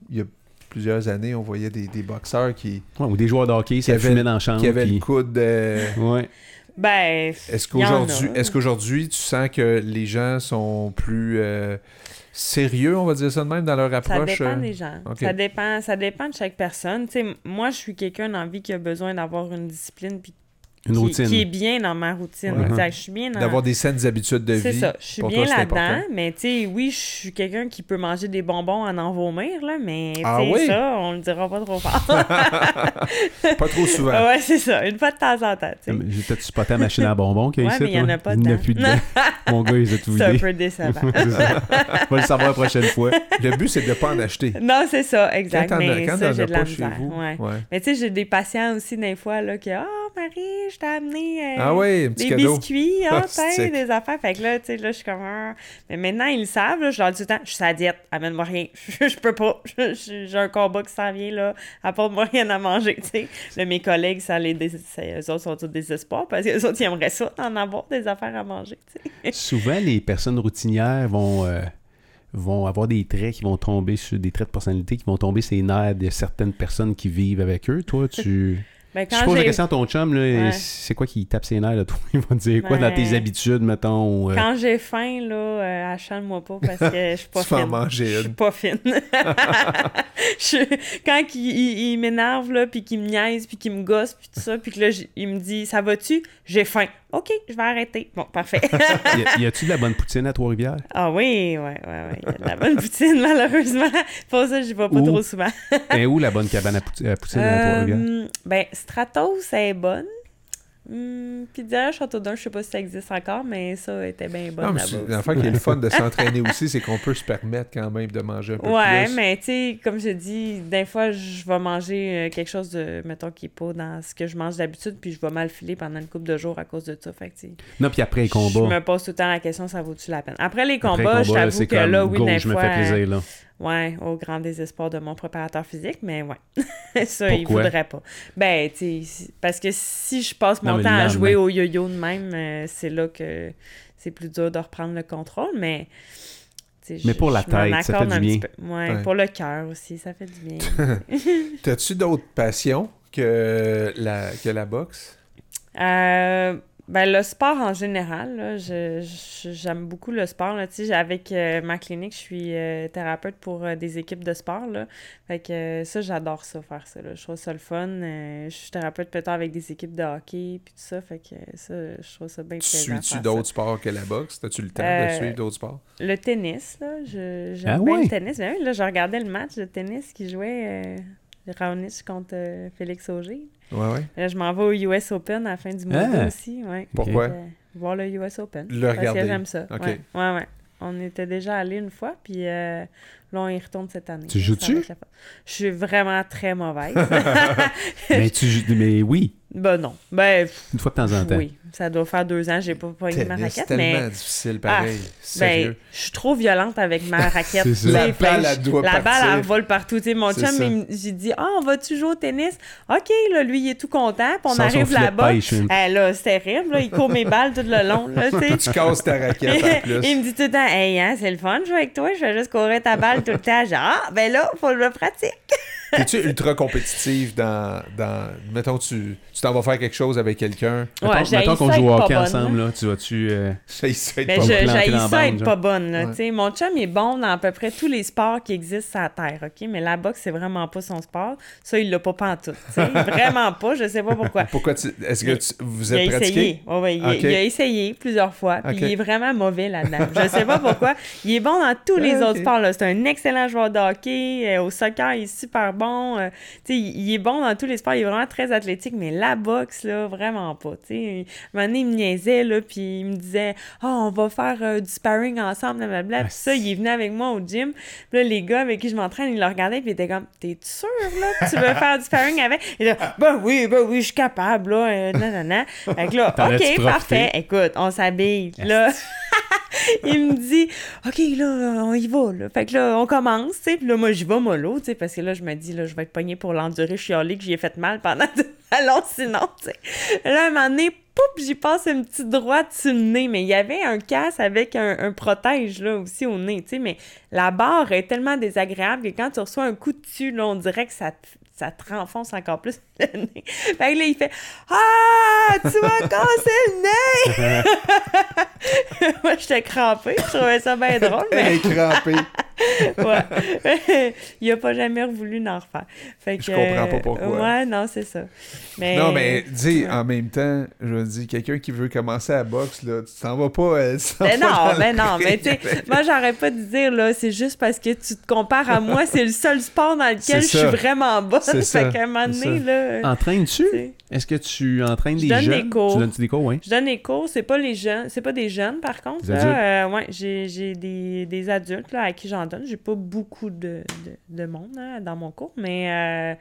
il y a plusieurs années, on voyait des, des boxeurs qui, Ouais, ou des joueurs de hockey, ça Qui avaient- fumait dans la chambre. qui avaient puis- le coude. euh, Ouais. Ben, Est-ce qu'aujourd'hui, est-ce qu'aujourd'hui, tu sens que les gens sont plus euh, sérieux, on va dire ça de même, dans leur Ça approche? dépend euh? des gens. Ça dépend, ça dépend de chaque personne. Moi, je suis quelqu'un la vie qui a besoin d'avoir une discipline puis Une qui, routine. qui est bien dans ma routine. Ouais. Exact. Je suis bien dans... D'avoir des saines habitudes de vie. C'est ça. Je suis bien là-dedans, mais tu sais, oui, je suis quelqu'un qui peut manger des bonbons en en vomir, là, mais tu sais, Ah oui? ça, on le dira pas trop fort. Pas trop souvent. ouais, c'est ça. Une fois de temps en temps, tu sais. J'ai peut-être spoté la machine à bonbons qu'il y a Ouais, ici. mais il y en a pas Il n'y en a plus dedans. Mon gars, il a tout C'est un peu décevant. Ça. On va le savoir la prochaine fois. Le but, c'est de ne pas en acheter. non, c'est ça, Quand exact. quand ça, t'en j'ai de la misère. vous. Ouais. ouais. Mais tu sais, j'ai des patients aussi, des fois, là, qui Oh, Marie, je t'ai amené euh, Ah des cadeau. biscuits, ah, Ah, des affaires. Fait que là, tu sais, là, je suis comme Ah. Mais maintenant, ils le savent, là, je leur dis tout le temps Je suis à diète, amène-moi rien. je peux pas. J'ai un combat qui s'en vient, là. Apporte-moi rien à manger, tu sais. Là, mes collègues, ça les dés... eux autres sont au désespoir parce que les autres, ils aimeraient ça, d'en avoir des affaires à manger, tu sais. Souvent, les personnes routinières vont, euh, vont avoir des traits qui vont tomber sur des traits de personnalité qui vont tomber sur les nerfs de certaines personnes qui vivent avec eux. Toi, tu. Ben, Si je quand pose la question à ton chum, là, Ouais. c'est quoi qui tape ses nerfs de toi? Il va te dire quoi dans tes Ben, habitudes, mettons? euh, Quand j'ai faim, là, euh, achale-moi pas parce que je suis pas Tu vas en fine. manger Je suis pas fine. Je- Quand il, il- il m'énerve, là, puis qu'il me niaise, puis qu'il me gosse, puis tout ça, puis que là, il me dit « Ça va-tu? J'ai faim. » OK, je vais arrêter. Bon, parfait. y a-tu de la bonne poutine à Trois-Rivières? ah oui, ouais, ouais. Il y a de la bonne poutine, malheureusement. Pour ça, j'y vais pas Ouh. trop souvent. Et où la bonne cabane à poutine à Trois-Rivières? Euh, ben, Stratos, elle est bonne. Hum, Pizza Château d'Un, je sais pas si ça existe encore, mais ça était bien aussi. l'affaire qui est le fun de s'entraîner aussi, c'est qu'on peut se permettre quand même de manger un peu Ouais, plus. mais tu sais, comme je dis, des fois, je vais manger euh, quelque chose de, mettons, qui est pas dans ce que je mange d'habitude, puis je vais mal filer pendant une couple de jours à cause de ça. Fait que, Non, puis après les je combats. me pose tout le temps la question, ça vaut-tu la peine? Après les Après les combats, je t'avoue que là, oui, des je me fois, fais plaisir, là. Ouais, au grand désespoir de mon préparateur physique, mais ouais, ça, il Pourquoi? voudrait pas. Ben, tu sais, parce que si je passe mon temps à jouer au yo-yo de même, euh, c'est là que c'est plus dur de reprendre le contrôle, mais... tu sais, Mais je- pour la je tête, ça fait un du bien. Ouais. pour le cœur aussi, ça fait du bien. T'as-tu d'autres passions que la, que la boxe? Euh, ben, le sport en général, là, je- je- j'aime beaucoup le sport. Là. Tu sais, avec euh, ma clinique, je suis euh, thérapeute pour euh, des équipes de sport. Là. Fait que euh, ça, j'adore ça, faire ça. Là. Je trouve ça le fun. Euh, je suis thérapeute peut-être avec des équipes de hockey puis tout ça. Fait que ça, je trouve ça bien plaisant. Suis-tu d'autres sports que la boxe? T'as-tu le temps de suivre d'autres sports? Le tennis, là, je- j'aime Ah bien le tennis. Ben oui, là, je regardais le match de tennis qui jouait euh, Raonic contre euh, Félix Auger. Ouais, ouais. Là, je m'en vais au US Open à la fin du mois Ah! d'août aussi. Ouais. Pourquoi? Euh, voir le US Open. Le Parce regarder. que j'aime ça. Ok. Ouais, ouais, ouais. On était déjà allé une fois, puis euh, là, on y retourne cette année. Tu joues-tu? Je suis vraiment très mauvaise. mais, tu, joues- mais oui, ben non. Ben, pff, une fois de temps en temps. oui. Ça doit faire deux ans, j'ai pas pogné ma Tennis, raquette, tellement mais... difficile, pareil. Ben, Sérieux. je suis trop violente avec ma raquette. C'est La balle, elle doit La balle, elle vole partout. Tu sais, mon C'est chum, ça. il me- j'ai dit « Ah, on va-tu jouer au tennis? » OK, là, lui, il est tout content. Puis on Sans arrive là-bas. une- Eh, là, c'est terrible. Là, il court mes balles tout le long. Là, tu casses ta raquette en plus. il me dit tout le temps, hey, hein, c'est le fun de jouer avec toi, je fais juste courir ta balle tout le temps. Genre, ah, ben là, faut le pratiquer. Es-tu ultra compétitive dans, dans. Mettons, tu tu t'en vas faire quelque chose avec quelqu'un? Ouais, Mettons, j'ai mettons qu'on joue au hockey ensemble, là. là, tu vas-tu... euh, Ça, ça être Mais pas je, la ça bande, être pas bonne. Là, Ouais. Mon chum est bon dans à peu près tous les sports qui existent sur la Terre, OK? Mais la boxe, c'est vraiment pas son sport. Ça, il l'a pas pantoute. vraiment pas, je sais pas pourquoi. Pourquoi tu. Est-ce que tu- vous Il a êtes pratiqué? essayé. Ouais, il, a- Ok. il a essayé plusieurs fois. Puis il est vraiment mauvais là-dedans. Je sais pas pourquoi. Il est bon dans tous les autres sports. là. C'est un excellent joueur de hockey. Euh, au soccer, il est super bon. Euh, tu sais, il, il est bon dans tous les sports. Il est vraiment très athlétique. Mais la boxe, là, vraiment pas. Tu sais, un moment donné, il me niaisait, là, puis il me disait « Ah, on va faire euh, du sparring ensemble, blablabla. Puis ça, il est venu avec moi au gym. Puis là, les gars avec qui je m'entraîne, ils le regardaient, puis ils étaient comme « T'es sûr, là, que tu veux faire du sparring avec? » Il dit « Ben oui, ben oui, je suis capable, là. Euh, nanana. Fait que là, OK, parfait. Écoute, on s'habille. Là, il me dit OK, là, on y va. Là. Fait que là, on commence, tu sais. Puis là, moi, j'y vais mollo, tu sais, parce que là, je me dis, là, je vais être pognée pour l'endurer chialer que j'y ai fait mal pendant ballons, sinon, tu sais. Là, un moment donné, poup, j'y passe une petite droite sur le nez. Mais il y avait un casse avec un, un protège, là, aussi au nez, tu sais. Mais la barre est tellement désagréable que quand tu reçois un coup dessus, là, on dirait que ça te ça te renfonce encore plus le nez. Fait que là, il fait Ah, tu m'as cassé le nez! Moi, j'étais crampée. Je trouvais ça bien drôle, mais Elle est crampée. ouais. il a pas jamais voulu n'en refaire. Fait que, Je comprends pas pourquoi. Ouais, non, c'est ça. Mais, Non, mais dis, ouais. en même temps, je veux dire, quelqu'un qui veut commencer à boxe, là, tu t'en vas pas. euh, tu Mais vas non, dans le mais non, mais tu sais, moi j'arrête pas de dire là, c'est juste parce que tu te compares à moi, c'est le seul sport dans lequel je suis vraiment bonne. C'est ça, Fait qu'à un moment donné, là. Entraînes-tu? Est-ce que tu entraînes Je des donne jeunes? des cours. Tu donnes des cours, oui. Je donne des cours, c'est pas les jeunes, c'est pas des jeunes par contre. Des là. adultes? Euh, ouais, j'ai, j'ai des, des adultes là, à qui j'en donne. J'ai pas beaucoup de, de, de monde là, dans mon cours, mais euh,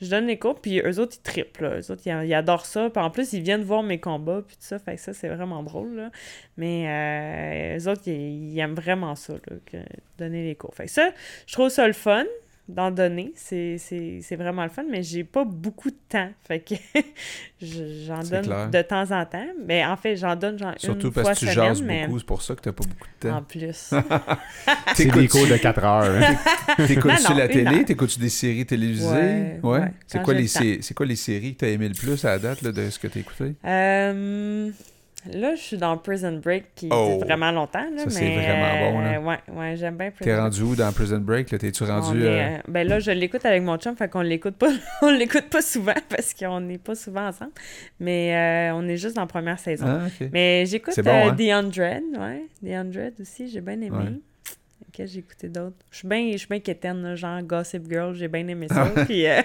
je donne des cours, puis eux autres ils triplent. Là. Eux autres ils, ils adorent ça. Puis en plus, ils viennent voir mes combats, puis tout ça. Fait que ça, c'est vraiment drôle. Là. Mais euh, eux autres, ils, ils aiment vraiment ça, là, que donner les cours. Fait que ça, je trouve ça le fun d'en donner. C'est, c'est, c'est vraiment le fun, mais j'ai pas beaucoup de temps. Fait que je- j'en donne clair. de temps en temps. Mais en fait, j'en donne genre Surtout une parce fois que tu semaine, jases mais beaucoup, c'est pour ça que t'as pas beaucoup de temps. en plus. C'est des cours de 4 heures. hein. T'écoutes-tu la télé? T'écoutes-tu des séries télévisées? Ouais, ouais, C'est quoi, les sé- quoi les séries que t'as aimé le plus à la date là, de ce que t'as écouté? Euh, là, je suis dans Prison Break qui Oh. dure vraiment longtemps. Là, Ça, c'est mais, vraiment bon, là. euh, ouais, ouais, j'aime bien Prison T'es rendu où dans Prison Break? là? T'es-tu rendu... est, euh, euh, ben là, je l'écoute avec mon chum, fait qu'on l'écoute pas, on l'écoute pas souvent parce qu'on n'est pas souvent ensemble. Mais euh, on est juste dans la première saison. Ah. Mais j'écoute bon, hein? The Hundred, ouais. The Hundred aussi, j'ai bien aimé. Ouais. Qu'est-ce que j'ai écouté d'autre? Je suis bien, je suis bien quétaine, genre Gossip Girl, j'ai bien aimé ça. Puis, euh,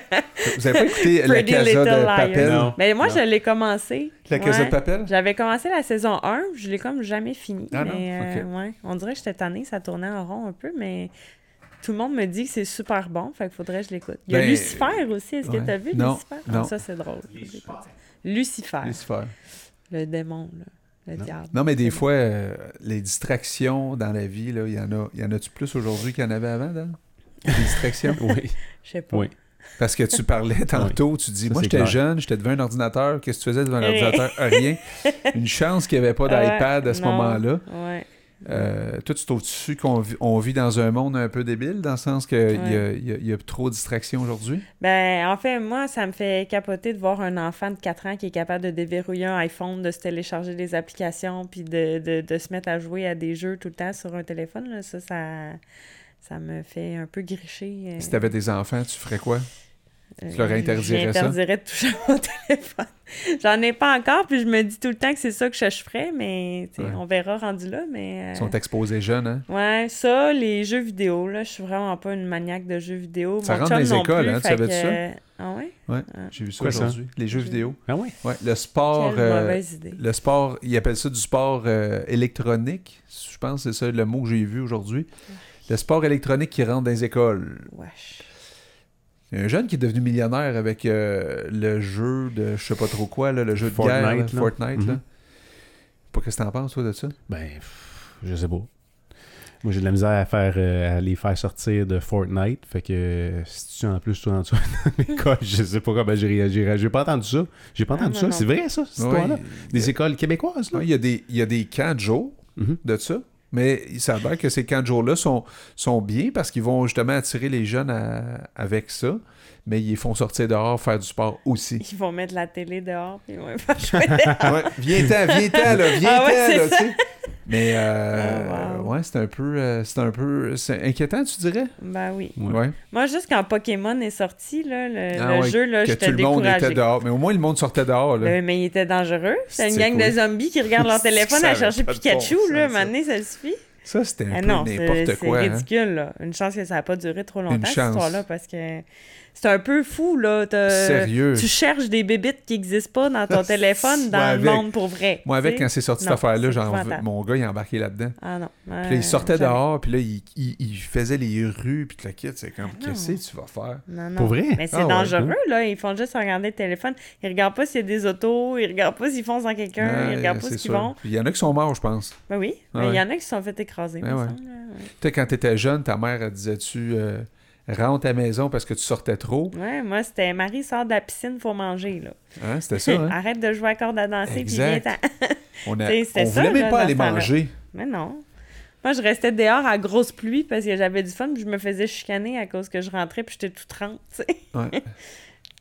Vous avez pas écouté La Pretty Casa Little de Liars. Papel? Non. mais moi, Non. je l'ai commencé. La Casa Ouais. de Papel? J'avais commencé la saison 1, je l'ai comme jamais fini. Ah non? mais euh, Ok. ouais, on dirait que j'étais tannée, ça tournait en rond un peu, mais tout le monde me dit que c'est super bon, fait qu'il faudrait que je l'écoute. Il y a Ben, Lucifer aussi, est-ce ouais. que t'as vu Non, Lucifer? non. Ah, ça, c'est drôle. Lucifer. Lucifer, Lucifer. le démon, là, le Non. diable. Non, mais des fois, euh, les distractions dans la vie, là, il y en a, il y en a-tu plus aujourd'hui qu'il y en avait avant, Dan? Des distractions? Oui. Je sais pas. Oui. Parce que tu parlais tantôt, tu dis, Ça, moi j'étais jeune, j'étais devant un ordinateur, qu'est-ce que tu faisais devant un Rien. ordinateur? Rien. Une chance qu'il n'y avait pas d'iPad Ouais, à ce moment-là. Ouais. Euh, toi, tu trouves-tu qu'on vit, on vit dans un monde un peu débile, dans le sens qu'il y, a, Ouais. y il y a trop de distractions aujourd'hui? Ben, en fait, moi, ça me fait capoter de voir un enfant de 4 ans qui est capable de déverrouiller un iPhone, de se télécharger des applications, puis de, de, de se mettre à jouer à des jeux tout le temps sur un téléphone. Là. Ça, ça, ça me fait un peu gricher. euh, Si tu avais des enfants, tu ferais quoi? Euh, tu leur interdirais ça? J'interdirais de toucher à mon téléphone. J'en ai pas encore, puis je me dis tout le temps que c'est ça que je ferais, mais Ouais. on verra rendu là. Mais, euh, Ils sont exposés jeunes, hein? Ouais, ça, les jeux vidéo, là, je suis vraiment pas une maniaque de jeux vidéo. Ça Mon rentre dans les écoles, plus, hein, tu que, ça? euh, Ah ouais? Ouais, Ah. j'ai vu ça aujourd'hui. Les jeux Jeux- vidéo. Ah oui? Ouais, le sport... Quelle euh, mauvaise idée. Le sport, ils appellent ça du sport euh, électronique. Je pense que c'est ça le mot que j'ai vu aujourd'hui. Le sport électronique qui rentre dans les écoles. Wesh. Il y a un jeune qui est devenu millionnaire avec euh, le jeu de je sais pas trop quoi, là, le jeu de Fortnite, guerre, là. Fortnite. là. Mhm. Pas qu'est-ce que t'en penses, toi, de ça? Ben, pff, je sais pas. Moi, j'ai de la misère à faire euh, à les faire sortir de Fortnite. Fait que euh, si tu en plus toi en dessous dans l'école, je sais pas comment j'ai réagi. J'ai pas entendu ça. J'ai pas entendu non, ça. C'est vrai, ça, cette histoire-là? Des écoles québécoises, là? il, y a des, il y a des camps de jour Mhm. de ça. Mais il s'avère que ces camps de jour-là sont, sont bien parce qu'ils vont justement attirer les jeunes avec ça. Mais ils les font sortir dehors faire du sport aussi. Ils vont mettre la télé dehors, puis ils vont pas jouer dehors. ouais, viens-t'en, viens-t'en, là, viens-t'en, Ah ouais, c'est là, tu ça. sais. Mais, euh, Oh, wow. ouais, c'est un peu, euh, c'est un peu, c'est inquiétant, tu dirais? Ben oui. Ouais. Moi, juste quand Pokémon est sorti, là, le, Ah le ouais, jeu, là, que j'étais tout le monde découragée. était dehors. Mais au moins, le monde sortait dehors, là. Euh, mais il était dangereux. C'est une gang de zombies qui regardent leur téléphone à chercher Pikachu, bon là. Maintenant, ça suffit. Ça, c'était un Ah peu n'importe c'est quoi. hein. ridicule, là. Une chance que ça n'a pas duré trop longtemps, cette histoire-là, parce que c'est un peu fou, là. T'as- Sérieux. Tu cherches des bébites qui n'existent pas dans ton téléphone dans Ouais, le monde pour vrai. Moi, avec, quand c'est sorti cette affaire-là, genre, mon gars, il est embarqué là-dedans. Ah non. Puis là, il sortait dehors, puis là, il, il- il faisait les rues, puis tout le kit. C'est comme, Ah qu'est-ce que tu vas faire? Non, non. Pour vrai? Mais c'est Ah ouais, dangereux, là. Ils font juste regarder le téléphone. Ils regardent pas s'il y a des autos, ils regardent pas s'ils foncent dans quelqu'un, Ouais, ils regardent pas ce qu'ils vont. Il y en a qui sont morts, je pense. Ben oui, Ah mais il y en a qui se sont fait écraser, Ben. Tu sais, quand t'étais jeune, ta mère, elle disait-tu, euh, rentre à la maison parce que tu sortais trop? Ouais, moi, c'était Marie sort de la piscine, faut manger, là. Hein, c'était ça, hein? Arrête de jouer à corde à danser, puis Exact. viens-t'en. On, a, on ça, voulait même là, pas aller manger. Mais non. Moi, je restais dehors à grosse pluie parce que j'avais du fun, puis je me faisais chicaner à cause que je rentrais, puis j'étais toute trempe, tu sais. Ouais.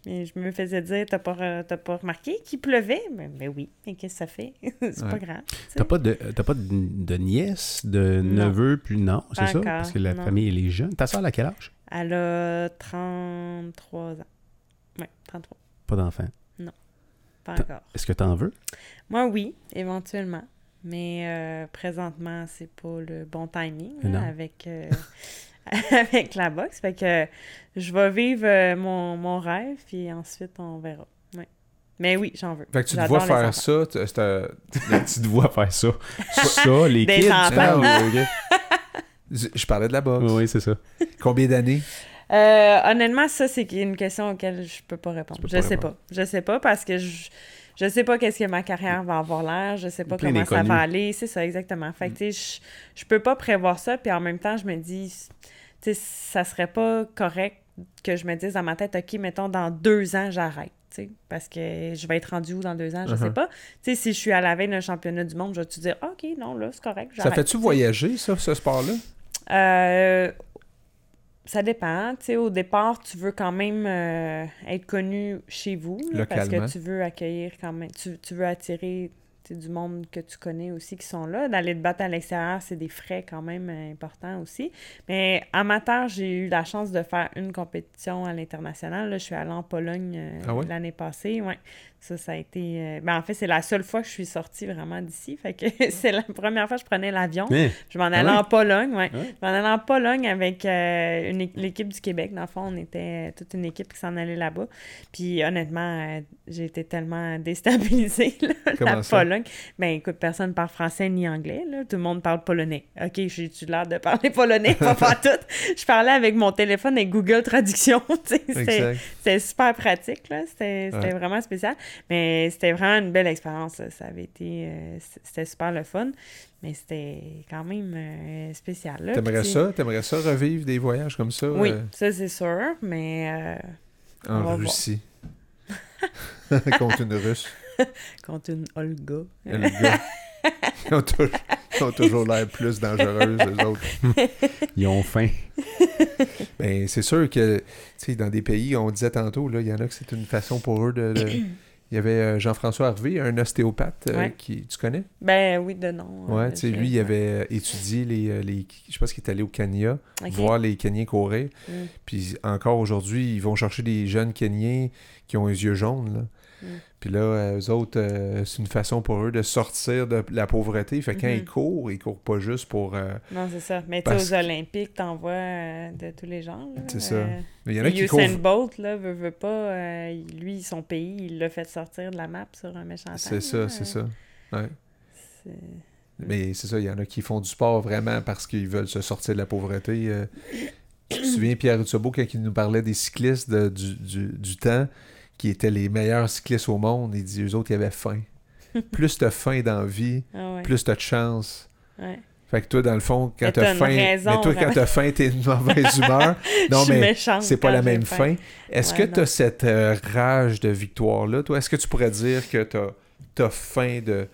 Et je me faisais dire, t'as pas, re- t'as pas remarqué qu'il pleuvait? Mais, mais oui, mais qu'est-ce que ça fait? c'est pas grave. T'as pas de t'as pas de, de nièce, de Non. neveu, puis non, c'est ça? encore, Parce que la non. famille, elle est jeune. Ta soeur, elle a quel âge? Elle a 33 ans. Oui, 33. Pas d'enfant. Pas T'as- encore. Est-ce que t'en veux? Moi, oui, éventuellement. Mais euh, présentement, c'est pas le bon timing Mais là, non. avec, euh, avec la boxe. Fait que je vais vivre euh, mon, mon rêve, puis ensuite, on verra. Ouais. Mais oui, j'en veux. Fait que tu te vois faire ça, tu- c'est un- tu te vois faire ça. Ça, les Des kids. ah, ok. je je parlais de la boxe. Oui, c'est ça. Combien d'années? Euh, honnêtement, ça, c'est une question auquel je peux pas répondre. Peux je pas sais répondre. pas. Je sais pas parce que je, je sais pas qu'est-ce que ma carrière va avoir l'air. Je sais pas Plein comment ça va aller. C'est ça, exactement. Fait que, sais, je, je peux pas prévoir ça. Puis en même temps, je me dis, tu sais, ça serait pas correct que je me dise dans ma tête, OK, mettons, dans deux ans, j'arrête. tu sais, Parce que je vais être rendu où dans deux ans, je sais Uh-huh. pas. Tu sais, si je suis à la veille d'un championnat du monde, je vais te dire, OK, non, là, c'est correct. Ça fait-tu tu sais? voyager, ça, ce sport-là? Euh, ça dépend. Tu sais, au départ, tu veux quand même euh, être connu chez vous. là, parce que tu veux accueillir quand même. Tu, tu veux attirer du monde que tu connais aussi qui sont là. D'aller te battre à l'extérieur, c'est des frais quand même euh, importants aussi. Mais amateur, j'ai eu la chance de faire une compétition à l'international. Là, Je suis allée en Pologne euh, Ah ouais? l'année passée. Ouais. Ça, ça a été. euh, Ben, en fait, c'est la seule fois que je suis sortie vraiment d'ici. Fait que c'est la première fois que je prenais l'avion. Je m'en Ah allais en Pologne, ouais. Ouais? Je m'en allais en Pologne avec euh, une l'équipe du Québec. Dans le fond, on était euh, toute une équipe qui s'en allait là-bas. Puis honnêtement, euh, j'ai été tellement déstabilisée, là, la ça? Pologne. Ben écoute, personne parle français ni anglais, là. Tout le monde parle polonais. OK, j'ai-tu l'air de parler polonais? Pas pas tout. Je parlais avec mon téléphone et Google Traduction. C'était super pratique, là. C'était c'était Ouais. vraiment spécial. Mais c'était vraiment une belle expérience. là. Ça avait été... euh, c'était super le fun. Mais c'était quand même euh, spécial, là. T'aimerais Puis, ça? T'aimerais ça revivre des voyages comme ça? Oui, euh, ça, c'est sûr. Mais euh, en. Russie. Contre une Russe. contre une Olga... Gars. Ils ont, toujours- ils ont toujours l'air plus dangereux, eux autres. Ils ont faim. Ben, c'est sûr que, tu sais, dans des pays, on disait tantôt, là, il y en a que c'est une façon pour eux de... de- Il y avait euh, Jean-François Harvey, un ostéopathe, euh, Ouais. qui... Tu connais? Ben oui, de nom. Ouais, euh, tu sais, lui, il avait euh, étudié les, les... Je pense qu'il est allé au Kenya, voir les Kenyans courir. Mm. Puis encore aujourd'hui, ils vont chercher des jeunes Kenyans qui ont les yeux jaunes, là. Mm. Puis là, euh, eux autres, euh, c'est une façon pour eux de sortir de la pauvreté. Fait que quand Mhm. ils courent, ils courent pas juste pour... euh, Non, c'est ça. Mais tu sais, aux Olympiques, t'en vois euh, de tous les genres. C'est ça. Euh, Il y en a qui Usain courent... Bolt, là, veut, veut pas, lui, son pays, il l'a fait sortir de la map sur un méchant C'est ça, c'est ça. Ouais. Mais c'est ça, il y en a qui font du sport vraiment parce qu'ils veulent se sortir de la pauvreté. Tu te souviens, Pierre Utsobo, quand il nous parlait des cyclistes de- du, du, du temps, qui étaient les meilleurs cyclistes au monde, il dit, eux autres, ils avaient faim. plus t'as faim dans la vie, Ah ouais, plus t'as de chance. ouais. Fait que toi, dans le fond, quand t'as une faim, raison, mais toi, quand vraiment. t'as faim, t'es de mauvaise humeur. Non, mais c'est pas quand la même faim. Est-ce Ouais, que t'as cette euh, rage de victoire-là, toi? Est-ce que tu pourrais dire que t'as as faim de...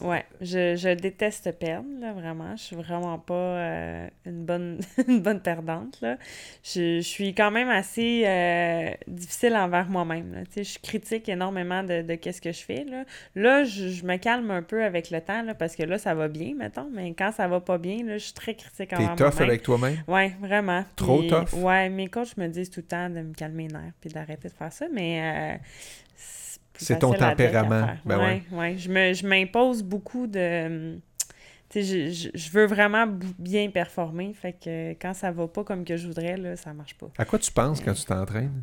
Ouais, je, je déteste perdre, là, vraiment. Je suis vraiment pas euh, une, bonne, une bonne perdante, là. Je, je suis quand même assez euh, difficile envers moi-même, là. Tu sais, je critique énormément de, de qu'est-ce que je fais, là. Là, je, je me calme un peu avec le temps, là, parce que là, ça va bien, mettons, mais quand ça va pas bien, là, je suis très critique T'es envers tough moi-même. avec toi-même? Ouais, vraiment. Trop Puis, tough? Ouais, mes coachs me disent tout le temps de me calmer les nerfs puis d'arrêter de faire ça, mais euh, C'est ton tempérament. Ben ouais, ouais. Je me- je m'impose beaucoup de. Tu sais, je, je- veux vraiment bien performer, fait que quand ça va pas comme que je voudrais, là, ça marche pas. À quoi tu penses quand tu t'entraînes?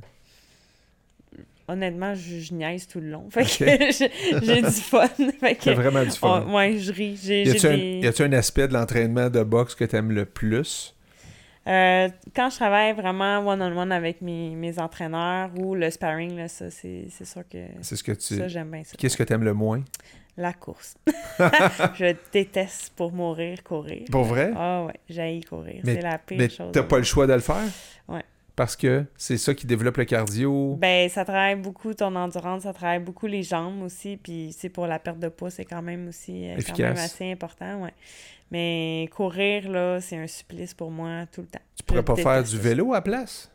Honnêtement, je, je niaise tout le long, fait que j'ai du fun. fait que, vraiment du fun. oh, ouais, je ris. J'ai Y a-tu un, des- y a-tu un aspect de l'entraînement de boxe que t'aimes le plus? Euh, quand je travaille vraiment one-on-one avec mes, mes entraîneurs ou le sparring, là, ça, c'est sûr que C'est ce que tu... ça, j'aime bien ça. Qu'est-ce que t'aimes le moins? La course. je déteste pour mourir courir. Pour vrai? Ah ouais, j'haïs courir. C'est la pire Mais chose. t'as pas le choix de le faire? Ouais. Parce que c'est ça qui développe le cardio. Ben, ça travaille beaucoup ton endurance, ça travaille beaucoup les jambes aussi, puis c'est pour la perte de poids, c'est quand même aussi euh, quand Efficace. même assez important, ouais. Mais courir, là, c'est un supplice pour moi tout le temps. tu pourrais je pas faire du vélo à place?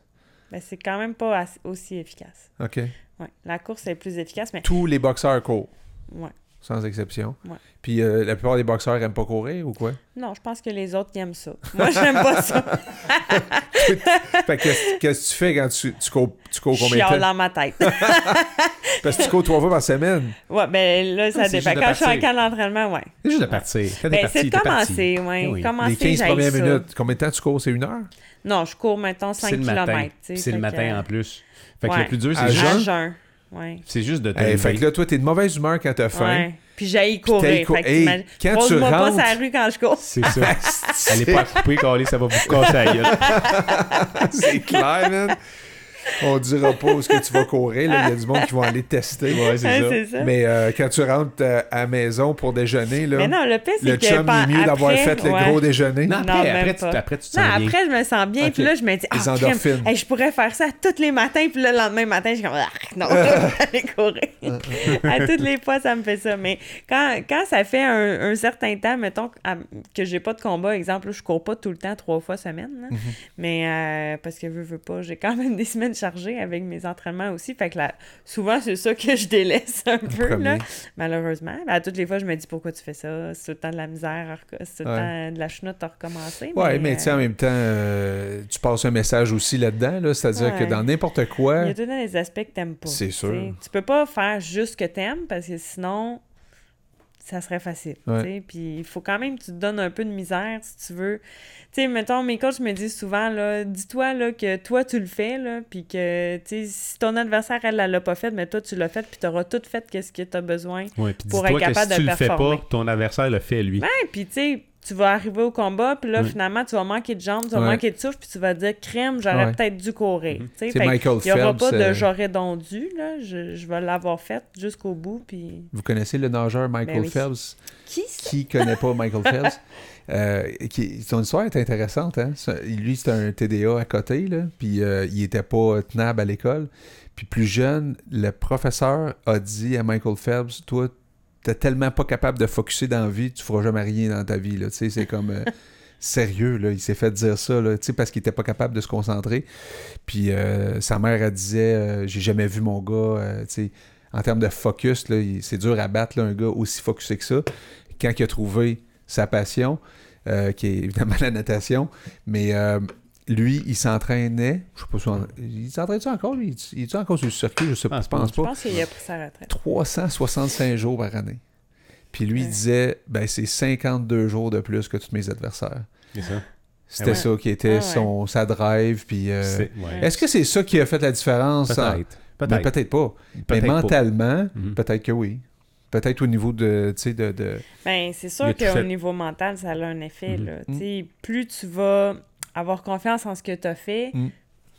Ben, c'est quand même pas as- aussi efficace. OK. Ouais. La course est plus efficace, mais Tous les boxeurs courent, ouais. Sans exception. Ouais. Puis euh, la plupart des boxeurs aiment pas courir ou quoi? Non, je pense que les autres ils aiment ça. Moi, j'aime pas ça. fait que qu'est-ce que tu fais quand tu, tu cours, tu cours Je combien de temps? dans ma tête. Parce que tu cours trois fois par semaine. ouais, ben là, ça C'est dépend. de Quand je suis en camp d'entraînement, ouais. C'est juste de partir. Quand Ben, c'est de commencer, ouais. Eh oui. Commencer, les 15 j'haïs premières ça. minutes. Combien de temps tu cours? C'est une heure? Non, je cours, mettons, 5 C'est le km. matin. C'est le matin en plus. Fait que Ouais. le plus dur, À c'est jeun? Ouais. c'est juste de te Eh, fait que là, toi, t'es de mauvaise humeur quand t'as faim. Ouais. Puis j'aille t'ailles courir. cou- Fait que Hey, quand tu pas rentres- sur la rue quand je cours. C'est ça. Elle est pas coupée, calée, ça va vous casser la gueule. c'est clair, man. On dira pas où est-ce que tu vas courir. là. Il y a du monde qui va aller tester. Ouais, c'est Ouais, ça. Mais euh, quand tu rentres euh, à la maison pour déjeuner, là, Mais non, le pire, le chum est mieux d'avoir fait le ouais. gros déjeuner. Non, Non, après, tu, pas. après, tu te Non, sens bien. après, je me sens bien. Puis là, je me dis, ah, crème, hey, je pourrais faire ça tous les matins. Puis le lendemain matin, je suis comme, ah, non, je vais aller courir. à toutes les fois, ça me fait ça. Mais quand, quand ça fait un, un certain temps, mettons à- que j'ai pas de combat, exemple, là, je cours pas tout le temps trois fois semaine. là. Mhm. Mais euh, parce que veux, veux pas, j'ai quand même des semaines avec mes entraînements aussi. Fait que là, souvent, c'est ça que je délaisse un peu, premier. là, malheureusement. Ben, à toutes les fois, je me dis pourquoi tu fais ça? C'est tout le temps de la misère, c'est tout le Ouais. temps de la chenoute à recommencer. Ouais, mais, tu sais, euh, en même temps, euh, tu passes un message aussi là-dedans, là, c'est-à-dire que dans n'importe Il y quoi, a tout le temps des aspects que t'aimes pas. C'est sûr. Tu peux pas faire juste ce que t'aimes parce que sinon, ça serait facile. Ouais. Puis il faut quand même que tu te donnes un peu de misère si tu veux. Tu sais, mettons, mes coachs me disent souvent, là, dis-toi là, que toi, tu le fais, là, puis que, tu si ton adversaire, elle, elle l'a pas fait, mais toi, tu l'as fait, puis t'auras tout fait qu'est-ce que t'as besoin. Ouais, puis pour être que capable si tu de le fais performer. pas, ton adversaire le fait, lui. Ouais, puis tu sais, tu vas arriver au combat, puis là, Oui. finalement, tu vas manquer de jambes, tu vas Ouais. manquer de souffle, puis tu vas dire, crème, j'aurais Ouais. peut-être dû courir. Mhm. Il n'y aura pas de euh, j'aurais donc dû, là. Je, je vais l'avoir fait jusqu'au bout, puis... vous connaissez le nageur Michael Ben oui. Phelps? Qui? Qui connaît pas Michael Phelps? Euh, qui, son histoire est intéressante. Hein? Lui, c'était un TDA à côté, là, puis euh, il était pas tenable à l'école. Puis plus jeune, le professeur a dit à Michael Phelps Toi, t'es tellement pas capable de focuser dans la vie, tu feras jamais rien dans ta vie. Là. Tu sais, C'est comme. euh, Sérieux, là, il s'est fait dire ça, là, parce qu'il était pas capable de se concentrer. Puis euh, sa mère, elle disait euh, J'ai jamais vu mon gars, tu sais, en termes de focus, c'est dur à battre là, un gars aussi focusé que ça. Quand il a trouvé sa passion, qui est évidemment la natation, mais euh, lui, il s'entraînait, je sais pas si on- il s'entraîne encore, lui? Il est encore sur le circuit? Je sais pas, Ah, je pense Je pas. pense qu'il a pris sa retraite. 365 jours par année. Puis lui, il Ouais. disait, ben c'est 52 jours de plus que tous mes adversaires. C'est ça. C'était Ouais. ça qui était Ah ouais. son, sa drive. Puis, euh, est-ce que c'est ça qui a fait la différence? en- Peut-être. Ben, Peut-être. peut-être pas. Mais mentalement, Mhm. peut-être que oui. Peut-être au niveau de, tu sais, de, de... Ben, c'est sûr qu'au fait. niveau mental, ça a un effet, Mhm. là. Tu sais, plus tu vas avoir confiance en ce que tu as fait, Mhm.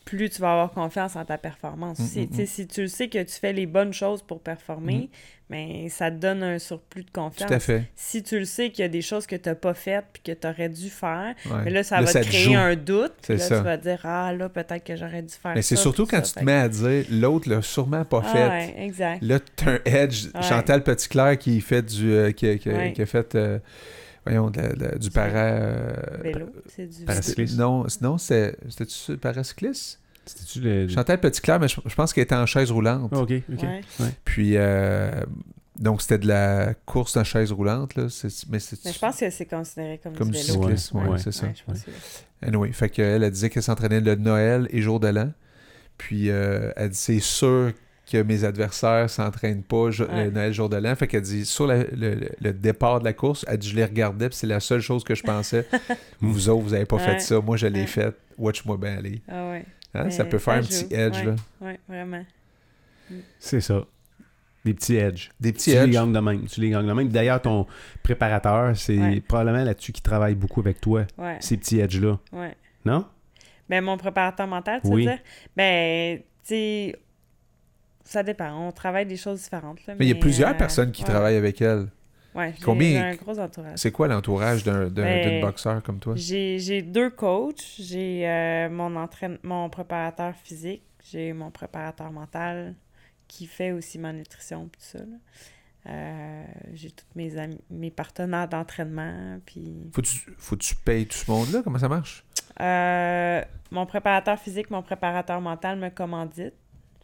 plus tu vas avoir confiance en ta performance aussi. Tu sais, si tu le sais que tu fais les bonnes choses pour performer, Mhm. ben, ça te donne un surplus de confiance. Tout à fait. Si tu le sais qu'il y a des choses que tu n'as pas faites puis que tu aurais dû faire, Ouais. mais là, ça Là, va ça te créer joue. un doute. C'est Puis là, ça. tu vas te dire, ah, là, peut-être que j'aurais dû faire Mais c'est ça, surtout puis quand ça. tu te Fait mets à dire, l'autre l'a sûrement pas fait. Ah, ouais, exact. Là, t'as un edge. Ouais. Chantal Petitclerc qui fait du. euh, qui, qui- Ouais. qui a fait. euh, voyons, de de du para. euh, Vélo, c'est du Paracycliste. Non, non c'est- c'était-tu paracycliste? C'était-tu le. Chantal Petitclerc, mais je, je pense qu'elle était en chaise roulante. Ah, ok, ok. Ouais. Puis, euh, donc, c'était de la course en chaise roulante. Là. C'est- mais je pense que c'est considéré comme, comme du du vélo. cyclisme, ouais, Ouais. c'est ça. Ouais, je pense que- Anyway, fait qu'elle, elle disait qu'elle s'entraînait le Noël et jour de l'an. Puis, euh, elle dit c'est sûr que mes adversaires s'entraînent pas jo- Ouais. le Noël, jour de l'an. Fait qu'elle dit sur la- le, départ de la course, elle dit je les regardais, puis c'est la seule chose que je pensais. vous autres, vous avez pas fait ça. Moi, je l'ai Ouais. fait. Watch-moi bien aller. Ah ouais. Hein, ça peut faire un joue. petit edge. Là. ouais, vraiment. C'est ça. Des petits edges. Des petits tu les gagnes de même. Tu les gagnes de même. D'ailleurs, ton préparateur, c'est Ouais. probablement là-dessus qu'il travaille beaucoup avec toi, Ouais, ces petits edges-là. ouais. Non? Ben, mon préparateur mental, tu Oui. veux dire? Ben, tu sais, ça dépend. On travaille des choses différentes. là, Mais il y a plusieurs euh, personnes qui ouais. travaillent avec elle. Ouais, j'ai Combien- un gros entourage. C'est quoi l'entourage d'un, d'un- Ben, d'une boxeur comme toi? J'ai deux coachs. J'ai euh, mon, entraîne... mon préparateur physique. J'ai mon préparateur mental qui fait aussi ma nutrition tout ça. là. Euh, j'ai tous mes amis, mes partenaires d'entraînement. Puis Faut-tu, faut-tu payes tout ce monde-là? Comment ça marche? Euh, mon préparateur physique, mon préparateur mental me commandite.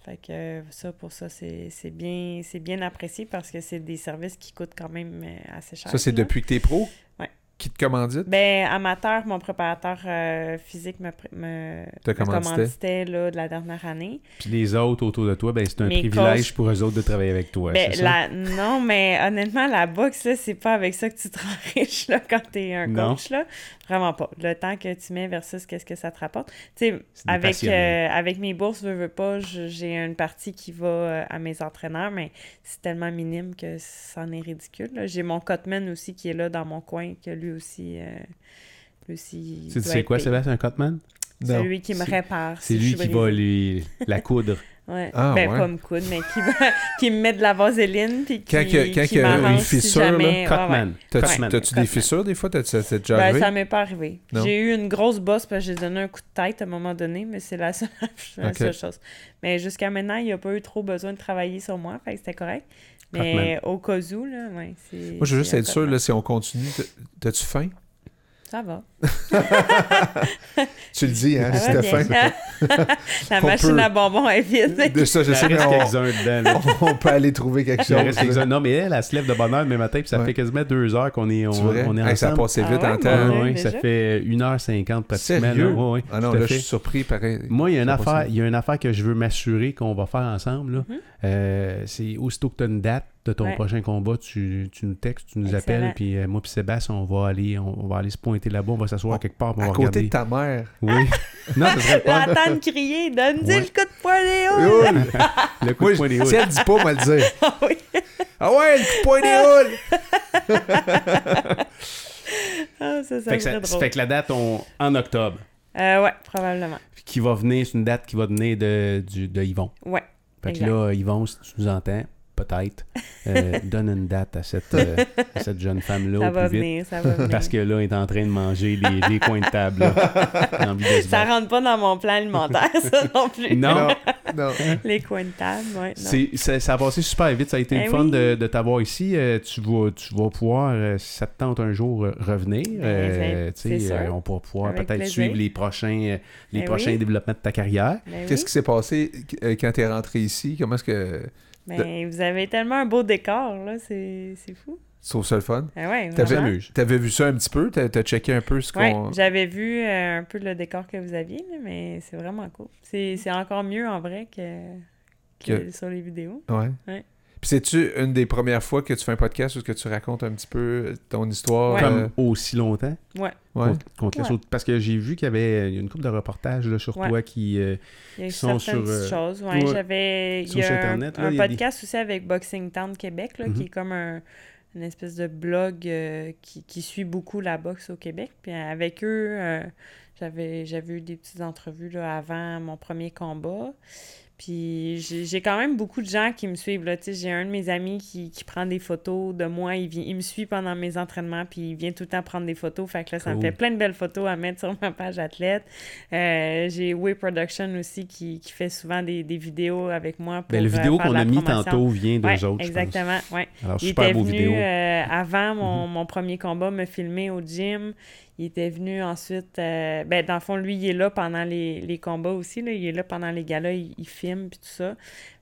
Fait que ça, pour ça, c'est c'est bien, c'est bien apprécié parce que c'est des services qui coûtent quand même euh, assez cher. Ça, c'est depuis que t'es pro? Ouais. Qui te commandite? Ben, amateur, mon préparateur euh, physique me, me, commanditait. là, de la dernière année. Puis les autres autour de toi, ben, c'est un Mes privilège coachs- pour eux autres de travailler avec toi. Ben, c'est ça? la... Non, mais honnêtement, la boxe, là, c'est pas avec ça que tu te rends riche là, quand t'es un Non. coach. Là. Vraiment pas. Le temps que tu mets versus qu'est-ce que ça te rapporte. Tu sais, avec, euh, avec mes bourses, veux, veux pas, j'ai une partie qui va euh, à mes entraîneurs, mais c'est tellement minime que c'en est ridicule. J'ai mon Cotman aussi qui est là dans mon coin, que lui aussi. euh, lui aussi Tu sais quoi, payé. Sébastien Cotman? C'est lui qui me répare. C'est si lui qui va lui, la coudre. Ouais. Ah, ben, ouais. pas me coudre, mais qui, va- qui me met de la vaseline, puis qui, Quand que- quand qui qu'il y a une si fissure, là, jamais- ouais, ouais. Cotman. T'as-tu des fissures des fois? T'as-tu- déjà Ben, ça m'est pas arrivé. J'ai eu une grosse bosse parce que j'ai donné un coup de tête à un moment donné, mais c'est la seule, la seule chose. Mais jusqu'à maintenant, il n'y a pas eu trop besoin de travailler sur moi, fait que c'était correct. Mais au cas où, là, ouais, c'est... Moi, je veux juste être sûr, là, si on continue, t'as- t'as-tu faim? Ça va. Tu le dis, hein, faim. la machine peut- à bonbons est vide. De ça, je sais, mais reste on, quelques-uns dedans. là. on peut aller trouver quelque chose. Non, mais elle, elle se lève de bonne heure le matin, puis ça Ouais. fait quasiment deux heures qu'on est, on, est Hey, ça a ensemble. passé Ah vite ouais, en temps. Ouais, Ouais, ouais, ça fait 1h50 pratiquement. Sérieux? là. Ouais, ouais, Ah non, là, je suis surpris, pareil. Moi, il y a une affaire, il y a une affaire que je veux m'assurer qu'on va faire ensemble. là. Mhm. Euh, c'est aussitôt que tu as une date de ton Ouais. prochain combat, tu, tu nous textes, tu nous Excellent. appelles, puis euh, moi puis Sébastien, on va aller, on, on va aller se pointer là-bas, on va s'asseoir quelque part, on À va côté regarder. de ta mère. Oui. non, ça serait pas attendre crier, donne-y Ouais. le coup de poing des houles. Oul! le coup Moi, de poing des si houles. elle dit pas, on va le dire. Ah oui. Ah ouais, le coup de poing des houles! Ah, ça, ça Fait que, serait ça- drôle. fait que la date on- en octobre, Euh, ouais, probablement. qui va venir, c'est une date qui va venir de, du- de Yvon. Ouais. Fait que là, Yvon, si tu nous entends, peut-être, euh, donne une date à cette, euh, à cette jeune femme-là Ça au va plus vite. venir, ça va venir. Parce que là, elle est en train de manger les, les coins de table. là. De Ça battre. rentre pas dans mon plan alimentaire, ça non plus. Non. non. Les coins de table. C'est, ça, ça a passé super vite. Ça a été Eh le fun oui. de, de t'avoir ici. Euh, tu, vas, tu vas pouvoir, euh, si ça te tente un jour, euh, revenir. Euh, c'est- tu sûr. euh, on pourra pouvoir Avec peut-être plaisir. suivre les prochains, euh, les Eh prochains oui. développements de ta carrière. Ben oui. Qu'est-ce qui s'est passé euh, quand t'es rentré ici? Comment est-ce que Ben, vous avez tellement un beau décor, là, c'est fou. trouves ça le fun? Ah ouais, T'avais, vu ça un petit peu? T'as, checké un peu ce Ouais, qu'on... j'avais vu euh, un peu le décor que vous aviez, mais c'est vraiment cool. C'est c'est encore mieux en vrai que, que Que- sur les vidéos. Ouais. Ouais. C'est-tu une des premières fois que tu fais un podcast où que tu racontes un petit peu ton histoire? Ouais. Comme aussi longtemps? Ouais, ouais. qu'on- qu'on te laisse Ouais. au- Parce que j'ai vu qu'il y avait une couple de reportages là, sur Ouais. toi qui. euh, il y a Qui sont sur, euh, choses. Ouais, ouais, j'avais... Il sur y a un, Internet, là, un il y a des- podcast aussi avec Boxing Town Québec, là, Mhm. qui est comme un, une espèce de blog euh, qui, qui suit beaucoup la boxe au Québec. Puis euh, avec eux, euh, j'avais, j'avais eu des petites entrevues là, avant mon premier combat. Puis j'ai quand même beaucoup de gens qui me suivent. Là. J'ai un de mes amis qui, qui prend des photos de moi. Il, vient, il me suit pendant mes entraînements, puis il vient tout le temps prendre des photos. Fait que là, ça me fait plein de belles photos à mettre sur ma page athlète. Euh, j'ai Way Production aussi qui, qui fait souvent des, des vidéos avec moi pour ben, le euh, vidéo de qu'on a mis promotion. tantôt vient d'eux Ouais, autres. exactement. Ouais. Alors, Il super était beau venu vidéo. euh, avant Mhm. mon, mon premier combat me filmer au gym. Il était venu ensuite. euh, ben, dans le fond, lui, il est là pendant les, les combats aussi. Là. Il est là pendant les galas, il, il filme puis tout ça.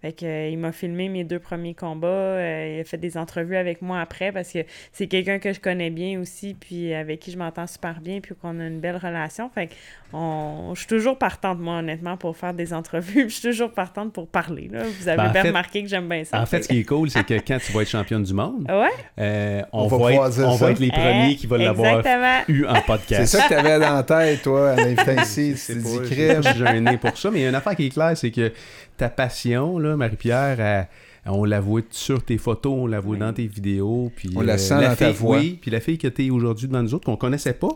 Fait que, euh, il m'a filmé mes deux premiers combats. euh, il a fait des entrevues avec moi après parce que c'est quelqu'un que je connais bien aussi, puis avec qui je m'entends super bien, puis qu'on a une belle relation. Fait que on... je suis toujours partante, moi, honnêtement, pour faire des entrevues. je suis toujours partante pour parler. Là. Vous avez Ben, en bien fait- remarqué que j'aime bien ça. En fait, ce qui est cool, c'est que quand tu vas être championne du monde, Ouais, euh, on, On va être, on va être les premiers qui vont l'avoir Exactement. eu en C'est podcast. ça que t'avais dans la tête, toi, à l'invitant ici. Tu C'est suis crème. pas gêné pour ça, mais il y a une affaire qui est claire, c'est que ta passion, là, Marie-Pierre, on la voit sur tes photos, on la voit Oui. dans tes vidéos. Puis, On la sent la dans ta fille- voix. Oui, puis la fille que tu es aujourd'hui devant nous autres, qu'on connaissait pas,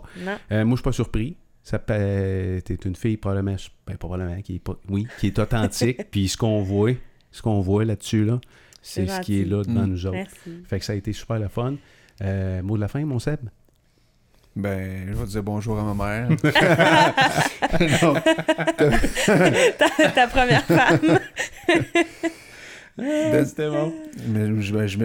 euh, moi, je suis pas surpris. Ça peut- t'es une fille probablement, ben, pas probablement, qui est pas, oui, qui est authentique. puis ce qu'on voit, ce qu'on voit là-dessus là, c'est ce qui est là devant Mm. nous autres. Merci. Fait que ça a été super le fun. Euh, mot de la fin, mon Seb? Ben, je vais dire bonjour à ma mère. non, ta, ta première femme. C'était bon.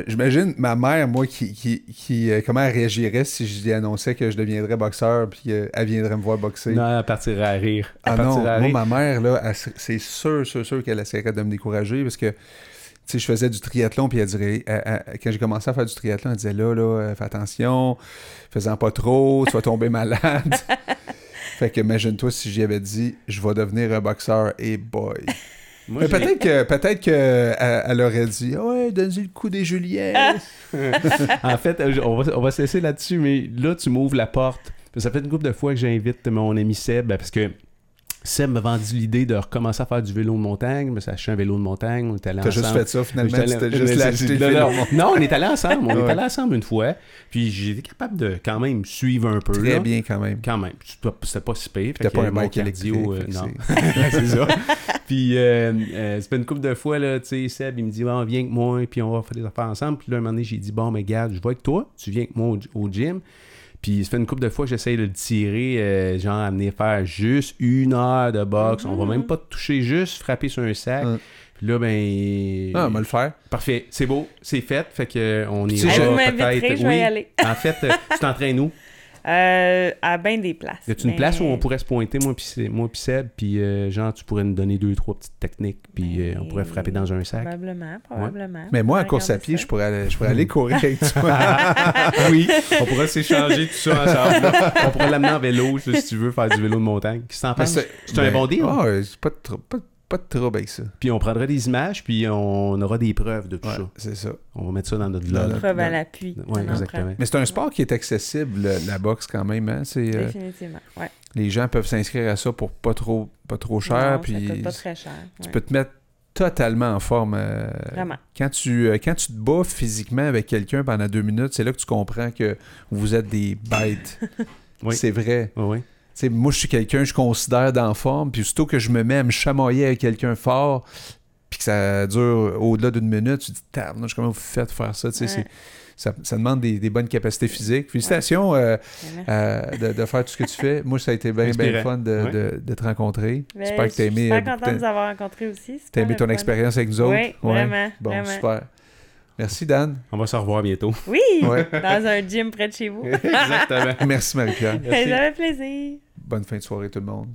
J'imagine ma mère, moi, qui, qui, qui, euh, comment elle réagirait si je lui annonçais que je deviendrais boxeur puis euh, elle viendrait me voir boxer? Non, elle partirait à rire. Elle Ah non, à moi, rire. ma mère, là, c'est sûr, sûr, sûr qu'elle essaierait de me décourager parce que, sais, je faisais du triathlon, puis elle dirait, elle- elle- quand j'ai commencé à faire du triathlon, elle disait, là, là, euh, fais attention, fais-en pas trop, tu vas tomber malade. fait que, imagine-toi si j'y avais dit, je vais devenir un boxeur, et boy. Moi, Mais peut-être que, peut-être que elle, elle aurait dit, Ah ouais, donne-lui le coup des Juliens. en fait, euh, on va, on va se laisser là-dessus, mais là, tu m'ouvres la porte. Ça fait une couple de fois que j'invite mon ami Seb, ben, parce que Seb m'a vendu l'idée de recommencer à faire du vélo de montagne. Mais ça acheté un vélo de montagne. On est allé T'as juste ensemble. fait ça, finalement, J'étais t'es juste acheté c'est- le non, vélo. non, on est allé ensemble. On est allé ensemble une fois. Puis été capable de quand même suivre un peu. Très là. bien, quand même. Quand même. C'était pas si pire. T'as pas un bike cardio, euh, non. c'est ça. Puis, euh, euh, ça fait une couple de fois, là, tu sais, Seb, il me dit, Ah, viens avec moi, puis on va faire des affaires ensemble. Puis là, un moment donné, j'ai dit, bon, mais regarde, je vais avec toi, tu viens avec moi au, au gym. Puis, ça fait une couple de fois que j'essaye de le tirer, euh, genre, à venir faire juste une heure de boxe. On va même pas te toucher, juste frapper sur un sac. Puis là, ben. Ah, on va le faire. Parfait, c'est beau, c'est fait. Fait que on m'inviterez, je vais oui. y aller. En fait, euh, tu t'entraînes où? Euh, à bien des places. Y a-tu une mais- place où on pourrait se pointer, moi puis c'est- moi puis Seb, puis euh, genre tu pourrais nous donner deux trois petites techniques, puis euh, on pourrait frapper dans un sac. Probablement, probablement. Mais moi, en course à pied, ça. je pourrais aller, je pourrais aller courir avec toi. oui, on pourrait s'échanger tout ça ensemble. On pourrait l'amener en vélo si tu veux faire du vélo de montagne. T'en Mais penses? C'est un bon deal. Ah, c'est pas pas, pas de trouble avec ça. Puis on prendra des images, puis on aura des preuves de tout Ouais, ça. c'est ça. On va mettre ça dans notre vlog. notre- Preuve à l'appui. Exactement. Mais c'est un sport qui est accessible, le- la boxe, quand même. Hein? C'est, euh, Définitivement. Ouais. les gens peuvent s'inscrire à ça pour pas trop, pas trop cher. Non, ça coûte pas très cher. tu ouais. peux te mettre totalement en forme. euh, Vraiment. quand, tu, euh, quand tu te bats physiquement avec quelqu'un pendant deux minutes, c'est là que tu comprends que vous êtes des bêtes. Oui. C'est vrai. Ouais, Tu moi, je suis quelqu'un, je considère dans la forme, puis aussitôt que je me mets à me chamoyer avec quelqu'un fort, puis que ça dure au-delà d'une minute, tu te dis, tabarnouche, comment vous faites faire ça? Tu sais, Ouais. c'est- ça, ça demande des, des bonnes capacités physiques. Félicitations euh, euh, de, de faire tout ce que tu fais. Moi, ça a été bien, bien fun de, Ouais. de- de te rencontrer. Ben, J'espère que tu as Je suis aimé, euh, contente de vous avoir rencontré aussi. t'as aimé ton expérience avec nous autres. Oui, vraiment, Bon, vraiment. super. Merci, Dan. On va se revoir bientôt. Oui, Ouais. dans un gym près de chez vous. Exactement. Merci, Marie-Pierre. Ça fait plaisir. Bonne fin de soirée, tout le monde.